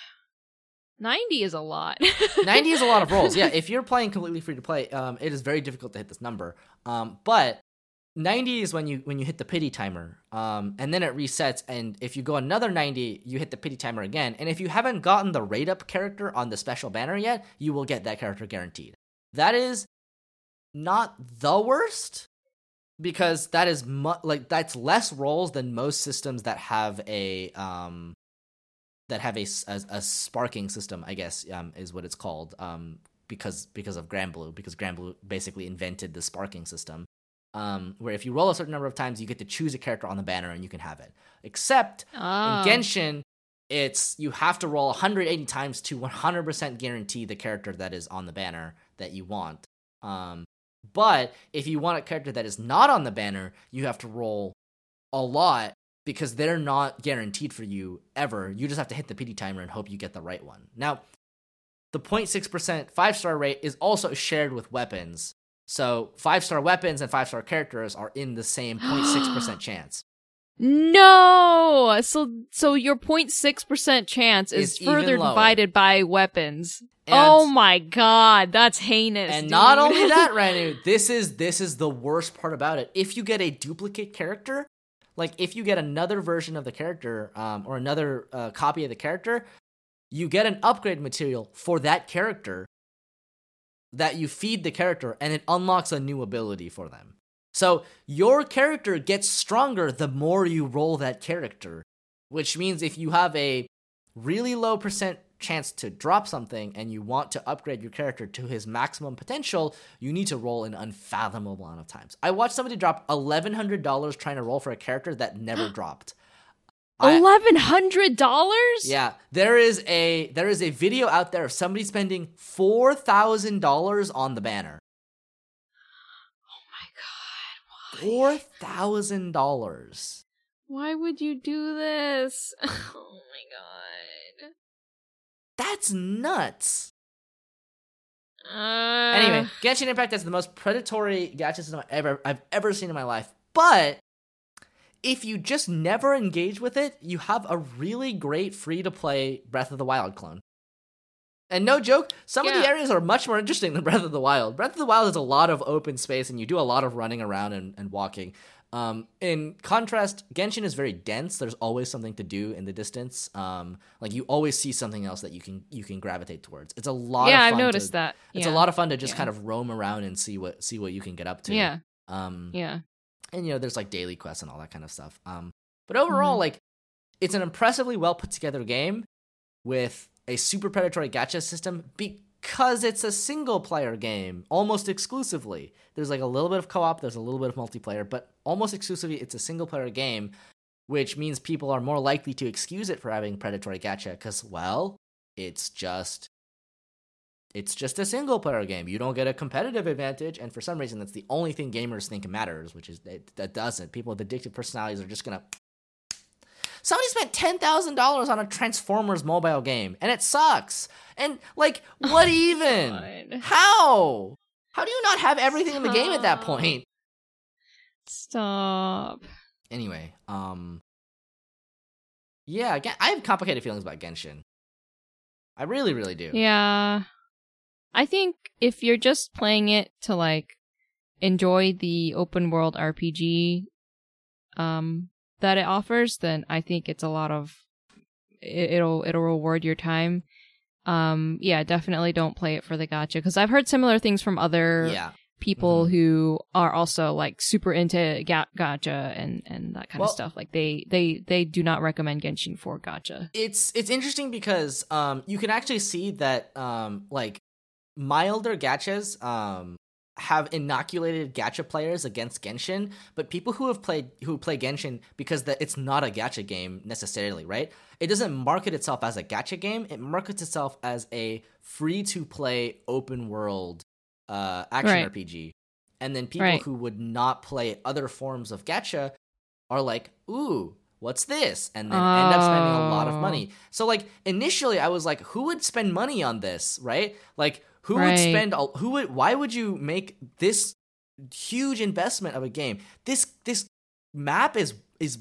Ninety is a lot. 90 is a lot of rolls. Yeah, if you're playing completely free to play, um, it is very difficult to hit this number. Um, but 90 is when you when you hit the pity timer. Um, and then it resets. And if you go another 90, you hit the pity timer again. And if you haven't gotten the rate up character on the special banner yet, you will get that character guaranteed. That is not the worst because that is mu- like that's less rolls than most systems that have a um that have a a sparking system, I guess, um, is what it's called, um, because because of Granblue, because Granblue basically invented the sparking system, um, where if you roll a certain number of times, you get to choose a character on the banner and you can have it. Except Ah. in Genshin, it's you have to roll 180 times to 100% guarantee the character that is on the banner that you want. Um, but if you want a character that is not on the banner, you have to roll a lot because they're not guaranteed for you ever. You just have to hit the pity timer and hope you get the right one. Now, the 0.6% five star rate is also shared with weapons. So, five star weapons and five star characters are in the same 0.6% chance. No. So so your 0.6 percent chance is Is further divided by weapons. And- oh my god, that's heinous. And dude. not only that, Ranu, this is this is the worst part about it. If you get a duplicate character, like if you get another version of the character, um, or another uh, copy of the character, you get an upgrade material for that character that you feed the character, and it unlocks a new ability for them. So your character gets stronger the more you roll that character, which means if you have a really low percent chance to drop something and you want to upgrade your character to his maximum potential, you need to roll an unfathomable amount of times. I watched somebody drop $1,100 trying to roll for a character that never dropped. Eleven hundred dollars? yeah, there is a there is a video out there of somebody spending four thousand dollars on the banner. Oh my god. Four thousand dollars. Why would you do this? Oh my god! That's nuts. Uh, Anyway, Genshin Impact is the most predatory gacha system I've ever I've ever seen in my life. But if you just never engage with it, you have a really great free to play Breath of the Wild clone. And no joke, some of the areas are much more interesting than Breath of the Wild. Breath of the Wild is a lot of open space and you do a lot of running around and, and walking. Um, in contrast, Genshin is very dense. There's always something to do in the distance. Um, like you always see something else that you can you can gravitate towards. It's a lot. yeah, of I've noticed to, that. It's a lot of fun to just Yeah. kind of roam around and see what see what you can get up to. Yeah, Um. yeah. And you know, there's like daily quests and all that kind of stuff. Um. But overall, Mhm. like, it's an impressively well put together game with a super predatory gacha system because it's a single player game almost exclusively. There's like a little bit of co op, there's a little bit of multiplayer, but almost exclusively it's a single player game, which means people are more likely to excuse it for having predatory gacha because, well, it's just. It's just a single player game. You don't get a competitive advantage, and for some reason, that's the only thing gamers think matters, which is that, that doesn't. People with addictive personalities are just gonna Somebody spent ten thousand dollars on a Transformers mobile game, and it sucks. And like, what even? God. How? How do you not have everything in the game at that point? Stop. Anyway, um, yeah, I have complicated feelings about Genshin. I really, really do. Yeah. I think if you're just playing it to like enjoy the open world RPG um that it offers, then I think it's a lot of it, it'll it'll reward your time. Um yeah, definitely don't play it for the gacha cuz I've heard similar things from other yeah. people Mhm. who are also like super into ga- gacha and and that kind Well- of stuff. Like they they they do not recommend Genshin for gacha. it's it's interesting because um you can actually see that um like milder gachas um have inoculated gacha players against Genshin, but people who have played who play Genshin because that it's not a gacha game necessarily, right? It doesn't market itself as a gacha game. It markets itself as a free to play open world uh action Right. RPG. And then people Right. who would not play other forms of gacha are like, "Ooh, what's this?" and then end up spending a lot of Oh. money. So like initially I was like, who would spend money on this, right? Like who would spend all who would why would you make this huge investment of a game? This this map is is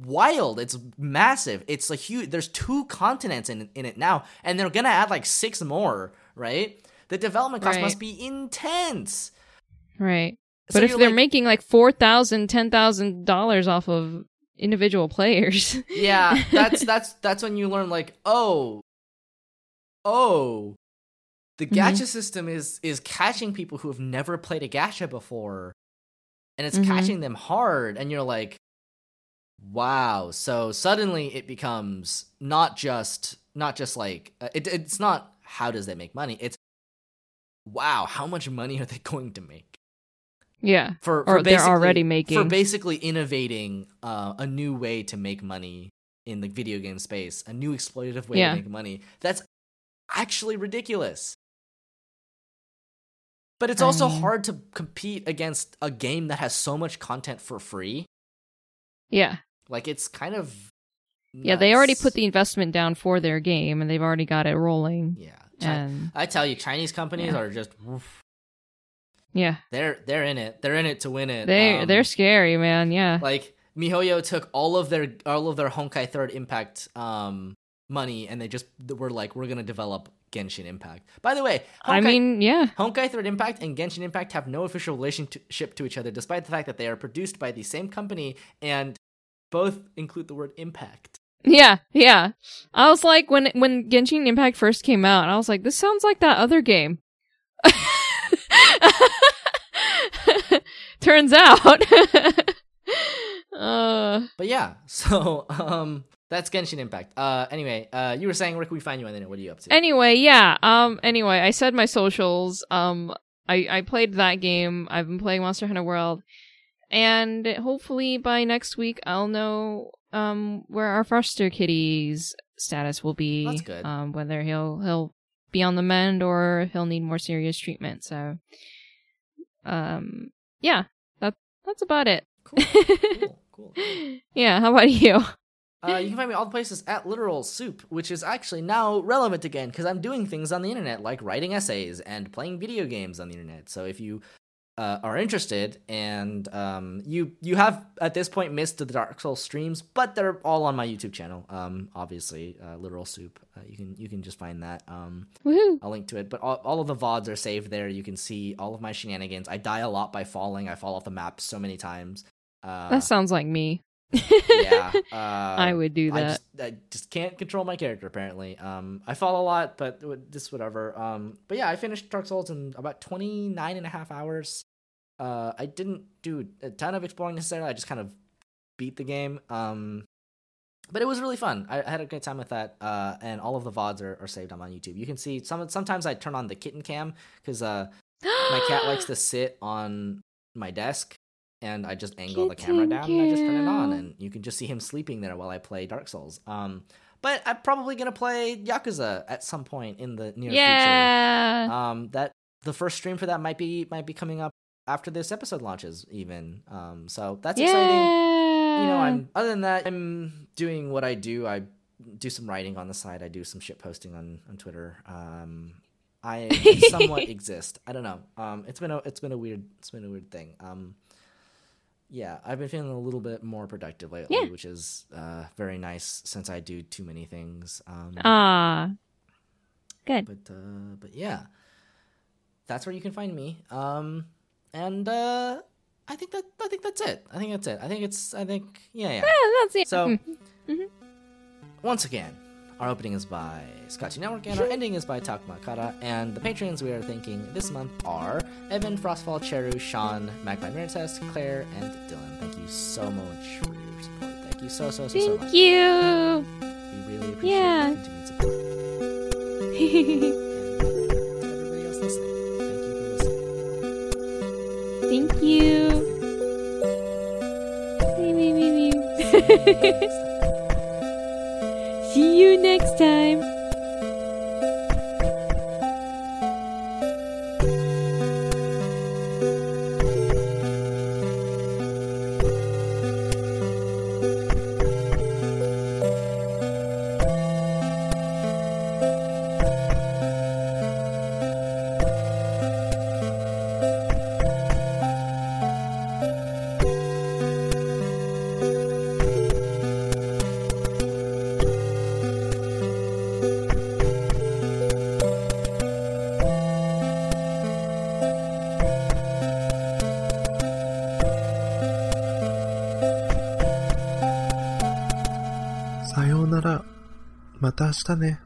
wild. It's massive. It's a huge there's two continents in in it now and they're going to add like six more, right? The development cost Right. must be intense. Right. So But if they're like- making like four thousand, ten thousand dollars off of individual players, yeah that's that's that's when you learn like oh oh the Mhm. gacha system is is catching people who have never played a gacha before and it's Mhm. catching them hard and you're like wow so suddenly it becomes not just not just like uh, it, it's not how does they make money it's wow how much money are they going to make yeah, for, or for they're already making for basically innovating uh, a new way to make money in the video game space, a new exploitative way Yeah. to make money. That's actually ridiculous. But it's also hard to compete against a game that has so much content for free. yeah, Like it's kind of yeah. They already put the investment down for their game, and they've already got it rolling. yeah. And I tell you, Chinese companies Yeah. are just oof. yeah, they're they're in it. They're in it to win it. they Um, they're scary, man. Yeah, like mihoyo took all of their all of their honkai third impact um money and they just were like we're gonna develop genshin impact by the way honkai, I mean, yeah, honkai third impact and genshin impact have no official relationship to each other despite the fact that they are produced by the same company and both include the word impact yeah, yeah. I was like, when when Genshin Impact first came out, I was like, this sounds like that other game. Turns out. uh, but yeah so um that's genshin impact uh anyway uh you were saying where can we find you on the internet what are you up to anyway, yeah. Um. Anyway, I said my socials. Um. I I played that game. I've been playing Monster Hunter World, and hopefully by next week I'll know um where our foster kitty's status will be. That's good. Um. Whether he'll he'll be on the mend or he'll need more serious treatment. So. Um. Yeah. That that's about it. cool cool cool yeah. How about you? Uh, you can find me all the places at Literal Soup, which is actually now relevant again because I'm doing things on the internet like writing essays and playing video games on the internet. So if you uh, are interested and um, you you have at this point missed the Dark Souls streams, but they're all on my YouTube channel. Um, obviously, uh, Literal Soup. Uh, you can you can just find that. Um! I'll link to it. But all, all of the VODs are saved there. You can see all of my shenanigans. I die a lot by falling. I fall off the map so many times. Uh, That sounds like me. Yeah. Uh, I would do I that. just, I just can't control my character apparently. Um, I fall a lot, but just whatever. Um, but yeah, I finished Dark Souls in about 29 and a half hours. Uh, I didn't do a ton of exploring necessarily. I just kind of beat the game. Um, but it was really fun. I, I had a great time with that. Uh, and all of the VODs are, are saved on my YouTube. You can see some, sometimes I turn on the kitten cam because, uh, my cat likes to sit on my desk and I just angle the camera down and I just turn it on and you can just see him sleeping there while I play Dark Souls. Um but I'm probably gonna play Yakuza at some point in the near future. Um that the first stream for that might be might be coming up after this episode launches even. Um so that's yeah. exciting. You know, I'm other than that, I'm doing what I do. I do some writing on the side. I do some shit posting on, on Twitter. Um I somewhat exist. I don't know. Um, it's been a it's been a weird it's been a weird thing. Um, yeah, I've been feeling a little bit more productive lately, Yeah. which is uh, very nice since I do too many things. Um, Ah. Good. but uh, but yeah, that's where you can find me. Um, and uh, I think that I think that's it. I think that's it. I think it's I think yeah yeah. Yeah, that's it. So Mm. once again, Our opening is by Scotchy Network, and our ending is by Takumakara. And the patrons we are thanking this month are Evan, Frostfall, Cheru, Sean, Magpie Mirror Claire, and Dylan. Thank you so much for your support. Thank you so, so, so, so much. Thank you. We really appreciate Yeah. your continued support. And everybody else listening, thank you for listening. Thank you. Meow, meow, meow, meow. See you next time. また明日ね。